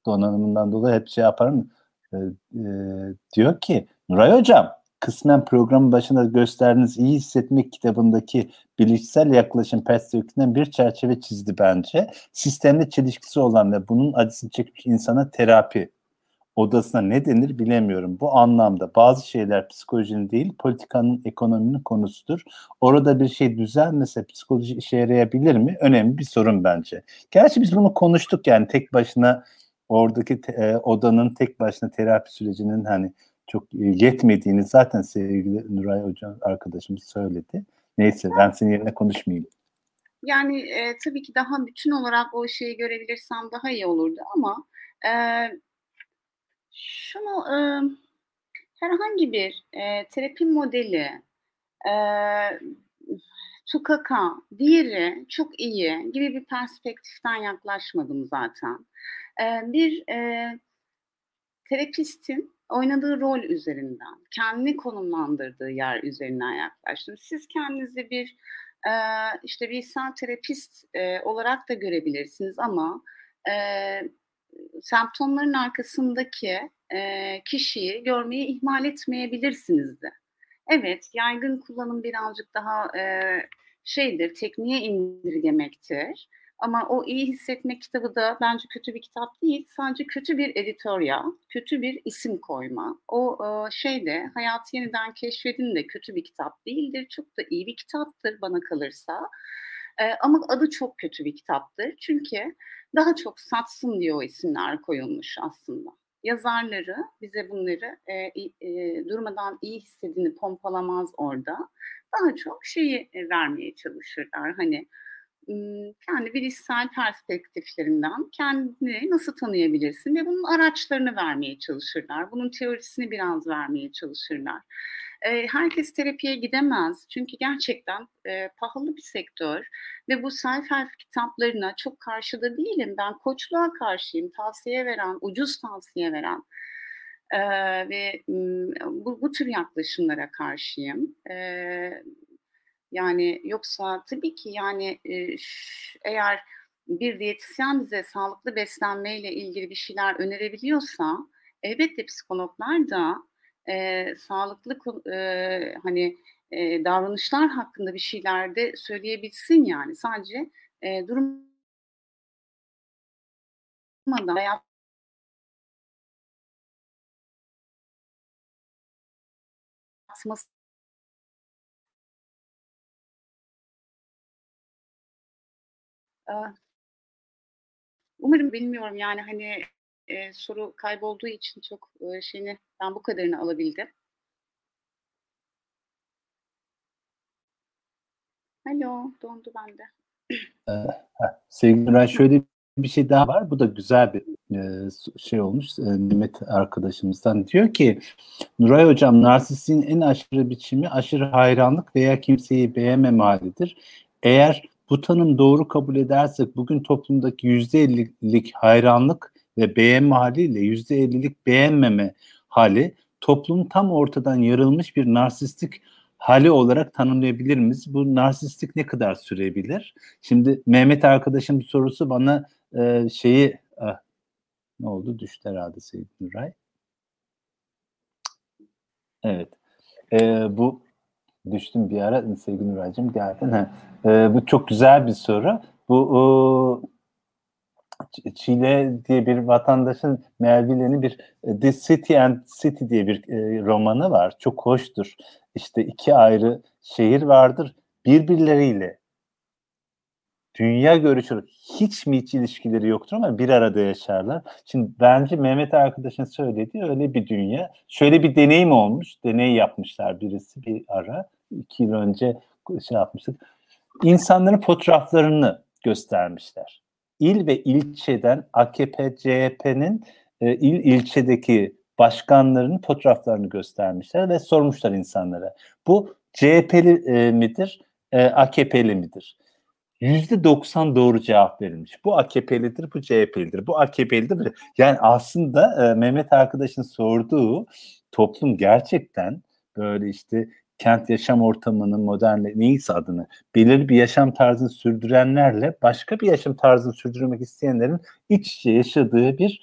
donanımından dolayı hep şey yaparım. E, e, diyor ki Nuray Hocam kısmen programın başında gösterdiğiniz iyi hissetmek kitabındaki bilişsel yaklaşım perspektifinden bir çerçeve çizdi bence. Sistemde çelişkisi olan ve bunun acısını çekmiş insana terapi odasına ne denir bilemiyorum. Bu anlamda bazı şeyler psikolojinin değil politikanın, ekonominin konusudur. Orada bir şey düzelmese psikoloji işe yarayabilir mi? Önemli bir sorun bence. Gerçi biz bunu konuştuk yani tek başına oradaki e, odanın tek başına terapi sürecinin hani çok e, yetmediğini zaten sevgili Nuray Hocam arkadaşımız söyledi. Neyse ben senin yerine konuşmayayım. Yani e, tabii ki daha bütün olarak o şeyi görebilirsem daha iyi olurdu ama e, şunu e, herhangi bir e, terapi modeli e, tukaka, diğeri çok iyi gibi bir perspektiften yaklaşmadım zaten. E, bir e, terapistin oynadığı rol üzerinden, kendini konumlandırdığı yer üzerinden yaklaştım. Siz kendinizi bir e, işte bir insan terapist e, olarak da görebilirsiniz ama e, semptomların arkasındaki e, kişiyi görmeyi ihmal etmeyebilirsiniz de. Evet, yaygın kullanım birazcık daha e, şeydir, tekniğe indirgemektir. Ama o iyi hissetmek kitabı da bence kötü bir kitap değil. Sadece kötü bir editörya, kötü bir isim koyma. O e, şeyde Hayatı Yeniden Keşfedin de kötü bir kitap değildir. Çok da iyi bir kitaptır bana kalırsa. E, ama adı çok kötü bir kitaptır. Çünkü daha çok satsın diye o isimler koyulmuş aslında. Yazarları bize bunları e, e, durmadan iyi hissedini pompalamaz orada. Daha çok şeyi e, vermeye çalışırlar. Hani kendi bilişsel perspektiflerinden kendini nasıl tanıyabilirsin ve bunun araçlarını vermeye çalışırlar. Bunun teorisini biraz vermeye çalışırlar. Herkes terapiye gidemez çünkü gerçekten pahalı bir sektör ve bu self-help kitaplarına çok karşıda değilim. Ben koçluğa karşıyım, tavsiye veren, ucuz tavsiye veren ve bu, bu tür yaklaşımlara karşıyım. Yani yoksa tabii ki yani eğer bir diyetisyen bize sağlıklı beslenmeyle ilgili bir şeyler önerebiliyorsa elbette psikologlar da e, sağlıklı e, hani e, davranışlar hakkında bir şeyler de söyleyebilsin yani. Sadece e, durmadan veya atması Umarım bilmiyorum yani hani e, soru kaybolduğu için çok e, şeyini ben bu kadarını alabildim. Alo, dondu bende. Sevgili Nuray şöyle bir şey daha var. Bu da güzel bir e, şey olmuş. E, Nimet arkadaşımızdan diyor ki Nuray Hocam narsistin en aşırı biçimi aşırı hayranlık veya kimseyi beğenmeme halidir. Eğer bu tanım doğru kabul edersek bugün toplumdaki %50'lik hayranlık ve beğenme haliyle %50'lik beğenmeme hali toplum tam ortadan yarılmış bir narsistik hali olarak tanımlayabilir miyiz? Bu narsistik ne kadar sürebilir? Şimdi Mehmet arkadaşım sorusu bana e, şeyi ah, ne oldu? Düştü herhalde Seyit Nuray. Evet. E, bu düştüm bir ara sevgili Nuray'cığım geldin. E, bu çok güzel bir soru. Bu o, Çile diye bir vatandaşın Melville'nin bir e, The City and City diye bir e, romanı var. Çok hoştur. İşte iki ayrı şehir vardır. Birbirleriyle dünya görüşü hiç mi hiç ilişkileri yoktur ama bir arada yaşarlar. Şimdi bence Mehmet arkadaşın söylediği öyle bir dünya. Şöyle bir deneyim olmuş. Deney yapmışlar birisi bir ara. İki yıl önce şey yapmıştık. İnsanların fotoğraflarını göstermişler. İl ve ilçeden AKP, CHP'nin e, il ilçedeki başkanlarının fotoğraflarını göstermişler ve sormuşlar insanlara. Bu CHP'li e, midir, e, AKP'li midir? yüzde doksan doğru cevap verilmiş. Bu AKP'lidir, bu CHP'lidir, bu AKP'lidir. Yani aslında e, Mehmet arkadaşın sorduğu toplum gerçekten böyle işte kent yaşam ortamının modern neyse adını belirli bir yaşam tarzını sürdürenlerle başka bir yaşam tarzını sürdürmek isteyenlerin iç içe yaşadığı bir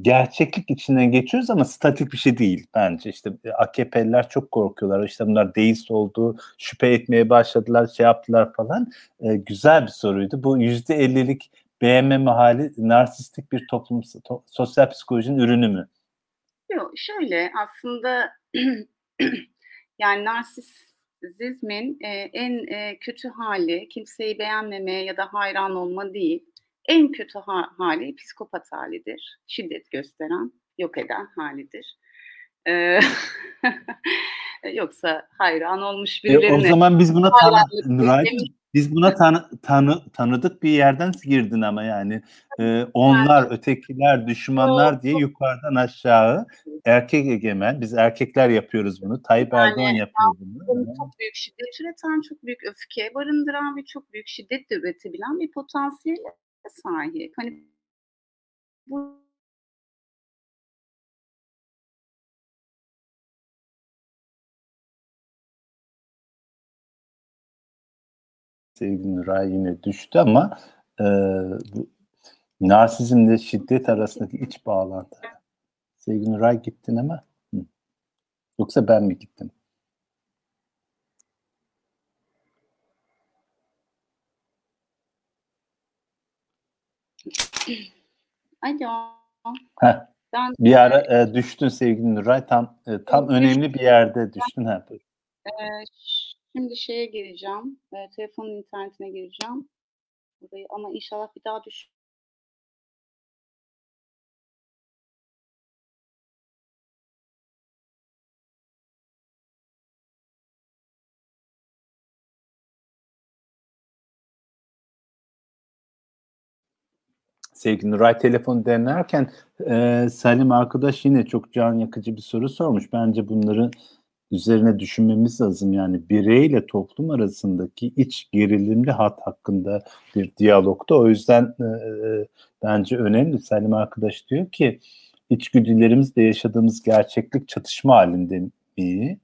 gerçeklik içinden geçiyoruz ama statik bir şey değil bence. İşte e, AKP'liler çok korkuyorlar. İşte bunlar deist oldu, şüphe etmeye başladılar, şey yaptılar falan. Ee, güzel bir soruydu. Bu yüzde ellilik beğenmeme hali narsistik bir toplum, to, sosyal psikolojinin ürünü mü? Yok şöyle aslında yani narsizmin e, en e, kötü hali kimseyi beğenmeme ya da hayran olma değil en kötü ha- hali psikopat halidir. Şiddet gösteren, yok eden halidir. Ee, yoksa hayran olmuş birilerine. E, o zaman biz buna Nuray, biz buna tanı, tanı tanıdık bir yerden girdin ama yani e, onlar, ötekiler, düşmanlar diye yukarıdan aşağı erkek egemen. Biz erkekler yapıyoruz bunu. Tayyip yani, Erdoğan yapıyor bunu. Çok büyük şiddet üreten, çok büyük öfke barındıran ve çok büyük şiddet de üretebilen bir potansiyel sahip. Hani bu sevgili Nuray yine düştü ama e, bu narsizmle şiddet arasındaki iç bağlantı. Sevgili Nuray gittin ama Hı. yoksa ben mi gittim? Alo. Heh. Ben, bir ara e, düştün sevgili Nuray. Tam e, tam önemli bir yerde düştün. Ha, e, şimdi şeye gireceğim. E, telefonun internetine gireceğim. Burayı, ama inşallah bir daha düş sevgili Nuray telefon denerken e, Salim arkadaş yine çok can yakıcı bir soru sormuş. Bence bunları üzerine düşünmemiz lazım. Yani bireyle toplum arasındaki iç gerilimli hat hakkında bir diyalogda. O yüzden e, e, bence önemli. Salim arkadaş diyor ki içgüdülerimizle yaşadığımız gerçeklik çatışma halinde mi?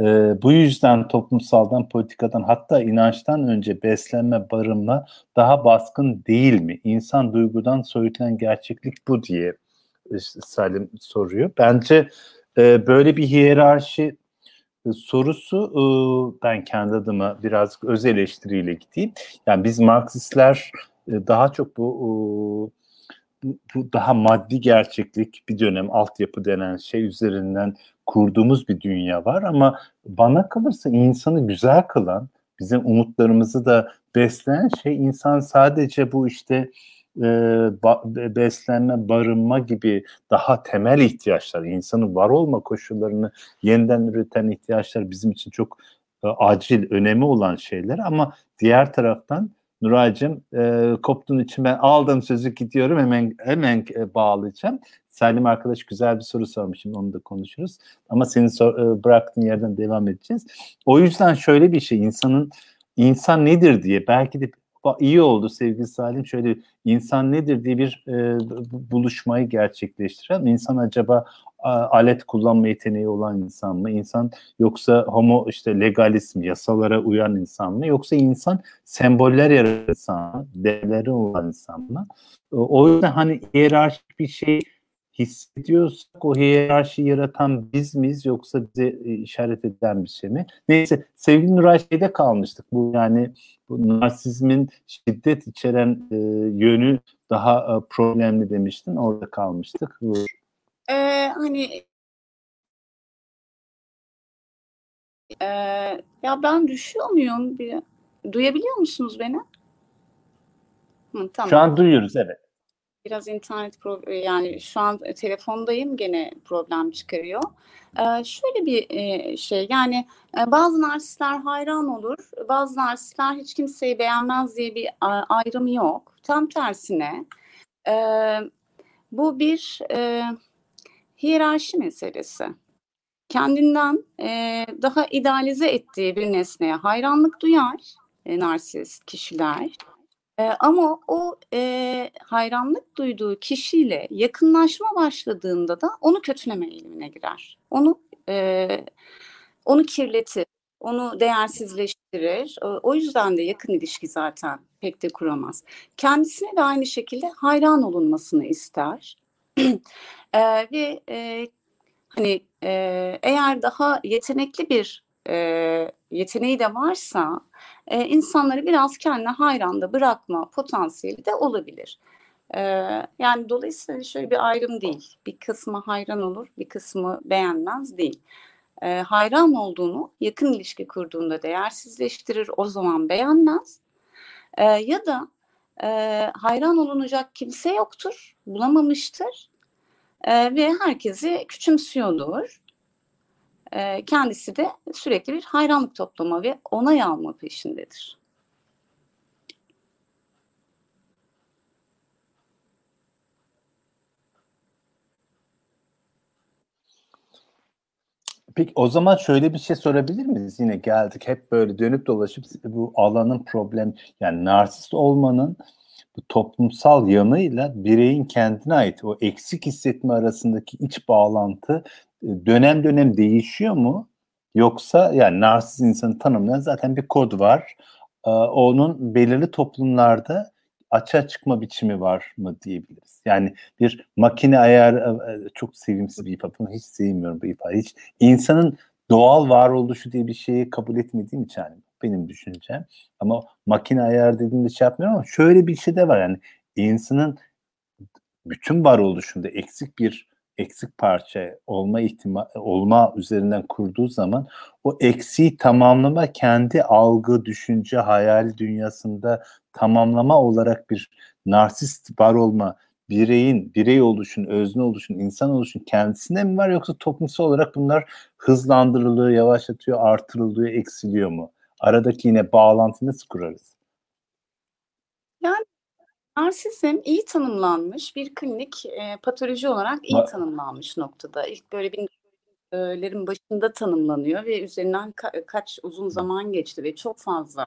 E, bu yüzden toplumsaldan, politikadan hatta inançtan önce beslenme, barınma daha baskın değil mi? İnsan duygudan soyutulan gerçeklik bu diye işte Salim soruyor. Bence e, böyle bir hiyerarşi e, sorusu ben kendi adıma biraz öz eleştiriyle gideyim. Yani biz Marksistler daha çok bu bu daha maddi gerçeklik bir dönem altyapı denen şey üzerinden kurduğumuz bir dünya var ama bana kalırsa insanı güzel kılan, bizim umutlarımızı da besleyen şey insan sadece bu işte e, ba, beslenme, barınma gibi daha temel ihtiyaçlar, insanın var olma koşullarını yeniden üreten ihtiyaçlar bizim için çok e, acil, önemi olan şeyler ama diğer taraftan Nuray'cığım e, koptuğun için ben aldım sözü gidiyorum hemen hemen e, bağlayacağım. Salim arkadaş güzel bir soru sormuş şimdi onu da konuşuruz. Ama senin sor, e, bıraktığın yerden devam edeceğiz. O yüzden şöyle bir şey insanın insan nedir diye belki de iyi oldu sevgili Salim şöyle insan nedir diye bir e, buluşmayı gerçekleştiren insan acaba alet kullanma yeteneği olan insan mı? İnsan yoksa homo işte legalism, yasalara uyan insan mı? Yoksa insan semboller yaratan insan mı? Değerleri olan insan mı? O yüzden hani hiyerarşik bir şey hissediyorsak o hiyerarşi yaratan biz miyiz yoksa bize işaret eden bir şey mi? Neyse sevgili Nuray şeyde kalmıştık. Bu yani bu narsizmin şiddet içeren e, yönü daha e, problemli demiştin. Orada kalmıştık. Ee, hani Ee, ya ben düşüyor muyum? Duyabiliyor musunuz beni? Hı, tamam. Şu an duyuyoruz evet. Biraz internet problem yani şu an telefondayım gene problem çıkarıyor. Ee, şöyle bir e, şey yani e, bazı narsistler hayran olur, bazı narsistler hiç kimseyi beğenmez diye bir ayrım yok. Tam tersine e, bu bir e, hiyerarşi meselesi. Kendinden e, daha idealize ettiği bir nesneye hayranlık duyar e, narsist kişiler. Ama o e, hayranlık duyduğu kişiyle yakınlaşma başladığında da onu kötüleme eğilimine girer. Onu e, onu kirletir, onu değersizleştirir. O yüzden de yakın ilişki zaten pek de kuramaz. Kendisine de aynı şekilde hayran olunmasını ister. e, ve e, hani e, eğer daha yetenekli bir e, yeteneği de varsa e, insanları biraz kendine hayranda bırakma potansiyeli de olabilir. E, yani dolayısıyla şöyle bir ayrım değil. Bir kısmı hayran olur, bir kısmı beğenmez değil. E, hayran olduğunu yakın ilişki kurduğunda değersizleştirir, o zaman beğenmez. E, ya da e, hayran olunacak kimse yoktur, bulamamıştır e, ve herkesi küçümsüyordur. E, kendisi de sürekli bir hayranlık toplama ve onay alma peşindedir. Peki o zaman şöyle bir şey sorabilir miyiz? Yine geldik hep böyle dönüp dolaşıp bu alanın problem yani narsist olmanın bu toplumsal yanıyla bireyin kendine ait o eksik hissetme arasındaki iç bağlantı dönem dönem değişiyor mu? Yoksa yani narsist insanı tanımlayan zaten bir kod var. E, onun belirli toplumlarda açığa çıkma biçimi var mı diyebiliriz. Yani bir makine ayar çok sevimsiz bir ifade. Hiç sevmiyorum bu ifade. Hiç insanın doğal varoluşu diye bir şeyi kabul etmediğim için yani benim düşüncem. Ama makine ayar dediğimde şey yapmıyorum ama şöyle bir şey de var yani insanın bütün varoluşunda eksik bir eksik parça olma ihtimal olma üzerinden kurduğu zaman o eksiği tamamlama kendi algı, düşünce, hayal dünyasında tamamlama olarak bir narsist var olma bireyin, birey oluşun, özne oluşun, insan oluşun kendisine mi var yoksa toplumsal olarak bunlar hızlandırılıyor, yavaşlatıyor, artırılıyor, eksiliyor mu? Aradaki yine bağlantı nasıl kurarız? Yani narsizm iyi tanımlanmış bir klinik e, patoloji olarak iyi tanımlanmış noktada. İlk böyle binlerin başında tanımlanıyor ve üzerinden ka- kaç uzun zaman geçti ve çok fazla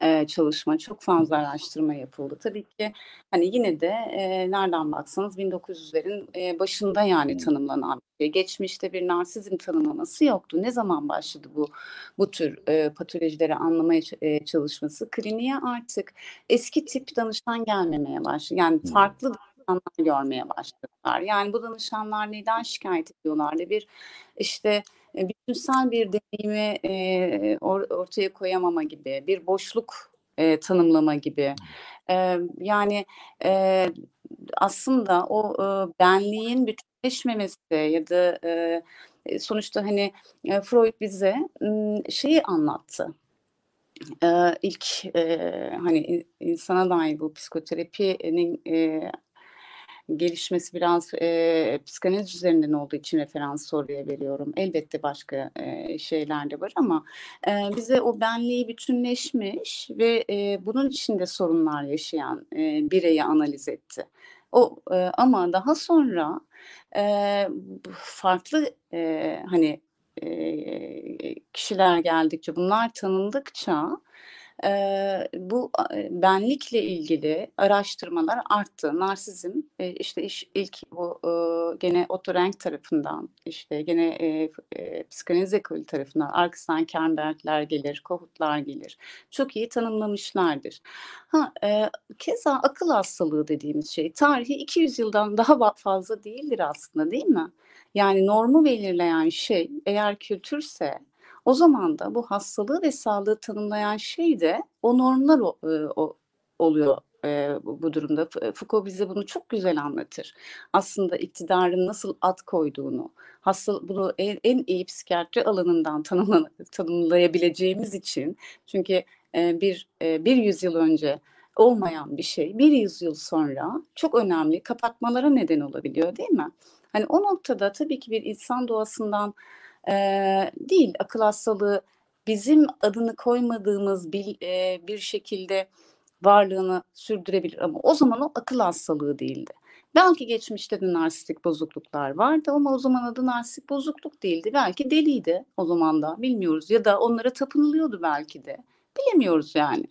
e, çalışma, çok fazla araştırma yapıldı. Tabii ki hani yine de e, nereden baksanız 1900'lerin e, başında yani tanımlanan bir şey. Geçmişte bir narsizm tanımlaması yoktu. Ne zaman başladı bu bu tür e, patolojileri anlamaya e, çalışması? Kliniğe artık eski tip danışan gelmemeye başladı. Yani farklı danışanlar görmeye başladılar. Yani bu danışanlar neden şikayet ediyorlardı? Bir işte bütünsel bir deneyimi e, or, ortaya koyamama gibi, bir boşluk e, tanımlama gibi. E, yani e, aslında o e, benliğin bütünleşmemesi ya da e, sonuçta hani e, Freud bize e, şeyi anlattı. E, ilk e, hani insana dair bu psikoterapinin e, gelişmesi biraz e, psikanaliz üzerinden olduğu için referans soruya veriyorum. Elbette başka e, şeyler de var ama e, bize o benliği bütünleşmiş ve e, bunun içinde sorunlar yaşayan e, bireyi analiz etti. O e, ama daha sonra e, farklı e, hani e, kişiler geldikçe bunlar tanındıkça e, bu benlikle ilgili araştırmalar arttı. Narsizm e, işte iş, ilk bu e, gene Otto Rank tarafından işte gene e, e, psikanaliz ekolü tarafından arkasından Kernbergler gelir, Kohutlar gelir. Çok iyi tanımlamışlardır. Ha, e, keza akıl hastalığı dediğimiz şey tarihi 200 yıldan daha fazla değildir aslında değil mi? Yani normu belirleyen şey eğer kültürse o zaman da bu hastalığı ve sağlığı tanımlayan şey de o normlar o, e, o, oluyor e, bu durumda. Foucault bize bunu çok güzel anlatır. Aslında iktidarın nasıl ad koyduğunu, hasta, bunu en, en iyi psikiyatri alanından tanımla, tanımlayabileceğimiz için çünkü e, bir e, bir yüzyıl önce olmayan bir şey bir yüzyıl sonra çok önemli kapatmalara neden olabiliyor değil mi? Hani o noktada tabii ki bir insan doğasından e, değil. Akıl hastalığı bizim adını koymadığımız bir, e, bir şekilde varlığını sürdürebilir ama o zaman o akıl hastalığı değildi. Belki geçmişte de narsistik bozukluklar vardı ama o zaman adı narsistik bozukluk değildi. Belki deliydi o zaman da bilmiyoruz ya da onlara tapınılıyordu belki de. Bilemiyoruz yani.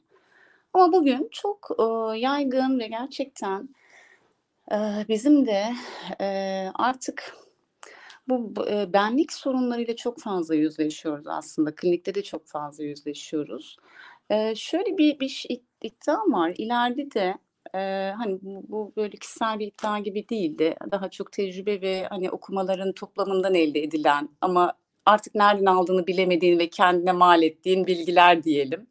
Ama bugün çok e, yaygın ve gerçekten e, bizim de e, artık bu e, benlik sorunlarıyla çok fazla yüzleşiyoruz aslında. Klinikte de çok fazla yüzleşiyoruz. E, şöyle bir, bir iddia var. İleride de e, hani bu, bu böyle kişisel bir iddia gibi değildi. Daha çok tecrübe ve hani okumaların toplamından elde edilen ama artık nereden aldığını bilemediğin ve kendine mal ettiğin bilgiler diyelim.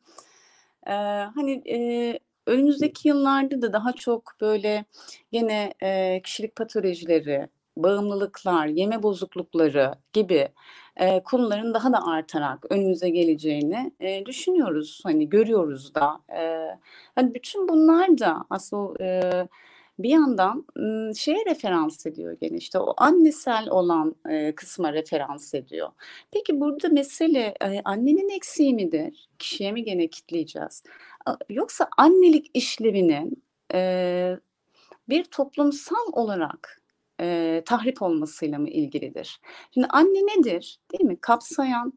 E, hani e, önümüzdeki yıllarda da daha çok böyle yine e, kişilik patolojileri, bağımlılıklar, yeme bozuklukları gibi e, konuların daha da artarak önümüze geleceğini e, düşünüyoruz. Hani görüyoruz da. E, hani bütün bunlar da aslında e, bir yandan şeye referans ediyor gene işte o annesel olan kısma referans ediyor. Peki burada mesele annenin eksiği midir? Kişiye mi gene kitleyeceğiz? Yoksa annelik işlevinin bir toplumsal olarak e, tahrip olmasıyla mı ilgilidir? Şimdi anne nedir? Değil mi? Kapsayan,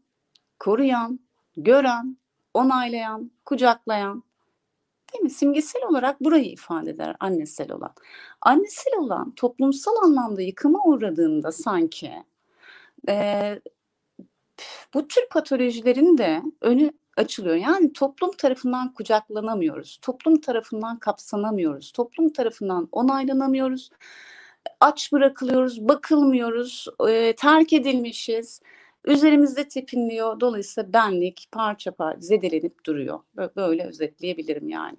koruyan, gören, onaylayan, kucaklayan. Değil mi? Simgesel olarak burayı ifade eder annesel olan. Annesel olan toplumsal anlamda yıkıma uğradığında sanki e, bu tür patolojilerin de önü açılıyor. Yani toplum tarafından kucaklanamıyoruz. Toplum tarafından kapsanamıyoruz. Toplum tarafından onaylanamıyoruz aç bırakılıyoruz, bakılmıyoruz, e, terk edilmişiz. Üzerimizde tepinliyor. Dolayısıyla benlik parça parça zedelenip duruyor. Böyle özetleyebilirim yani.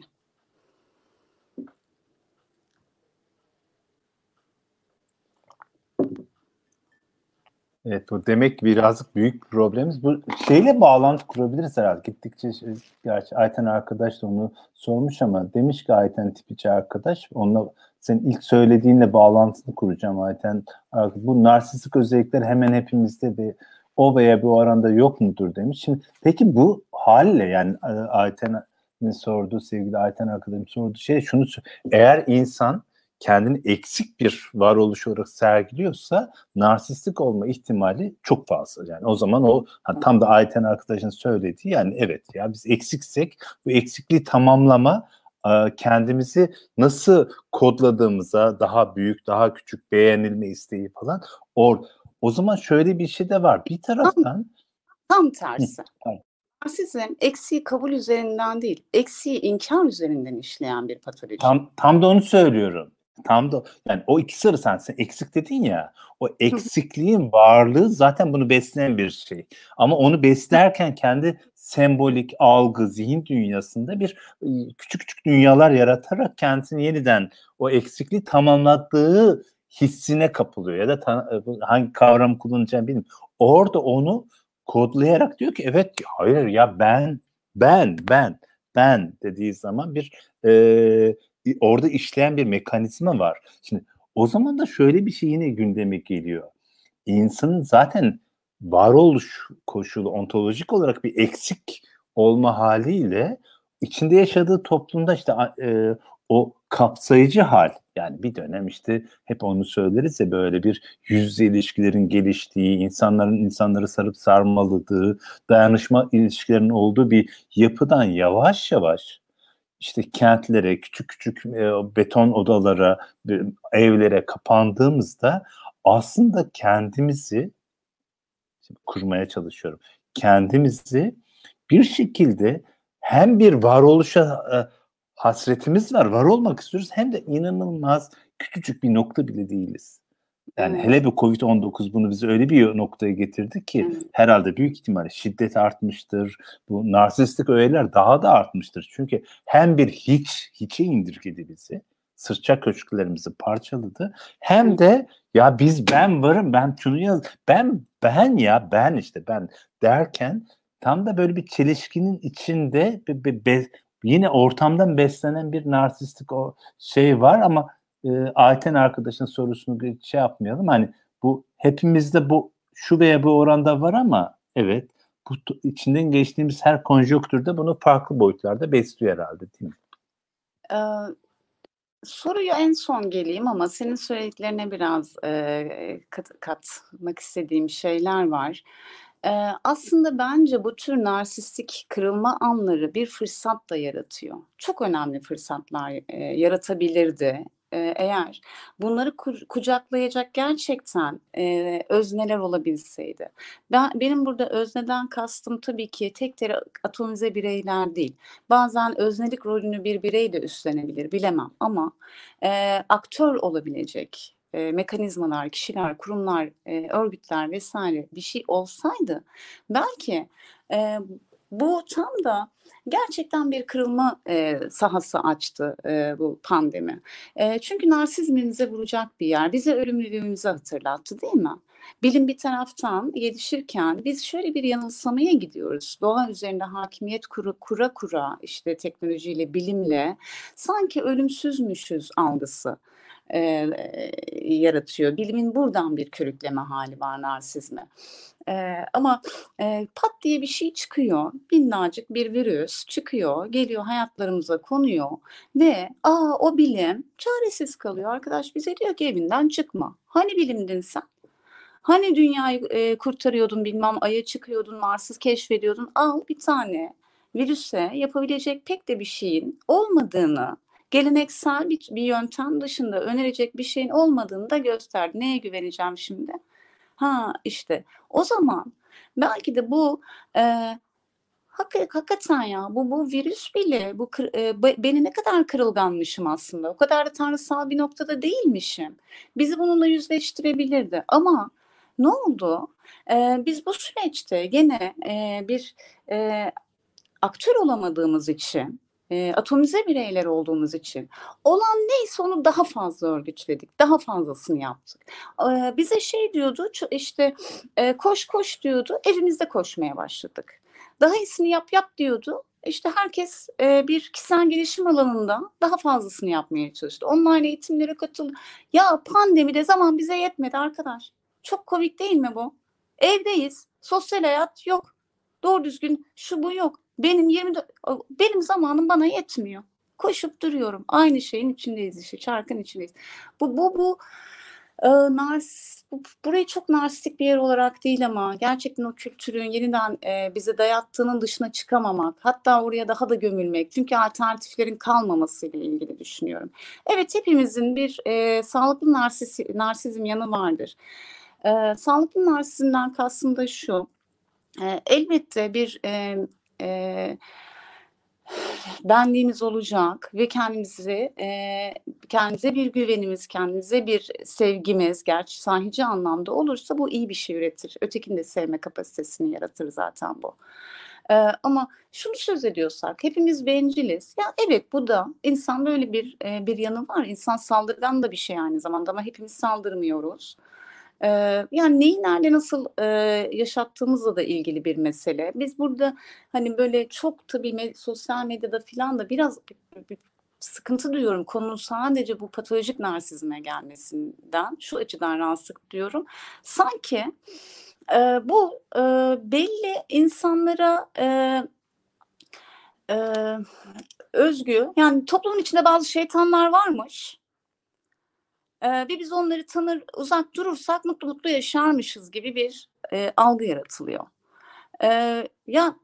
Evet bu demek birazcık büyük bir problemimiz. Bu şeyle bağlantı kurabiliriz herhalde. Gittikçe şey, gerçi Ayten arkadaş da onu sormuş ama demiş ki Ayten tipici arkadaş onunla senin ilk söylediğinle bağlantısını kuracağım Ayten. Bu narsistik özellikler hemen hepimizde bir o veya bir oranda yok mudur demiş. Şimdi peki bu halle yani Ayten sordu, sevgili Ayten arkadaşım sordu şey şunu eğer insan kendini eksik bir varoluş olarak sergiliyorsa narsistik olma ihtimali çok fazla. Yani o zaman o hani tam da Ayten arkadaşın söylediği yani evet ya biz eksiksek bu eksikliği tamamlama kendimizi nasıl kodladığımıza daha büyük, daha küçük beğenilme isteği falan or o zaman şöyle bir şey de var. Bir taraftan tam, tam tersi. Narsizm eksiği kabul üzerinden değil, eksiği inkar üzerinden işleyen bir patoloji. Tam tam da onu söylüyorum. Tam da yani o ikisi arasında sen eksik dedin ya o eksikliğin varlığı zaten bunu besleyen bir şey. Ama onu beslerken kendi sembolik algı, zihin dünyasında bir küçük küçük dünyalar yaratarak kendisini yeniden o eksikliği tamamladığı hissine kapılıyor ya da ta, hangi kavram kullanacağını bilmiyorum. Orada onu kodlayarak diyor ki evet hayır ya ben ben ben ben dediği zaman bir e, orada işleyen bir mekanizma var. Şimdi o zaman da şöyle bir şey yine gündeme geliyor. İnsanın zaten varoluş koşulu ontolojik olarak bir eksik olma haliyle içinde yaşadığı toplumda işte e, o kapsayıcı hal yani bir dönem işte hep onu söyleriz ya böyle bir yüz ilişkilerin geliştiği, insanların insanları sarıp sarmaladığı, dayanışma ilişkilerinin olduğu bir yapıdan yavaş yavaş işte kentlere, küçük küçük e, beton odalara, evlere kapandığımızda aslında kendimizi kurmaya çalışıyorum. Kendimizi bir şekilde hem bir varoluşa e, hasretimiz var, var olmak istiyoruz hem de inanılmaz küçücük bir nokta bile değiliz. Yani hele bir Covid-19 bunu bize öyle bir noktaya getirdi ki evet. herhalde büyük ihtimalle şiddet artmıştır. Bu narsistik öğeler daha da artmıştır. Çünkü hem bir hiç, hiçe indirgedi bizi. Sırça köşklerimizi parçaladı. Hem de ya biz ben varım ben şunu yaz ben ben ya ben işte ben derken tam da böyle bir çelişkinin içinde be, be, be, yine ortamdan beslenen bir narsistik o şey var ama e, Ayten arkadaşın sorusunu şey yapmayalım. Hani bu hepimizde bu şu veya bu oranda var ama evet bu içinden geçtiğimiz her konjonktürde bunu farklı boyutlarda besliyor herhalde değil mi? Ee, soruyu en son geleyim ama senin söylediklerine biraz e, kat, katmak istediğim şeyler var. E, aslında bence bu tür narsistik kırılma anları bir fırsat da yaratıyor. Çok önemli fırsatlar e, yaratabilirdi eğer bunları kucaklayacak gerçekten e, özneler olabilseydi. Ben benim burada özneden kastım tabii ki tek tek atomize bireyler değil. Bazen öznelik rolünü bir birey de üstlenebilir bilemem ama e, aktör olabilecek e, mekanizmalar, kişiler, kurumlar, e, örgütler vesaire bir şey olsaydı belki e, bu tam da gerçekten bir kırılma e, sahası açtı e, bu pandemi. E, çünkü narsizmimize vuracak bir yer. Bize ölümlülüğümüzü hatırlattı değil mi? Bilim bir taraftan gelişirken biz şöyle bir yanılsamaya gidiyoruz. Doğa üzerinde hakimiyet kuru, kura kura işte teknolojiyle, bilimle sanki ölümsüzmüşüz algısı e, yaratıyor. Bilimin buradan bir körükleme hali var narsizme. E, ama e, pat diye bir şey çıkıyor. Minnacık bir virüs çıkıyor, geliyor hayatlarımıza konuyor ve aa o bilim çaresiz kalıyor. Arkadaş bize diyor ki evinden çıkma. Hani bilimdin sen? Hani dünyayı e, kurtarıyordun bilmem aya çıkıyordun Mars'ı keşfediyordun al bir tane virüse yapabilecek pek de bir şeyin olmadığını geleneksel bir, bir yöntem dışında önerecek bir şeyin olmadığını da gösterdi. Neye güveneceğim şimdi? Ha işte o zaman belki de bu e, hak, hakikaten ya bu bu virüs bile bu e, beni ne kadar kırılganmışım aslında. O kadar da tanrısal bir noktada değilmişim. Bizi bununla yüzleştirebilirdi ama ne oldu? E, biz bu süreçte gene e, bir e, aktör olamadığımız için e, atomize bireyler olduğumuz için olan neyse onu daha fazla örgütledik. Daha fazlasını yaptık. E, bize şey diyordu işte e, koş koş diyordu evimizde koşmaya başladık. Daha iyisini yap yap diyordu. İşte herkes e, bir kişisel gelişim alanında daha fazlasını yapmaya çalıştı. Online eğitimlere katıldı. Ya pandemide zaman bize yetmedi arkadaş. Çok komik değil mi bu? Evdeyiz. Sosyal hayat yok. Doğru düzgün şu bu yok. Benim 24 benim zamanım bana yetmiyor. Koşup duruyorum. Aynı şeyin içindeyiz işte. Çarkın içindeyiz. Bu bu bu e, nars bu, burayı çok narsistik bir yer olarak değil ama gerçekten o kültürün yeniden e, bize dayattığının dışına çıkamamak, hatta oraya daha da gömülmek. Çünkü alternatiflerin kalmamasıyla ilgili düşünüyorum. Evet hepimizin bir e, sağlıklı narsisi, narsizm yanı vardır. E, sağlıklı narsizmden kastım da şu. E, elbette bir e, e, benliğimiz olacak ve kendimizi e, kendimize bir güvenimiz, kendimize bir sevgimiz, gerçi sahici anlamda olursa bu iyi bir şey üretir. Ötekini de sevme kapasitesini yaratır zaten bu. Ee, ama şunu söz ediyorsak hepimiz benciliz. Ya evet bu da insan böyle bir e, bir yanı var. İnsan saldırgan da bir şey aynı zamanda ama hepimiz saldırmıyoruz. Yani neyi nerede nasıl e, yaşattığımızla da ilgili bir mesele. Biz burada hani böyle çok tabii me- sosyal medyada filan da biraz bir, bir sıkıntı duyuyorum. Konunun sadece bu patolojik narsizme gelmesinden şu açıdan rahatsızlık diyorum. Sanki e, bu e, belli insanlara e, e, özgü yani toplumun içinde bazı şeytanlar varmış e, ve biz onları tanır uzak durursak mutlu mutlu yaşarmışız gibi bir e, algı yaratılıyor. E, ya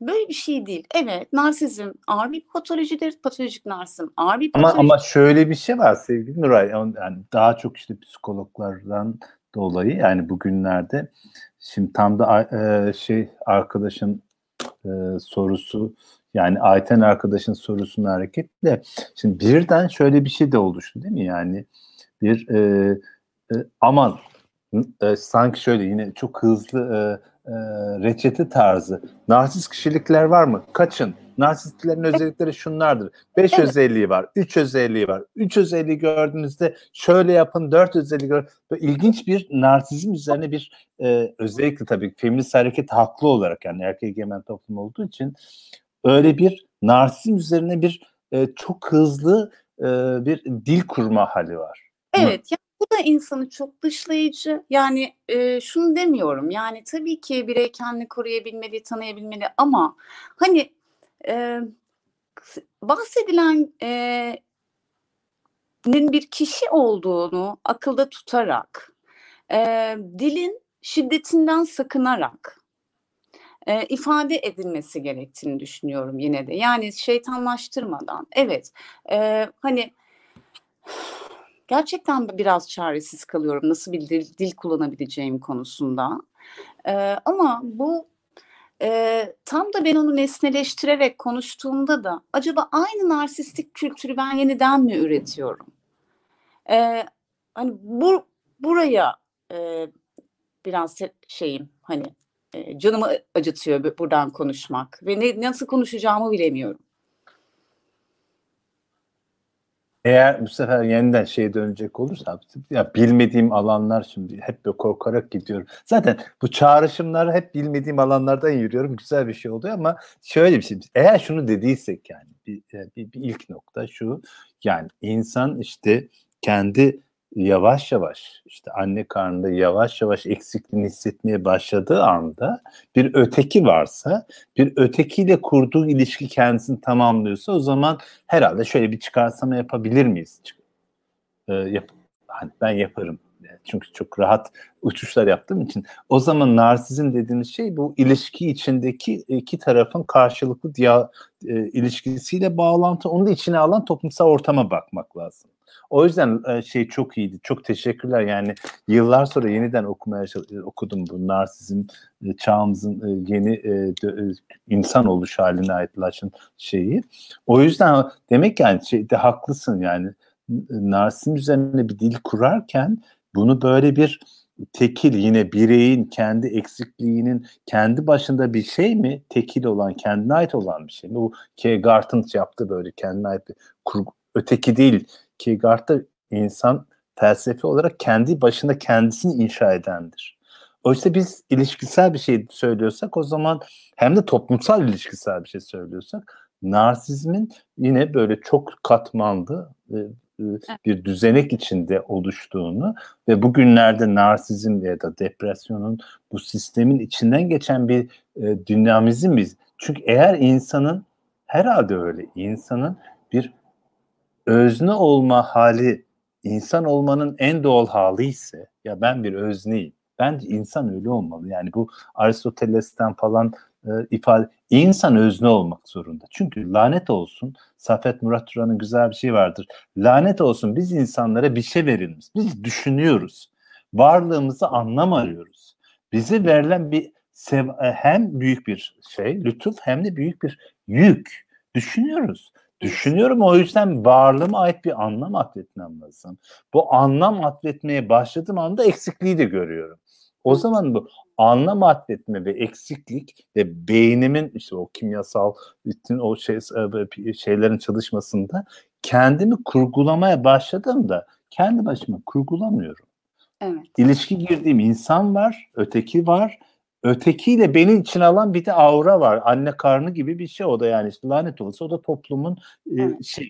böyle bir şey değil. Evet narsizm ağır bir patolojidir. Patolojik narsizm ağır bir patoloji. Ama, ama şöyle bir şey var sevgili Nuray. Yani daha çok işte psikologlardan dolayı yani bugünlerde şimdi tam da e, şey arkadaşın e, sorusu yani Ayten arkadaşın sorusuna hareketle şimdi birden şöyle bir şey de oluştu değil mi? Yani bir e, e, aman e, sanki şöyle yine çok hızlı e, e, reçete tarzı. Narsist kişilikler var mı? Kaçın. Narsistlerin özellikleri şunlardır. Beş evet. özelliği var, üç özelliği var. Üç özelliği gördüğünüzde şöyle yapın, dört özelliği gör. Böyle ilginç bir narsizm üzerine bir e, özellikle tabii feminist hareket haklı olarak yani erkek egemen toplum olduğu için öyle bir narsizm üzerine bir e, çok hızlı e, bir dil kurma hali var. Evet, yani bu da insanı çok dışlayıcı. Yani e, şunu demiyorum. Yani tabii ki birey kendini koruyabilmeli, tanıyabilmeli ama hani e, bahsedilen e, bir kişi olduğunu akılda tutarak, e, dilin şiddetinden sakınarak e, ifade edilmesi gerektiğini düşünüyorum yine de. Yani şeytanlaştırmadan. Evet, e, hani gerçekten biraz çaresiz kalıyorum nasıl bir dil, dil kullanabileceğim konusunda. Ee, ama bu e, tam da ben onu nesneleştirerek konuştuğumda da acaba aynı narsistik kültürü ben yeniden mi üretiyorum? Ee, hani bu buraya e, biraz şeyim hani e, canımı acıtıyor buradan konuşmak ve ne, nasıl konuşacağımı bilemiyorum. Eğer bu sefer yeniden şeye dönecek olursa ya bilmediğim alanlar şimdi hep böyle korkarak gidiyorum. Zaten bu çağrışımları hep bilmediğim alanlardan yürüyorum. Güzel bir şey oluyor ama şöyle bir şey. Eğer şunu dediysek yani bir, bir, bir ilk nokta şu yani insan işte kendi yavaş yavaş işte anne karnında yavaş yavaş eksikliğini hissetmeye başladığı anda bir öteki varsa bir ötekiyle kurduğu ilişki kendisini tamamlıyorsa o zaman herhalde şöyle bir çıkarsama yapabilir miyiz? Ee, yap, hani ben yaparım. Çünkü çok rahat uçuşlar yaptığım için. O zaman narsizm dediğimiz şey bu ilişki içindeki iki tarafın karşılıklı diya, e, ilişkisiyle bağlantı, onu da içine alan toplumsal ortama bakmak lazım. O yüzden e, şey çok iyiydi. Çok teşekkürler. Yani yıllar sonra yeniden okumaya e, okudum bu narsizm e, çağımızın yeni insan oluş haline aitlaşın şeyi. O yüzden demek yani şeyde haklısın yani narsizm üzerine bir dil kurarken bunu böyle bir tekil yine bireyin kendi eksikliğinin kendi başında bir şey mi? Tekil olan, kendine ait olan bir şey mi? Bu Kierkegaard'ın yaptığı böyle kendine ait bir kurgu, öteki değil Kierkegaard'da insan felsefi olarak kendi başına kendisini inşa edendir. Oysa biz ilişkisel bir şey söylüyorsak o zaman hem de toplumsal ilişkisel bir şey söylüyorsak narsizmin yine böyle çok katmanlı e, e, bir düzenek içinde oluştuğunu ve bugünlerde narsizm ya da depresyonun bu sistemin içinden geçen bir e, dinamizm biz Çünkü eğer insanın herhalde öyle insanın bir özne olma hali insan olmanın en doğal hali ise ya ben bir özneyim. Bence insan öyle olmalı. Yani bu Aristoteles'ten falan e, ifade insan özne olmak zorunda. Çünkü lanet olsun Safet Murat Turan'ın güzel bir şey vardır. Lanet olsun biz insanlara bir şey verilmiş. Biz düşünüyoruz. Varlığımızı anlam arıyoruz. Bize verilen bir hem büyük bir şey, lütuf hem de büyük bir yük. Düşünüyoruz. Düşünüyorum o yüzden varlığıma ait bir anlam atfetmem lazım. Bu anlam atfetmeye başladığım anda eksikliği de görüyorum. O zaman bu anlam atfetme ve eksiklik ve beynimin işte o kimyasal bütün o şey, e, şeylerin çalışmasında kendimi kurgulamaya başladığımda kendi başıma kurgulamıyorum. Evet. İlişki girdiğim insan var, öteki var. Ötekiyle beni için alan bir de aura var. Anne karnı gibi bir şey o da yani işte lanet olası o da toplumun e, şey.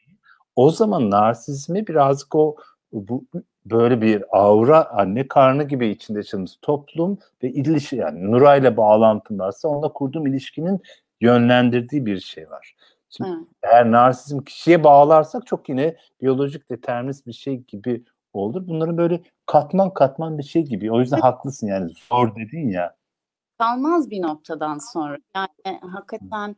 O zaman narsizmi birazcık o bu böyle bir aura anne karnı gibi içinde yaşadığımız toplum ve ilişki yani Nura ile bağlantım varsa onunla kurduğum ilişkinin yönlendirdiği bir şey var. Şimdi Hı. eğer narsizm kişiye bağlarsak çok yine biyolojik determinist bir şey gibi olur. Bunların böyle katman katman bir şey gibi. O yüzden haklısın yani zor dedin ya. Kalmaz bir noktadan sonra. Yani hakikaten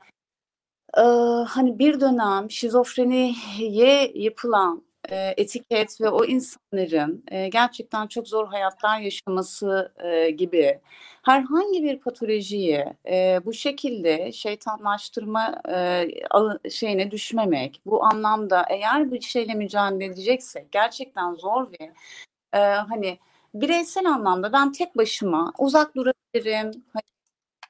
e, hani bir dönem şizofreniye yapılan e, etiket ve o insanların e, gerçekten çok zor hayatlar yaşaması e, gibi herhangi bir patolojiyi e, bu şekilde şeytanlaştırma e, şeyine düşmemek, bu anlamda eğer bir şeyle mücadele edeceksek gerçekten zor ve e, hani bireysel anlamda ben tek başıma uzak durabilirim, hani,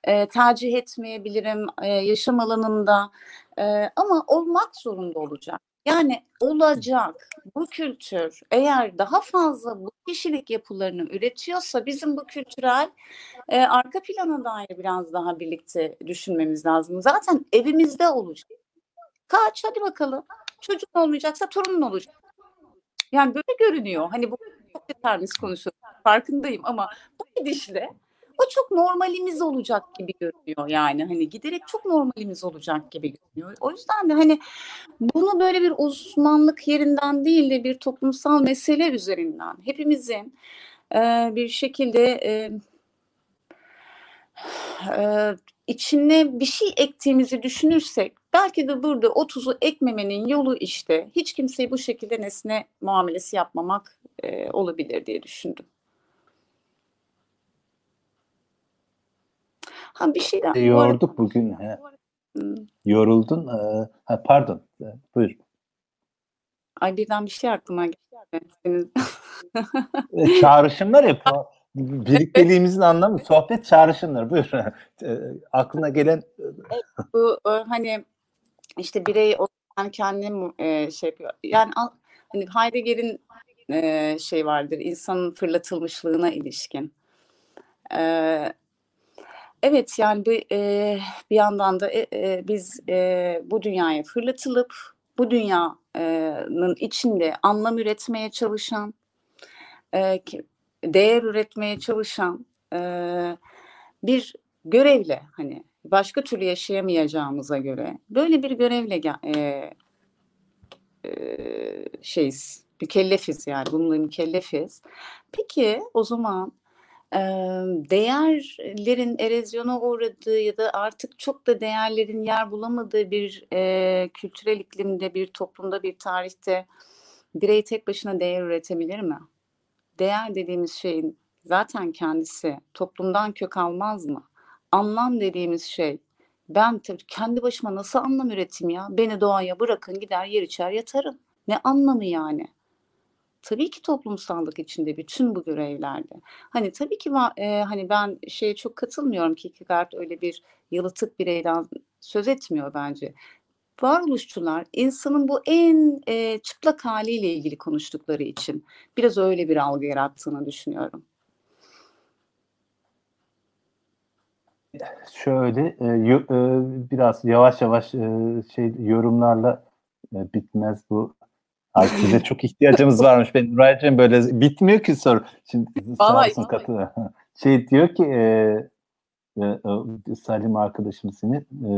e, tercih etmeyebilirim e, yaşam alanında e, ama olmak zorunda olacak. Yani olacak bu kültür eğer daha fazla bu kişilik yapılarını üretiyorsa bizim bu kültürel e, arka plana dair biraz daha birlikte düşünmemiz lazım. Zaten evimizde olacak. Kaç hadi bakalım. Çocuk olmayacaksa torunun olacak. Yani böyle görünüyor. Hani bu çok determinist konuşuyoruz. Farkındayım ama bu gidişle o çok normalimiz olacak gibi görünüyor yani hani giderek çok normalimiz olacak gibi görünüyor. O yüzden de hani bunu böyle bir uzmanlık yerinden değil de bir toplumsal mesele üzerinden hepimizin e, bir şekilde e, e, içine bir şey ektiğimizi düşünürsek belki de burada o tuzu ekmemenin yolu işte hiç kimseyi bu şekilde nesne muamelesi yapmamak e, olabilir diye düşündüm. Ha bir şey daha. E, yorduk bugün. He. Hmm. Yoruldun. Ee, ha, pardon. Buyur. Ay birden bir şey aklıma geldi. E, çağrışımlar hep birlikteliğimizin anlamı sohbet çağrışımlar. Buyur. E, aklına gelen bu hani işte birey yani kendini e, şey yapıyor. Yani hani Heidegger'in e, şey vardır insanın fırlatılmışlığına ilişkin. E, Evet yani bir, e, bir yandan da e, e, biz e, bu dünyaya fırlatılıp bu dünyanın içinde anlam üretmeye çalışan, e, değer üretmeye çalışan e, bir görevle hani başka türlü yaşayamayacağımıza göre böyle bir görevle e, e, şeyiz, mükellefiz yani bununla mükellefiz. Peki o zaman değerlerin erozyona uğradığı ya da artık çok da değerlerin yer bulamadığı bir e, kültürel iklimde, bir toplumda, bir tarihte birey tek başına değer üretebilir mi? Değer dediğimiz şeyin zaten kendisi toplumdan kök almaz mı? Anlam dediğimiz şey ben tabii kendi başıma nasıl anlam üreteyim ya? Beni doğaya bırakın gider yer içer yatarım. Ne anlamı yani? Tabii ki toplumsallık içinde bütün bu görevlerde. Hani tabii ki e, hani ben şeye çok katılmıyorum ki Kierkegaard öyle bir yalıtık bireyden söz etmiyor bence. Varoluşçular insanın bu en e, çıplak haliyle ilgili konuştukları için biraz öyle bir algı yarattığını düşünüyorum. Şöyle e, biraz yavaş yavaş e, şey yorumlarla e, bitmez bu Ay size çok ihtiyacımız varmış. Ben Nuray'cığım böyle bitmiyor ki soru. Şimdi sağ olsun katı. Şey diyor ki e, e, e, Salim arkadaşım seni e,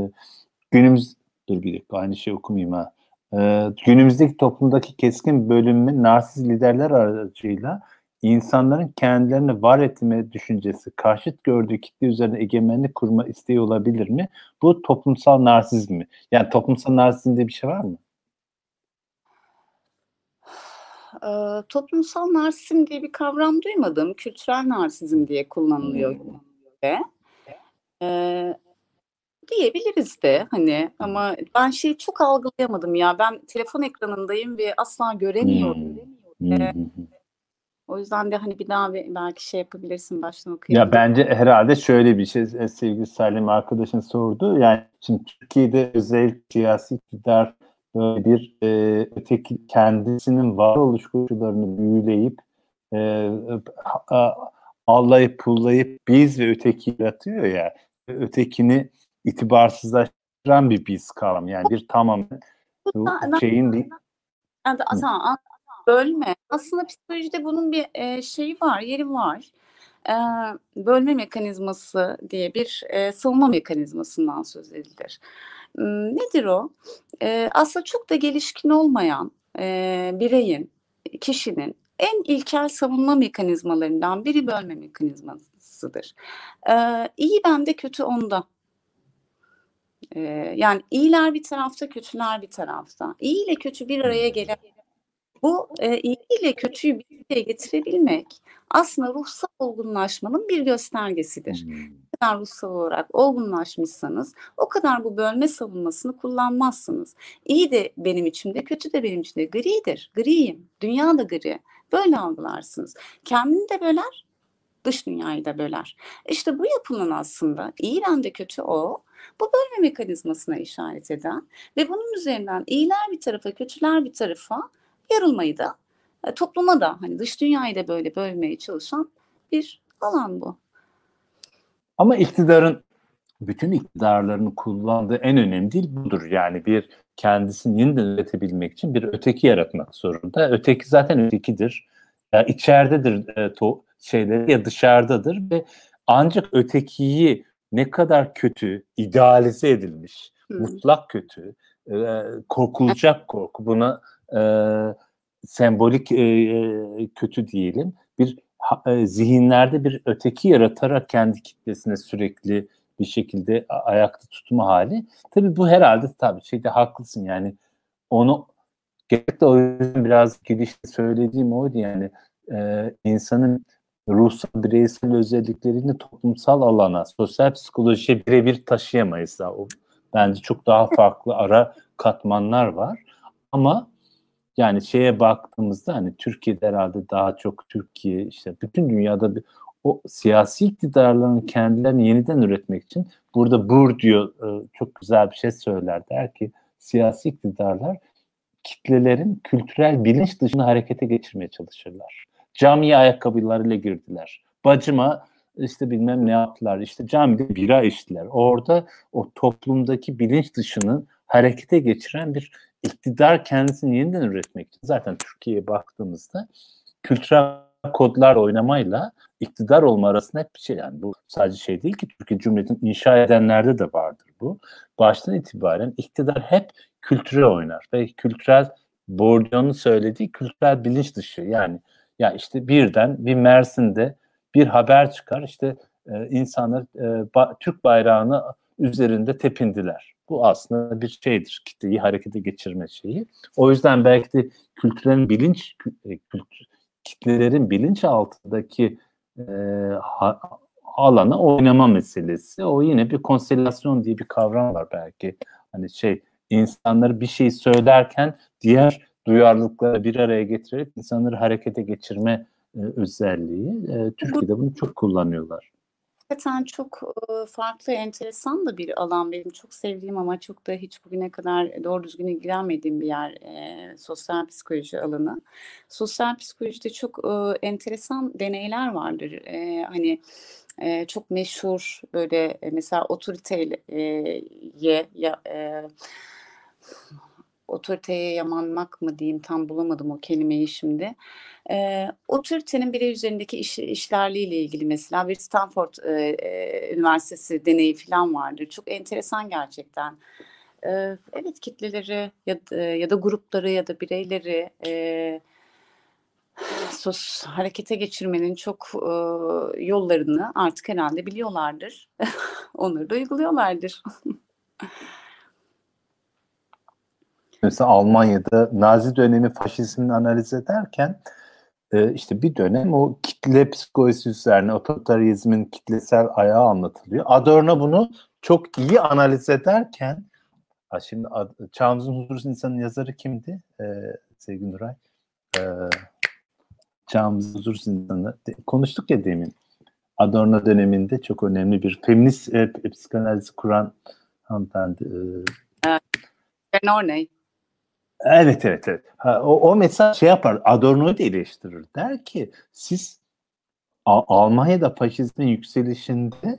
günümüz dur bir dakika aynı şey okumayayım ha. E, günümüzdeki toplumdaki keskin bölünme narsist liderler aracıyla insanların kendilerini var etme düşüncesi, karşıt gördüğü kitle üzerine egemenlik kurma isteği olabilir mi? Bu toplumsal narsizm mi? Yani toplumsal narsizm diye bir şey var mı? Ee, toplumsal narsizm diye bir kavram duymadım. Kültürel narsizm diye kullanılıyor. Hmm. Ee, diyebiliriz de hani ama ben şeyi çok algılayamadım ya. Ben telefon ekranındayım ve asla göremiyorum. Hmm. Ee, o yüzden de hani bir daha belki şey yapabilirsin baştan okuyabilirsin. Ya bence herhalde şöyle bir şey e, sevgili Salim arkadaşın sordu. Yani şimdi Türkiye'de özel siyasi iktidar böyle bir e, öteki kendisinin varoluş koşullarını büyüleyip e, allayıp pullayıp biz ve öteki yaratıyor ya ötekini itibarsızlaştıran bir biz kavram. Yani bir tamamen bu şeyin. Yani, tamam, bölme. Aslında psikolojide bunun bir e, şeyi var, yeri var. E, bölme mekanizması diye bir e, savunma mekanizmasından söz edilir. Nedir o? E, aslında çok da gelişkin olmayan e, bireyin, kişinin en ilkel savunma mekanizmalarından biri bölme mekanizmasıdır. E, iyi bende, kötü onda. E, yani iyiler bir tarafta, kötüler bir tarafta. İyi ile kötü bir araya gelen bu e, iyi ile kötüyü bir araya getirebilmek aslında ruhsal olgunlaşmanın bir göstergesidir. Hmm. Kadar ruhsal olarak olgunlaşmışsanız o kadar bu bölme savunmasını kullanmazsınız. İyi de benim içimde, kötü de benim içimde. Gridir, griyim. Dünya da gri. Böyle algılarsınız. Kendini de böler, dış dünyayı da böler. İşte bu yapının aslında iyi bende kötü o, bu bölme mekanizmasına işaret eden ve bunun üzerinden iyiler bir tarafa, kötüler bir tarafa yarılmayı da e, topluma da hani dış dünyayı da böyle bölmeye çalışan bir alan bu. Ama iktidarın bütün iktidarlarını kullandığı en önemli değil budur. Yani bir kendisini yeniden üretebilmek için bir öteki yaratmak zorunda. Öteki zaten ötekidir. Ya içeridedir e, to, şeyleri ya dışarıdadır ve ancak ötekiyi ne kadar kötü, idealize edilmiş, hmm. mutlak kötü, e, korkulacak korku buna e, sembolik e, e, kötü diyelim bir zihinlerde bir öteki yaratarak kendi kitlesine sürekli bir şekilde ayakta tutma hali. Tabii bu herhalde tabii şeyde haklısın yani onu gerçekten o yüzden biraz girişte söylediğim oydu yani e, insanın ruhsal bireysel özelliklerini toplumsal alana, sosyal psikolojiye birebir taşıyamayız daha. O, bence çok daha farklı ara katmanlar var. Ama yani şeye baktığımızda hani Türkiye'de herhalde daha çok Türkiye işte bütün dünyada bir, o siyasi iktidarların kendilerini yeniden üretmek için burada Bur diyor e, çok güzel bir şey söyler der ki siyasi iktidarlar kitlelerin kültürel bilinç dışında harekete geçirmeye çalışırlar. Camiye ayakkabılarıyla girdiler. Bacıma işte bilmem ne yaptılar. İşte camide bira içtiler. Orada o toplumdaki bilinç dışını harekete geçiren bir iktidar kendisini yeniden üretmek için zaten Türkiye'ye baktığımızda kültürel kodlar oynamayla iktidar olma arasında hep bir şey yani bu sadece şey değil ki Türkiye Cumhuriyeti'ni inşa edenlerde de vardır bu. Baştan itibaren iktidar hep kültüre oynar ve kültürel Bourdieu'nun söylediği kültürel bilinç dışı yani ya işte birden bir Mersin'de bir haber çıkar işte e, insanlar e, ba, Türk bayrağını üzerinde tepindiler. Bu aslında bir şeydir. Kitleyi harekete geçirme şeyi. O yüzden belki de kültürel bilinç, e, kültür, kitlelerin bilinç altındaki e, ha, alana oynama meselesi. O yine bir konselasyon diye bir kavram var belki. Hani şey insanları bir şey söylerken diğer duyarlılıkları bir araya getirerek insanları harekete geçirme e, özelliği. E, Türkiye'de bunu çok kullanıyorlar hakikaten çok farklı, enteresan da bir alan benim çok sevdiğim ama çok da hiç bugüne kadar doğru düzgün ilgilenmediğim bir yer e, sosyal psikoloji alanı. Sosyal psikolojide çok e, enteresan deneyler vardır. E, hani e, çok meşhur böyle e, mesela otoriteye ya e, otoriteye yamanmak mı diyeyim tam bulamadım o kelimeyi şimdi. E, otoritenin birey üzerindeki iş, işlerliğiyle ilgili mesela bir Stanford e, Üniversitesi deneyi falan vardır. Çok enteresan gerçekten. E, evet kitleleri ya, ya da grupları ya da bireyleri e, sos harekete geçirmenin çok e, yollarını artık herhalde biliyorlardır. Onları da uyguluyorlardır. Mesela Almanya'da Nazi dönemi faşizmini analiz ederken e, işte bir dönem o kitle psikolojisi üzerine otoriterizmin kitlesel ayağı anlatılıyor. Adorno bunu çok iyi analiz ederken şimdi Çağımızın Huzursuz İnsanın yazarı kimdi? Ee, sevgili Nuray. Ee, Çağımızın Huzursuz İnsanı. Konuştuk ya demin. Adorno döneminde çok önemli bir feminist e, psikanalizi kuran hanımefendi. E, örneği. Evet evet evet. Ha, o, o mesela şey yapar Adorno'yu da eleştirir. Der ki siz Almanya'da faşizmin yükselişinde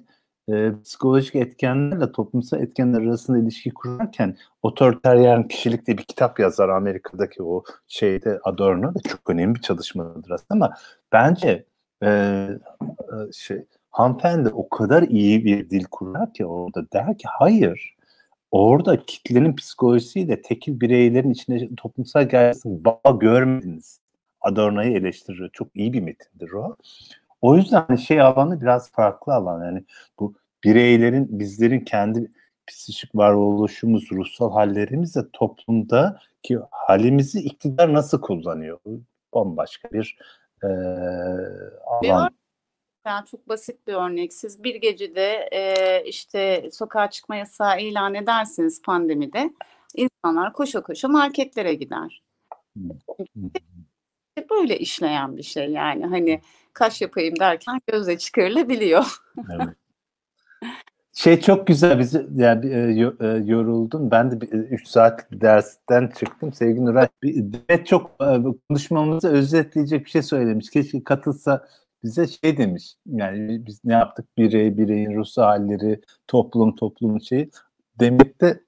e, psikolojik etkenlerle toplumsal etkenler arasında ilişki kurarken otoriteryen kişilik diye bir kitap yazar Amerika'daki o şeyde Adorno da çok önemli bir çalışmadır aslında ama bence e, e, şey hanımefendi o kadar iyi bir dil kurar ki orada der ki hayır orada kitlenin psikolojisiyle tekil bireylerin içinde toplumsal gerçekten bağ görmediniz. Adorno'yu eleştiriyor. Çok iyi bir metindir o. O yüzden hani şey alanı biraz farklı alan. Yani bu bireylerin, bizlerin kendi psikik varoluşumuz, ruhsal hallerimiz de toplumda ki halimizi iktidar nasıl kullanıyor? Bambaşka bir e, alan. Yani çok basit bir örnek. Siz bir gecede e, işte sokağa çıkma yasağı ilan edersiniz pandemide. insanlar koşa koşa marketlere gider. Böyle işleyen bir şey yani. Hani kaş yapayım derken gözle çıkarılabiliyor. evet. Şey çok güzel bizi yani yoruldum. Ben de 3 saat dersten çıktım. Sevgili Nuray bir, çok konuşmamızı özetleyecek bir şey söylemiş. Keşke katılsa bize şey demiş. Yani biz ne yaptık? Birey, bireyin ruhsal halleri, toplum, toplumun şeyi. Demekte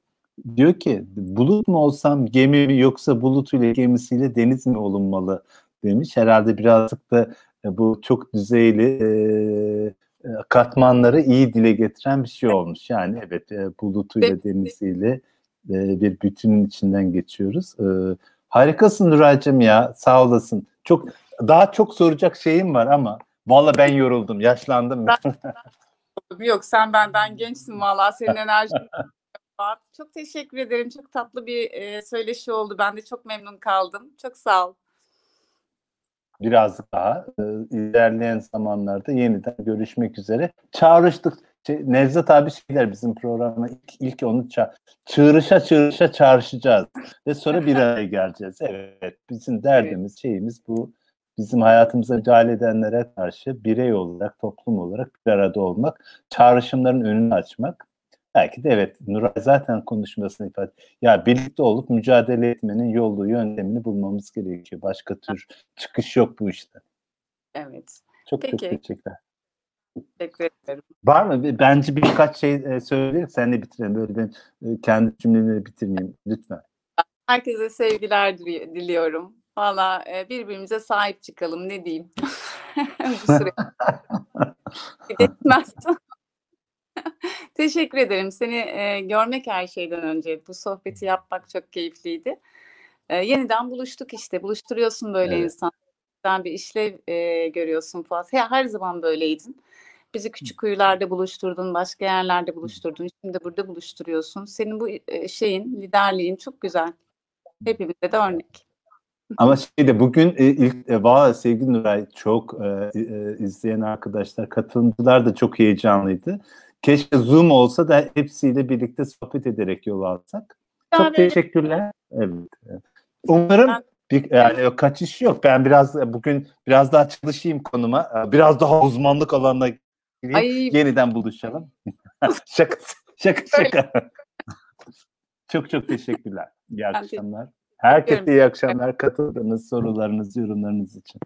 diyor ki bulut mu olsam gemi mi yoksa bulut ile gemisiyle deniz mi olunmalı demiş. Herhalde birazcık da bu çok düzeyli e, katmanları iyi dile getiren bir şey olmuş. Yani evet e, bulutuyla deniziyle e, bir bütünün içinden geçiyoruz. E, harikasın Nuray'cığım ya sağ olasın. Çok daha çok soracak şeyim var ama valla ben yoruldum, yaşlandım. Yok sen benden gençsin valla senin enerjin Çok teşekkür ederim. Çok tatlı bir e, söyleşi oldu. Ben de çok memnun kaldım. Çok sağ ol. Biraz daha e, ilerleyen zamanlarda yeniden görüşmek üzere. Çağrıştık. Şey, Nevzat abi şeyler bizim programa ilk, ilk onu ça çığırışa çığırışa çağrışacağız ve sonra bir araya geleceğiz. Evet bizim derdimiz evet. şeyimiz bu bizim hayatımıza müdahale edenlere karşı birey olarak, toplum olarak bir arada olmak, çağrışımların önünü açmak. Belki de evet Nuray zaten konuşmasını ifade ya birlikte olup mücadele etmenin yolu, yöntemini bulmamız gerekiyor. Başka tür çıkış yok bu işte. Evet. Çok Peki. çok teşekkürler. Teşekkür ederim. Var mı? Bence birkaç şey e, söyleyeyim. Sen de bitirelim. Böyle ben e, kendi cümleleri bitirmeyeyim. Lütfen. Herkese sevgiler diliyorum. Valla birbirimize sahip çıkalım ne diyeyim. Bu süre. Geçmez. Teşekkür ederim. Seni e, görmek her şeyden önce. Bu sohbeti yapmak çok keyifliydi. E, yeniden buluştuk işte. Buluşturuyorsun böyle evet. insanlardan bir işlev e, görüyorsun Fuat. Ya, her zaman böyleydin. Bizi küçük kuyularda buluşturdun, başka yerlerde buluşturdun. Şimdi burada buluşturuyorsun. Senin bu e, şeyin, liderliğin çok güzel. Hepimize de örnek. Ama şeyde bugün e, ilk defa sevgili Nuray çok e, e, izleyen arkadaşlar, katılımcılar da çok heyecanlıydı. Keşke Zoom olsa da hepsiyle birlikte sohbet ederek yol alsak. Çok teşekkürler. Evet. Umarım bir, yani kaçış yok. Ben biraz bugün biraz daha çalışayım konuma. Biraz daha uzmanlık alanına gireyim. Ay. Yeniden buluşalım. şaka şaka şaka. çok çok teşekkürler. İyi akşamlar. Herkese iyi akşamlar. Katıldığınız sorularınız, yorumlarınız için.